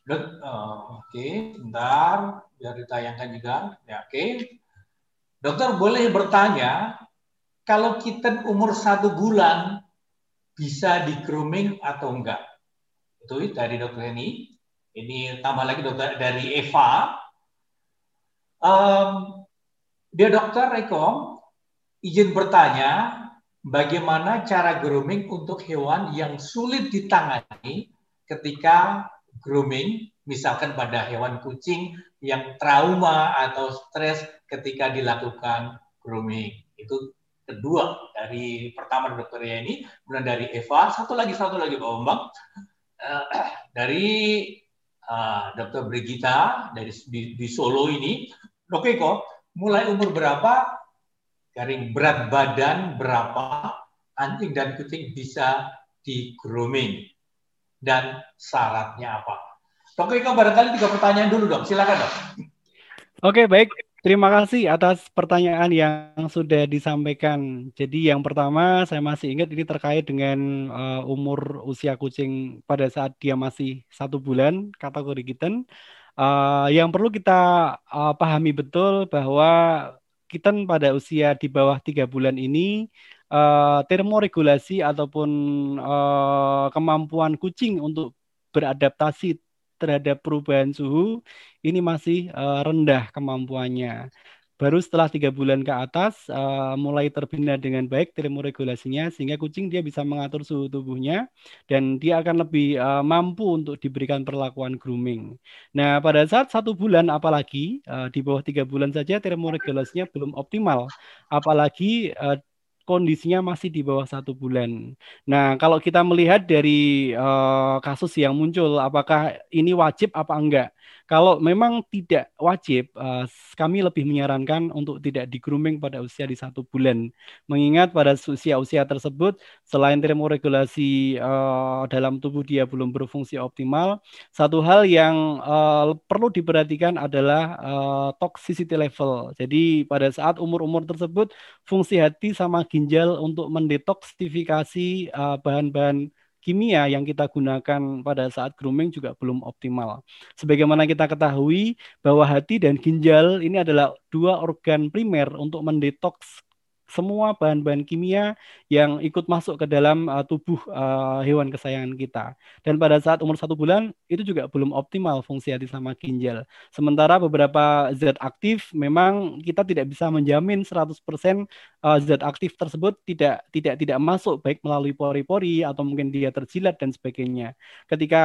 Uh, Oke, okay. bentar, biar ditayangkan juga. Ya, Oke. Okay. Dokter boleh bertanya, kalau kita umur satu bulan bisa di grooming atau enggak? Itu dari dokter ini. Ini tambah lagi dokter dari Eva. Um, dia dokter Eko, izin bertanya, bagaimana cara grooming untuk hewan yang sulit ditangani ketika grooming, misalkan pada hewan kucing yang trauma atau stres ketika dilakukan grooming. Itu kedua dari pertama dokter ini, kemudian dari Eva, satu lagi satu lagi Pak Bambang. Uh, dari uh, dokter Brigita dari di, di Solo ini, oke kok mulai umur berapa, garing berat badan berapa, anjing dan kucing bisa di grooming dan syaratnya apa? Dok Eko barangkali tiga pertanyaan dulu dok, silakan dok. Oke baik, terima kasih atas pertanyaan yang sudah disampaikan. Jadi yang pertama saya masih ingat ini terkait dengan uh, umur usia kucing pada saat dia masih satu bulan kategori kitten. Uh, yang perlu kita uh, pahami betul bahwa kitten pada usia di bawah tiga bulan ini uh, termoregulasi ataupun uh, kemampuan kucing untuk beradaptasi terhadap perubahan suhu ini masih uh, rendah kemampuannya. Baru setelah tiga bulan ke atas uh, mulai terbina dengan baik termoregulasinya sehingga kucing dia bisa mengatur suhu tubuhnya dan dia akan lebih uh, mampu untuk diberikan perlakuan grooming. Nah pada saat satu bulan apalagi uh, di bawah tiga bulan saja termoregulasinya belum optimal, apalagi uh, kondisinya masih di bawah satu bulan. Nah, kalau kita melihat dari uh, kasus yang muncul, apakah ini wajib apa enggak? Kalau memang tidak wajib, uh, kami lebih menyarankan untuk tidak di grooming pada usia di satu bulan. Mengingat pada usia-usia tersebut, selain termoregulasi uh, dalam tubuh dia belum berfungsi optimal, satu hal yang uh, perlu diperhatikan adalah uh, toxicity level. Jadi pada saat umur-umur tersebut, fungsi hati sama ginjal untuk mendetoksifikasi bahan-bahan kimia yang kita gunakan pada saat grooming juga belum optimal. Sebagaimana kita ketahui bahwa hati dan ginjal ini adalah dua organ primer untuk mendetoks semua bahan-bahan kimia yang ikut masuk ke dalam uh, tubuh uh, hewan kesayangan kita. Dan pada saat umur satu bulan itu juga belum optimal fungsi hati sama ginjal. Sementara beberapa zat aktif memang kita tidak bisa menjamin 100% uh, zat aktif tersebut tidak tidak tidak masuk baik melalui pori-pori atau mungkin dia terjilat dan sebagainya. Ketika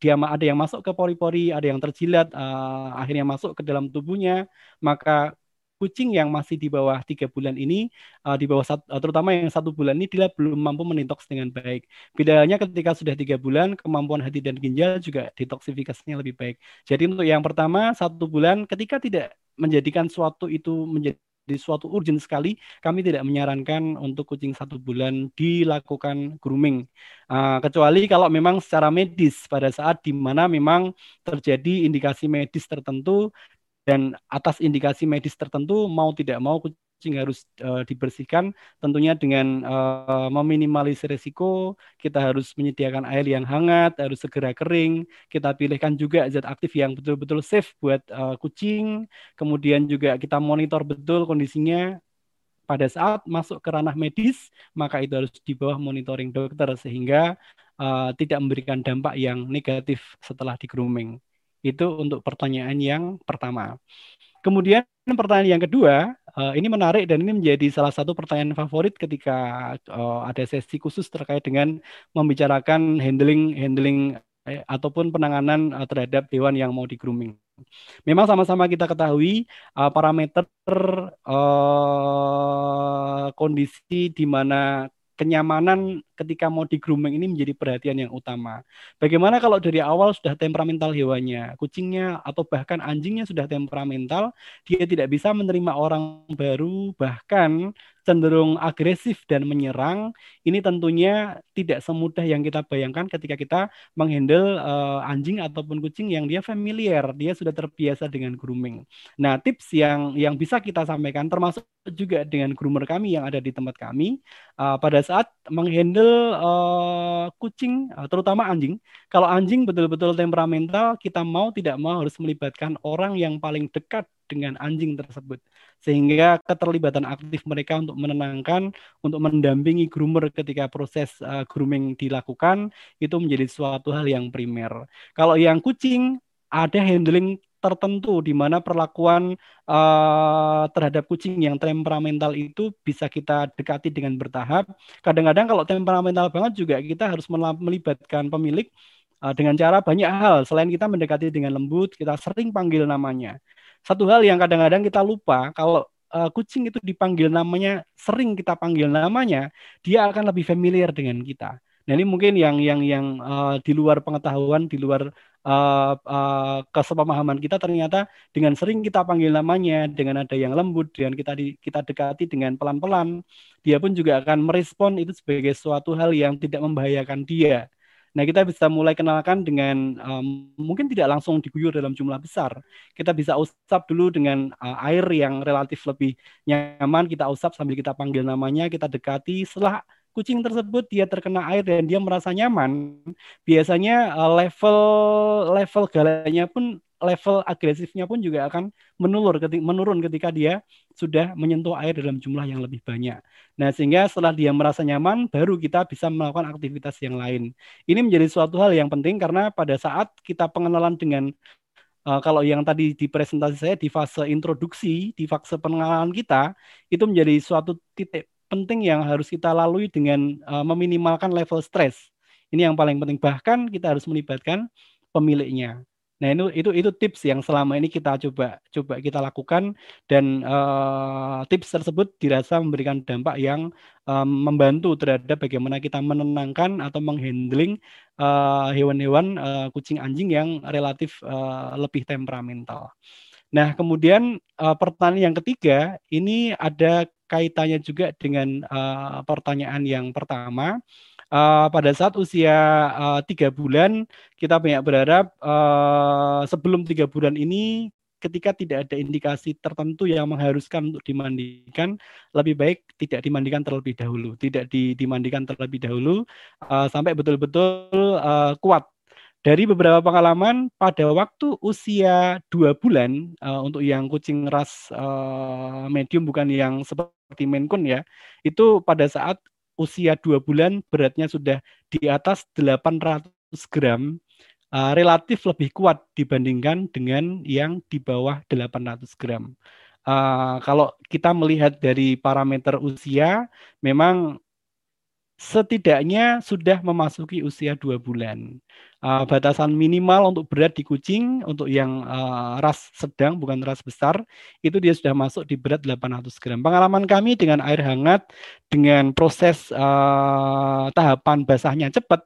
dia ada yang masuk ke pori-pori, ada yang terjilat, uh, akhirnya masuk ke dalam tubuhnya, maka kucing yang masih di bawah tiga bulan ini, uh, di bawah satu, uh, terutama yang satu bulan ini dia belum mampu menitoks dengan baik. Bedanya ketika sudah tiga bulan, kemampuan hati dan ginjal juga detoksifikasinya lebih baik. Jadi untuk yang pertama satu bulan, ketika tidak menjadikan suatu itu menjadi di suatu urgent sekali, kami tidak menyarankan untuk kucing satu bulan dilakukan grooming. Uh, kecuali kalau memang secara medis pada saat di mana memang terjadi indikasi medis tertentu dan atas indikasi medis tertentu mau tidak mau kucing harus uh, dibersihkan tentunya dengan uh, meminimalisir risiko kita harus menyediakan air yang hangat harus segera kering kita pilihkan juga zat aktif yang betul-betul safe buat uh, kucing kemudian juga kita monitor betul kondisinya pada saat masuk ke ranah medis maka itu harus di bawah monitoring dokter sehingga uh, tidak memberikan dampak yang negatif setelah di grooming. Itu untuk pertanyaan yang pertama. Kemudian pertanyaan yang kedua, uh, ini menarik dan ini menjadi salah satu pertanyaan favorit ketika uh, ada sesi khusus terkait dengan membicarakan handling handling eh, ataupun penanganan terhadap hewan yang mau di grooming. Memang sama-sama kita ketahui uh, parameter uh, kondisi di mana kenyamanan ketika mau di grooming ini menjadi perhatian yang utama. Bagaimana kalau dari awal sudah temperamental hewannya, kucingnya atau bahkan anjingnya sudah temperamental, dia tidak bisa menerima orang baru, bahkan cenderung agresif dan menyerang, ini tentunya tidak semudah yang kita bayangkan ketika kita menghandle uh, anjing ataupun kucing yang dia familiar, dia sudah terbiasa dengan grooming. Nah, tips yang yang bisa kita sampaikan termasuk juga dengan groomer kami yang ada di tempat kami uh, pada saat menghandle uh, kucing uh, terutama anjing. Kalau anjing betul-betul temperamental, kita mau tidak mau harus melibatkan orang yang paling dekat dengan anjing tersebut sehingga keterlibatan aktif mereka untuk menenangkan untuk mendampingi groomer ketika proses uh, grooming dilakukan itu menjadi suatu hal yang primer. Kalau yang kucing ada handling tertentu di mana perlakuan uh, terhadap kucing yang temperamental itu bisa kita dekati dengan bertahap. Kadang-kadang kalau temperamental banget juga kita harus melibatkan pemilik uh, dengan cara banyak hal. Selain kita mendekati dengan lembut, kita sering panggil namanya. Satu hal yang kadang-kadang kita lupa kalau uh, kucing itu dipanggil namanya, sering kita panggil namanya, dia akan lebih familiar dengan kita. Nah ini mungkin yang yang yang uh, di luar pengetahuan, di luar uh, uh, kesepemahaman kita ternyata dengan sering kita panggil namanya, dengan ada yang lembut, dengan kita di, kita dekati dengan pelan-pelan, dia pun juga akan merespon itu sebagai suatu hal yang tidak membahayakan dia. Nah, kita bisa mulai kenalkan dengan um, mungkin tidak langsung diguyur dalam jumlah besar. Kita bisa usap dulu dengan uh, air yang relatif lebih nyaman. Kita usap sambil kita panggil namanya, kita dekati. Setelah kucing tersebut dia terkena air dan dia merasa nyaman, biasanya uh, level level galanya pun level agresifnya pun juga akan menurun ketika, menurun ketika dia sudah menyentuh air dalam jumlah yang lebih banyak. Nah, sehingga setelah dia merasa nyaman, baru kita bisa melakukan aktivitas yang lain. Ini menjadi suatu hal yang penting karena pada saat kita pengenalan dengan uh, kalau yang tadi di presentasi saya di fase introduksi, di fase pengenalan kita, itu menjadi suatu titik penting yang harus kita lalui dengan uh, meminimalkan level stres. Ini yang paling penting. Bahkan kita harus melibatkan pemiliknya. Nah itu itu itu tips yang selama ini kita coba coba kita lakukan dan uh, tips tersebut dirasa memberikan dampak yang um, membantu terhadap bagaimana kita menenangkan atau menghandling hewan-hewan uh, uh, kucing anjing yang relatif uh, lebih temperamental. Nah kemudian uh, pertanyaan yang ketiga ini ada kaitannya juga dengan uh, pertanyaan yang pertama uh, pada saat usia uh, tiga bulan kita banyak berharap uh, sebelum tiga bulan ini ketika tidak ada indikasi tertentu yang mengharuskan untuk dimandikan, lebih baik tidak dimandikan terlebih dahulu, tidak di, dimandikan terlebih dahulu uh, sampai betul-betul uh, kuat. Dari beberapa pengalaman, pada waktu usia dua bulan uh, untuk yang kucing ras uh, medium bukan yang seperti Maine Coon ya, itu pada saat usia dua bulan beratnya sudah di atas 800 gram uh, relatif lebih kuat dibandingkan dengan yang di bawah 800 gram. Uh, kalau kita melihat dari parameter usia, memang setidaknya sudah memasuki usia dua bulan. Uh, batasan minimal untuk berat di kucing untuk yang uh, ras sedang bukan ras besar itu dia sudah masuk di berat 800 gram. Pengalaman kami dengan air hangat dengan proses uh, tahapan basahnya cepat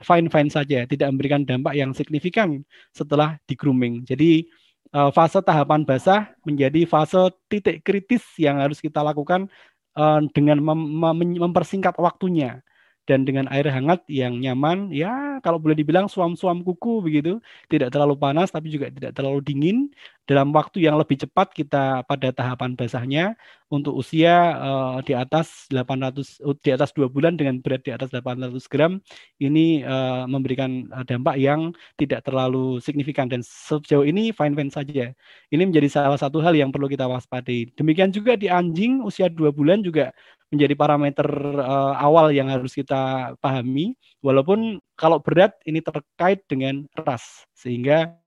fine fine saja, tidak memberikan dampak yang signifikan setelah di grooming. Jadi fase tahapan basah menjadi fase titik kritis yang harus kita lakukan uh, dengan mem mem mempersingkat waktunya. Dan dengan air hangat yang nyaman ya kalau boleh dibilang suam-suam kuku begitu. Tidak terlalu panas tapi juga tidak terlalu dingin dalam waktu yang lebih cepat kita pada tahapan basahnya untuk usia uh, di atas 800 di atas dua bulan dengan berat di atas 800 gram ini uh, memberikan dampak yang tidak terlalu signifikan. Dan sejauh ini fine fine saja. Ini menjadi salah satu hal yang perlu kita waspadai. Demikian juga di anjing usia dua bulan juga menjadi parameter uh, awal yang harus kita pahami. Walaupun kalau berat ini terkait dengan ras. Sehingga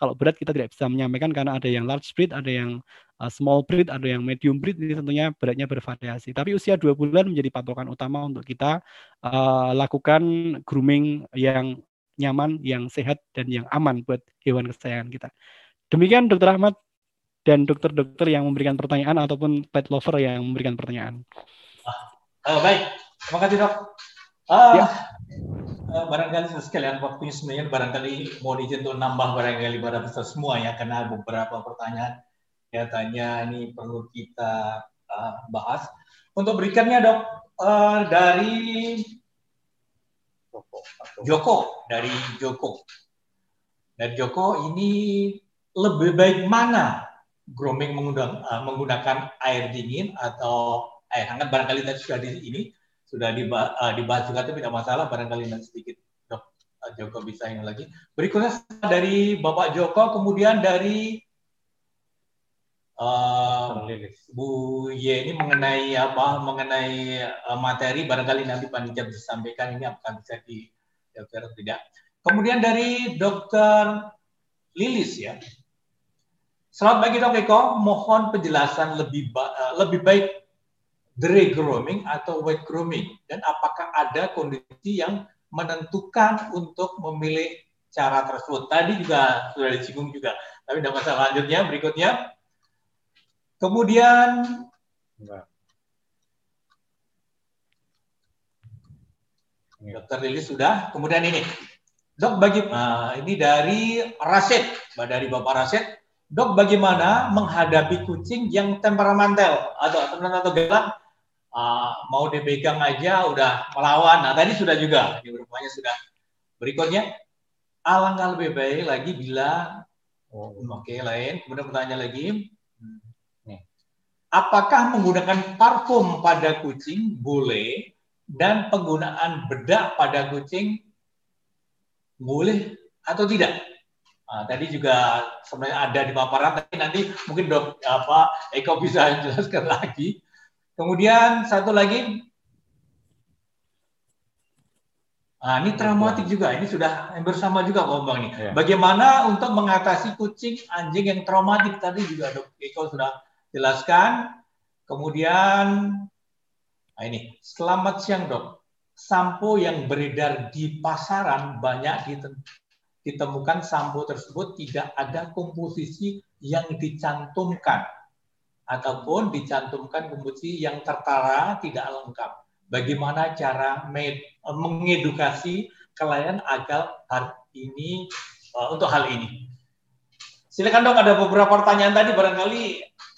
kalau berat kita tidak bisa menyampaikan karena ada yang large breed, ada yang uh, small breed, ada yang medium breed, ini tentunya beratnya bervariasi. Tapi usia dua bulan menjadi patokan utama untuk kita uh, lakukan grooming yang nyaman, yang sehat, dan yang aman buat hewan kesayangan kita. Demikian Dokter Ahmad dan dokter-dokter yang memberikan pertanyaan ataupun pet lover yang memberikan pertanyaan. Uh, baik, terima kasih dok. Uh, ya. Uh, barangkali sekalian waktunya sebenarnya barangkali mau izin untuk nambah barangkali pada besar semua ya karena beberapa pertanyaan tanya ini perlu kita uh, bahas. Untuk berikannya dok uh, dari Joko. Dari Joko. Dari Joko ini lebih baik mana grooming menggunakan, uh, menggunakan air dingin atau air hangat? Barangkali tadi sudah di ini sudah dibahas, uh, dibahas juga tapi tidak masalah barangkali nanti sedikit dok uh, Joko bisa ini lagi. Berikutnya dari Bapak Joko kemudian dari uh, Bu Ye ini mengenai apa mengenai uh, materi barangkali nanti panitia bisa sampaikan ini akan bisa di dokter tidak. Kemudian dari Dokter Lilis ya. Selamat pagi Dok Eko, mohon penjelasan lebih ba lebih baik dry grooming atau wet grooming dan apakah ada kondisi yang menentukan untuk memilih cara tersebut. Tadi juga sudah disinggung juga, tapi tidak masalah lanjutnya berikutnya. Kemudian Dokter Lili sudah. Kemudian ini, dok bagi nah, ini dari Rasid, dari Bapak Rasid. Dok, bagaimana menghadapi kucing yang temperamental atau atau galak uh, mau dipegang aja udah melawan. Nah tadi sudah juga, ini rupanya sudah. Berikutnya, alangkah lebih baik lagi bila, oh, oke okay, lain. Kemudian pertanyaan lagi, apakah menggunakan parfum pada kucing boleh dan penggunaan bedak pada kucing boleh atau tidak? Nah, tadi juga sebenarnya ada di paparan, tapi nanti mungkin dok apa Eko bisa jelaskan lagi. Kemudian satu lagi, Nah, ini traumatik juga. Ini sudah bersama juga Pak Bang nih. Ya. Bagaimana untuk mengatasi kucing, anjing yang traumatik tadi juga Dok Eko sudah jelaskan. Kemudian, nah ini, selamat siang Dok. Sampo yang beredar di pasaran banyak ditemukan sampo tersebut tidak ada komposisi yang dicantumkan ataupun dicantumkan komposisi yang tertara tidak lengkap. Bagaimana cara mengedukasi klien agar hal ini uh, untuk hal ini? Silakan dok, ada beberapa pertanyaan tadi barangkali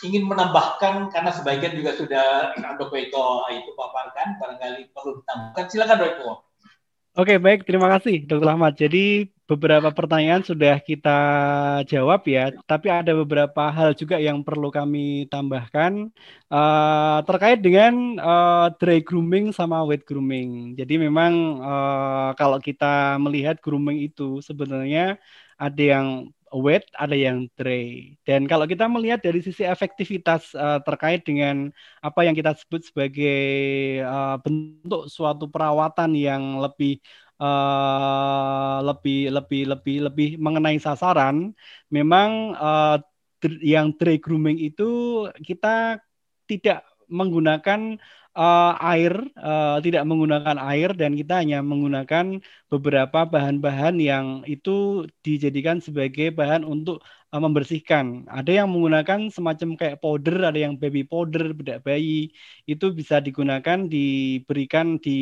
ingin menambahkan karena sebagian juga sudah Dok Eko itu paparkan, barangkali perlu ditambahkan. Silakan Dok Eko. Oke, baik. Terima kasih, Dr. Ahmad. Jadi beberapa pertanyaan sudah kita jawab ya, tapi ada beberapa hal juga yang perlu kami tambahkan uh, terkait dengan uh, dry grooming sama wet grooming. Jadi memang uh, kalau kita melihat grooming itu sebenarnya ada yang wet, ada yang dry. Dan kalau kita melihat dari sisi efektivitas uh, terkait dengan apa yang kita sebut sebagai uh, bentuk suatu perawatan yang lebih uh, lebih lebih lebih lebih mengenai sasaran, memang uh, yang dry grooming itu kita tidak menggunakan uh, air, uh, tidak menggunakan air dan kita hanya menggunakan beberapa bahan-bahan yang itu dijadikan sebagai bahan untuk membersihkan. Ada yang menggunakan semacam kayak powder, ada yang baby powder, bedak bayi. Itu bisa digunakan diberikan di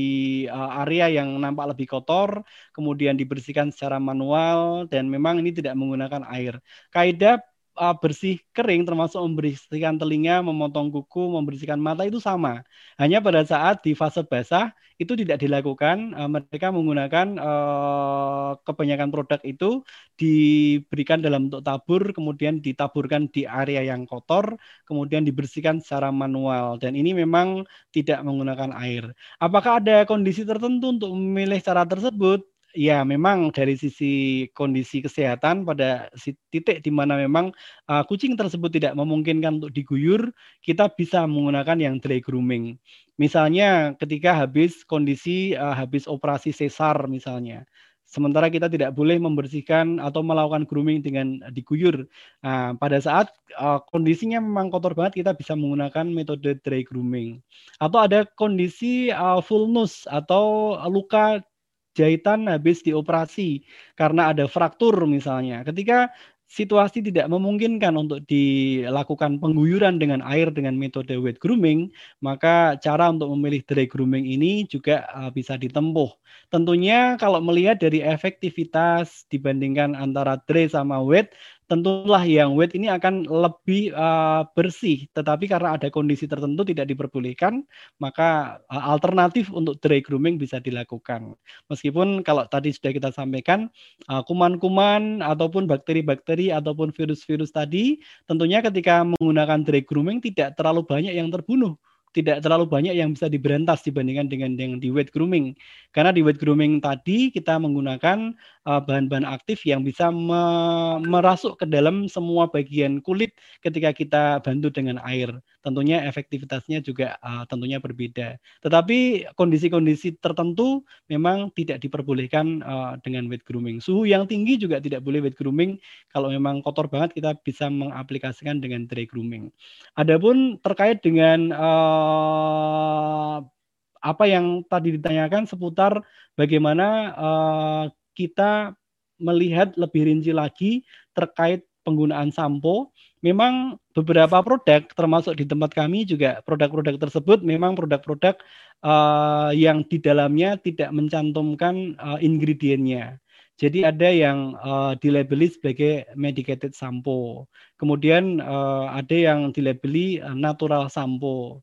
uh, area yang nampak lebih kotor, kemudian dibersihkan secara manual dan memang ini tidak menggunakan air. Kaidah uh, bersih kering termasuk membersihkan telinga, memotong kuku, membersihkan mata itu sama. Hanya pada saat di fase basah itu tidak dilakukan. Uh, mereka menggunakan uh, kebanyakan produk itu diberikan dalam bentuk tabur, kemudian ditaburkan di area yang kotor, kemudian dibersihkan secara manual. Dan ini memang tidak menggunakan air. Apakah ada kondisi tertentu untuk memilih cara tersebut? Ya memang dari sisi kondisi kesehatan pada titik di mana memang uh, kucing tersebut tidak memungkinkan untuk diguyur, kita bisa menggunakan yang dry grooming. Misalnya ketika habis kondisi uh, habis operasi sesar misalnya. Sementara kita tidak boleh membersihkan atau melakukan grooming dengan diguyur. Nah, pada saat uh, kondisinya memang kotor banget, kita bisa menggunakan metode dry grooming. Atau ada kondisi uh, full nose atau luka jahitan habis dioperasi karena ada fraktur misalnya. Ketika situasi tidak memungkinkan untuk dilakukan pengguyuran dengan air dengan metode wet grooming, maka cara untuk memilih dry grooming ini juga uh, bisa ditempuh. Tentunya kalau melihat dari efektivitas dibandingkan antara dry sama wet, tentulah yang wet ini akan lebih uh, bersih. Tetapi karena ada kondisi tertentu tidak diperbolehkan, maka uh, alternatif untuk dry grooming bisa dilakukan. Meskipun kalau tadi sudah kita sampaikan, kuman kuman-kuman ataupun bakteri-bakteri ataupun virus-virus tadi, tentunya ketika menggunakan dry grooming tidak terlalu banyak yang terbunuh tidak terlalu banyak yang bisa diberantas dibandingkan dengan yang di wet grooming. Karena di wet grooming tadi kita menggunakan uh, bahan-bahan aktif yang bisa me merasuk ke dalam semua bagian kulit ketika kita bantu dengan air. Tentunya efektivitasnya juga uh, tentunya berbeda. Tetapi kondisi-kondisi tertentu memang tidak diperbolehkan uh, dengan wet grooming. Suhu yang tinggi juga tidak boleh wet grooming. Kalau memang kotor banget kita bisa mengaplikasikan dengan dry grooming. Adapun terkait dengan uh, apa yang tadi ditanyakan seputar bagaimana uh, kita melihat lebih rinci lagi terkait penggunaan sampo. Memang beberapa produk termasuk di tempat kami juga produk-produk tersebut memang produk-produk uh, yang di dalamnya tidak mencantumkan uh, ingredientnya. Jadi ada yang uh, dilabeli sebagai medicated sampo. Kemudian uh, ada yang dilabeli uh, natural sampo.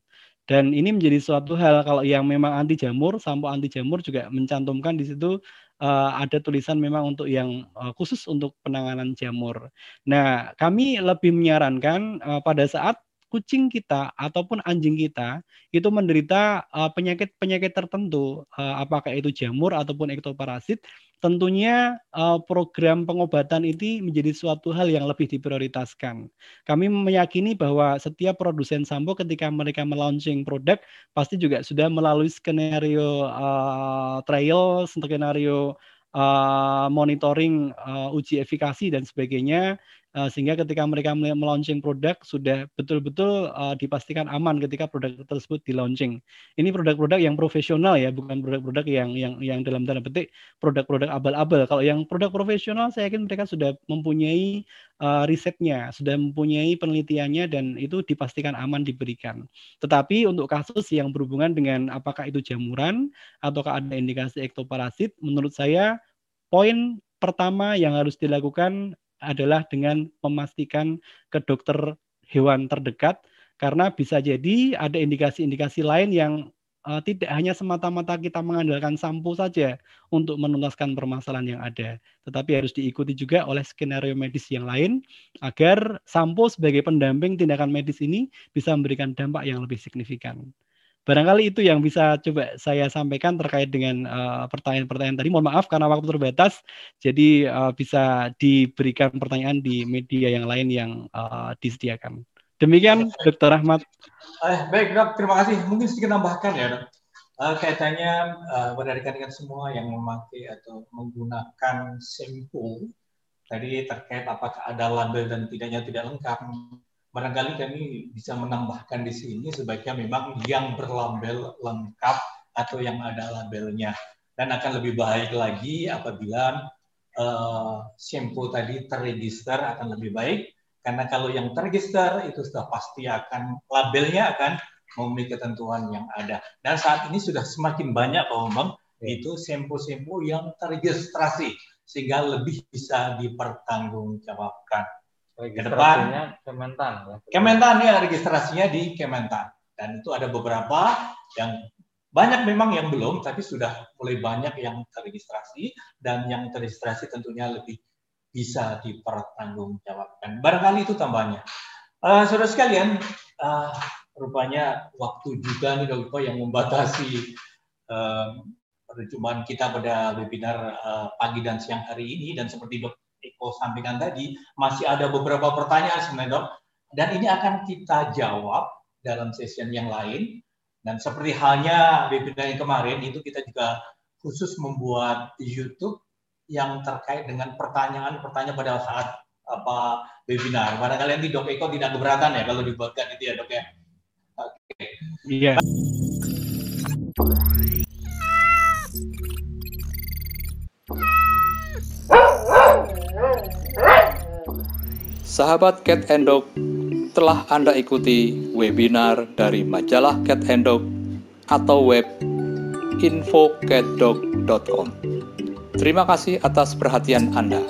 Dan ini menjadi suatu hal kalau yang memang anti jamur, sampo anti jamur juga mencantumkan di situ uh, ada tulisan memang untuk yang uh, khusus untuk penanganan jamur. Nah, kami lebih menyarankan uh, pada saat kucing kita ataupun anjing kita itu menderita penyakit-penyakit uh, tertentu, uh, apakah itu jamur ataupun ektoparasit, tentunya uh, program pengobatan ini menjadi suatu hal yang lebih diprioritaskan. Kami meyakini bahwa setiap produsen sampo ketika mereka melaunching produk pasti juga sudah melalui skenario uh, trial, skenario uh, monitoring uh, uji efikasi dan sebagainya uh, sehingga ketika mereka melaunching produk sudah betul-betul uh, dipastikan aman ketika produk tersebut di launching. Ini produk-produk yang profesional ya, bukan produk-produk yang yang yang dalam tanda petik produk-produk abal-abal. Kalau yang produk profesional, saya yakin mereka sudah mempunyai uh, risetnya, sudah mempunyai penelitiannya dan itu dipastikan aman diberikan. Tetapi untuk kasus yang berhubungan dengan apakah itu jamuran ataukah ada indikasi ektoparasit, menurut saya poin pertama yang harus dilakukan adalah dengan memastikan ke dokter hewan terdekat karena bisa jadi ada indikasi-indikasi lain yang uh, tidak hanya semata-mata kita mengandalkan sampo saja untuk menuntaskan permasalahan yang ada, tetapi harus diikuti juga oleh skenario medis yang lain agar sampo sebagai pendamping tindakan medis ini bisa memberikan dampak yang lebih signifikan. Barangkali itu yang bisa coba saya sampaikan terkait dengan eh, pertanyaan-pertanyaan uh, tadi. Mohon maaf karena waktu terbatas, jadi uh, bisa diberikan pertanyaan di media yang lain yang uh, disediakan. Demikian, Dr. Ahmad. Eh, baik, dok. Terima kasih. Mungkin sedikit tambahkan ya, dok. Uh, kaitannya uh, pada rekan-rekan semua yang memakai atau menggunakan sampel tadi terkait apakah ada label dan tidaknya tidak lengkap barangkali kami bisa menambahkan di sini sebaiknya memang yang berlabel lengkap atau yang ada labelnya. Dan akan lebih baik lagi apabila uh, shampoo tadi terregister akan lebih baik. Karena kalau yang terregister itu sudah pasti akan labelnya akan memenuhi ketentuan yang ada. Dan saat ini sudah semakin banyak Pak Bambang ya. itu shampoo-shampoo yang terregistrasi sehingga lebih bisa dipertanggungjawabkan ke depan. Kementan ya. Kementan. Ya registrasinya di Kementan. Dan itu ada beberapa yang banyak memang yang belum tapi sudah mulai banyak yang terregistrasi. Dan yang terregistrasi tentunya lebih bisa dipertanggungjawabkan. Barangkali itu tambahnya. Uh, saudara sekalian uh, rupanya waktu juga nih Dokter yang membatasi uh, perjumpaan kita pada webinar uh, pagi dan siang hari ini. Dan seperti Dok Eko sampaikan tadi, masih ada beberapa pertanyaan sebenarnya dok, dan ini akan kita jawab dalam session yang lain. Dan seperti halnya webinar yang kemarin, itu kita juga khusus membuat YouTube yang terkait dengan pertanyaan-pertanyaan pada saat apa webinar. Barangkali nanti Dok Eko tidak keberatan ya kalau dibuatkan itu ya dok ya. Oke. Okay. Iya. Sahabat Cat and Dog, telah Anda ikuti webinar dari majalah Cat and Dog atau web infocatdog.com. Terima kasih atas perhatian Anda.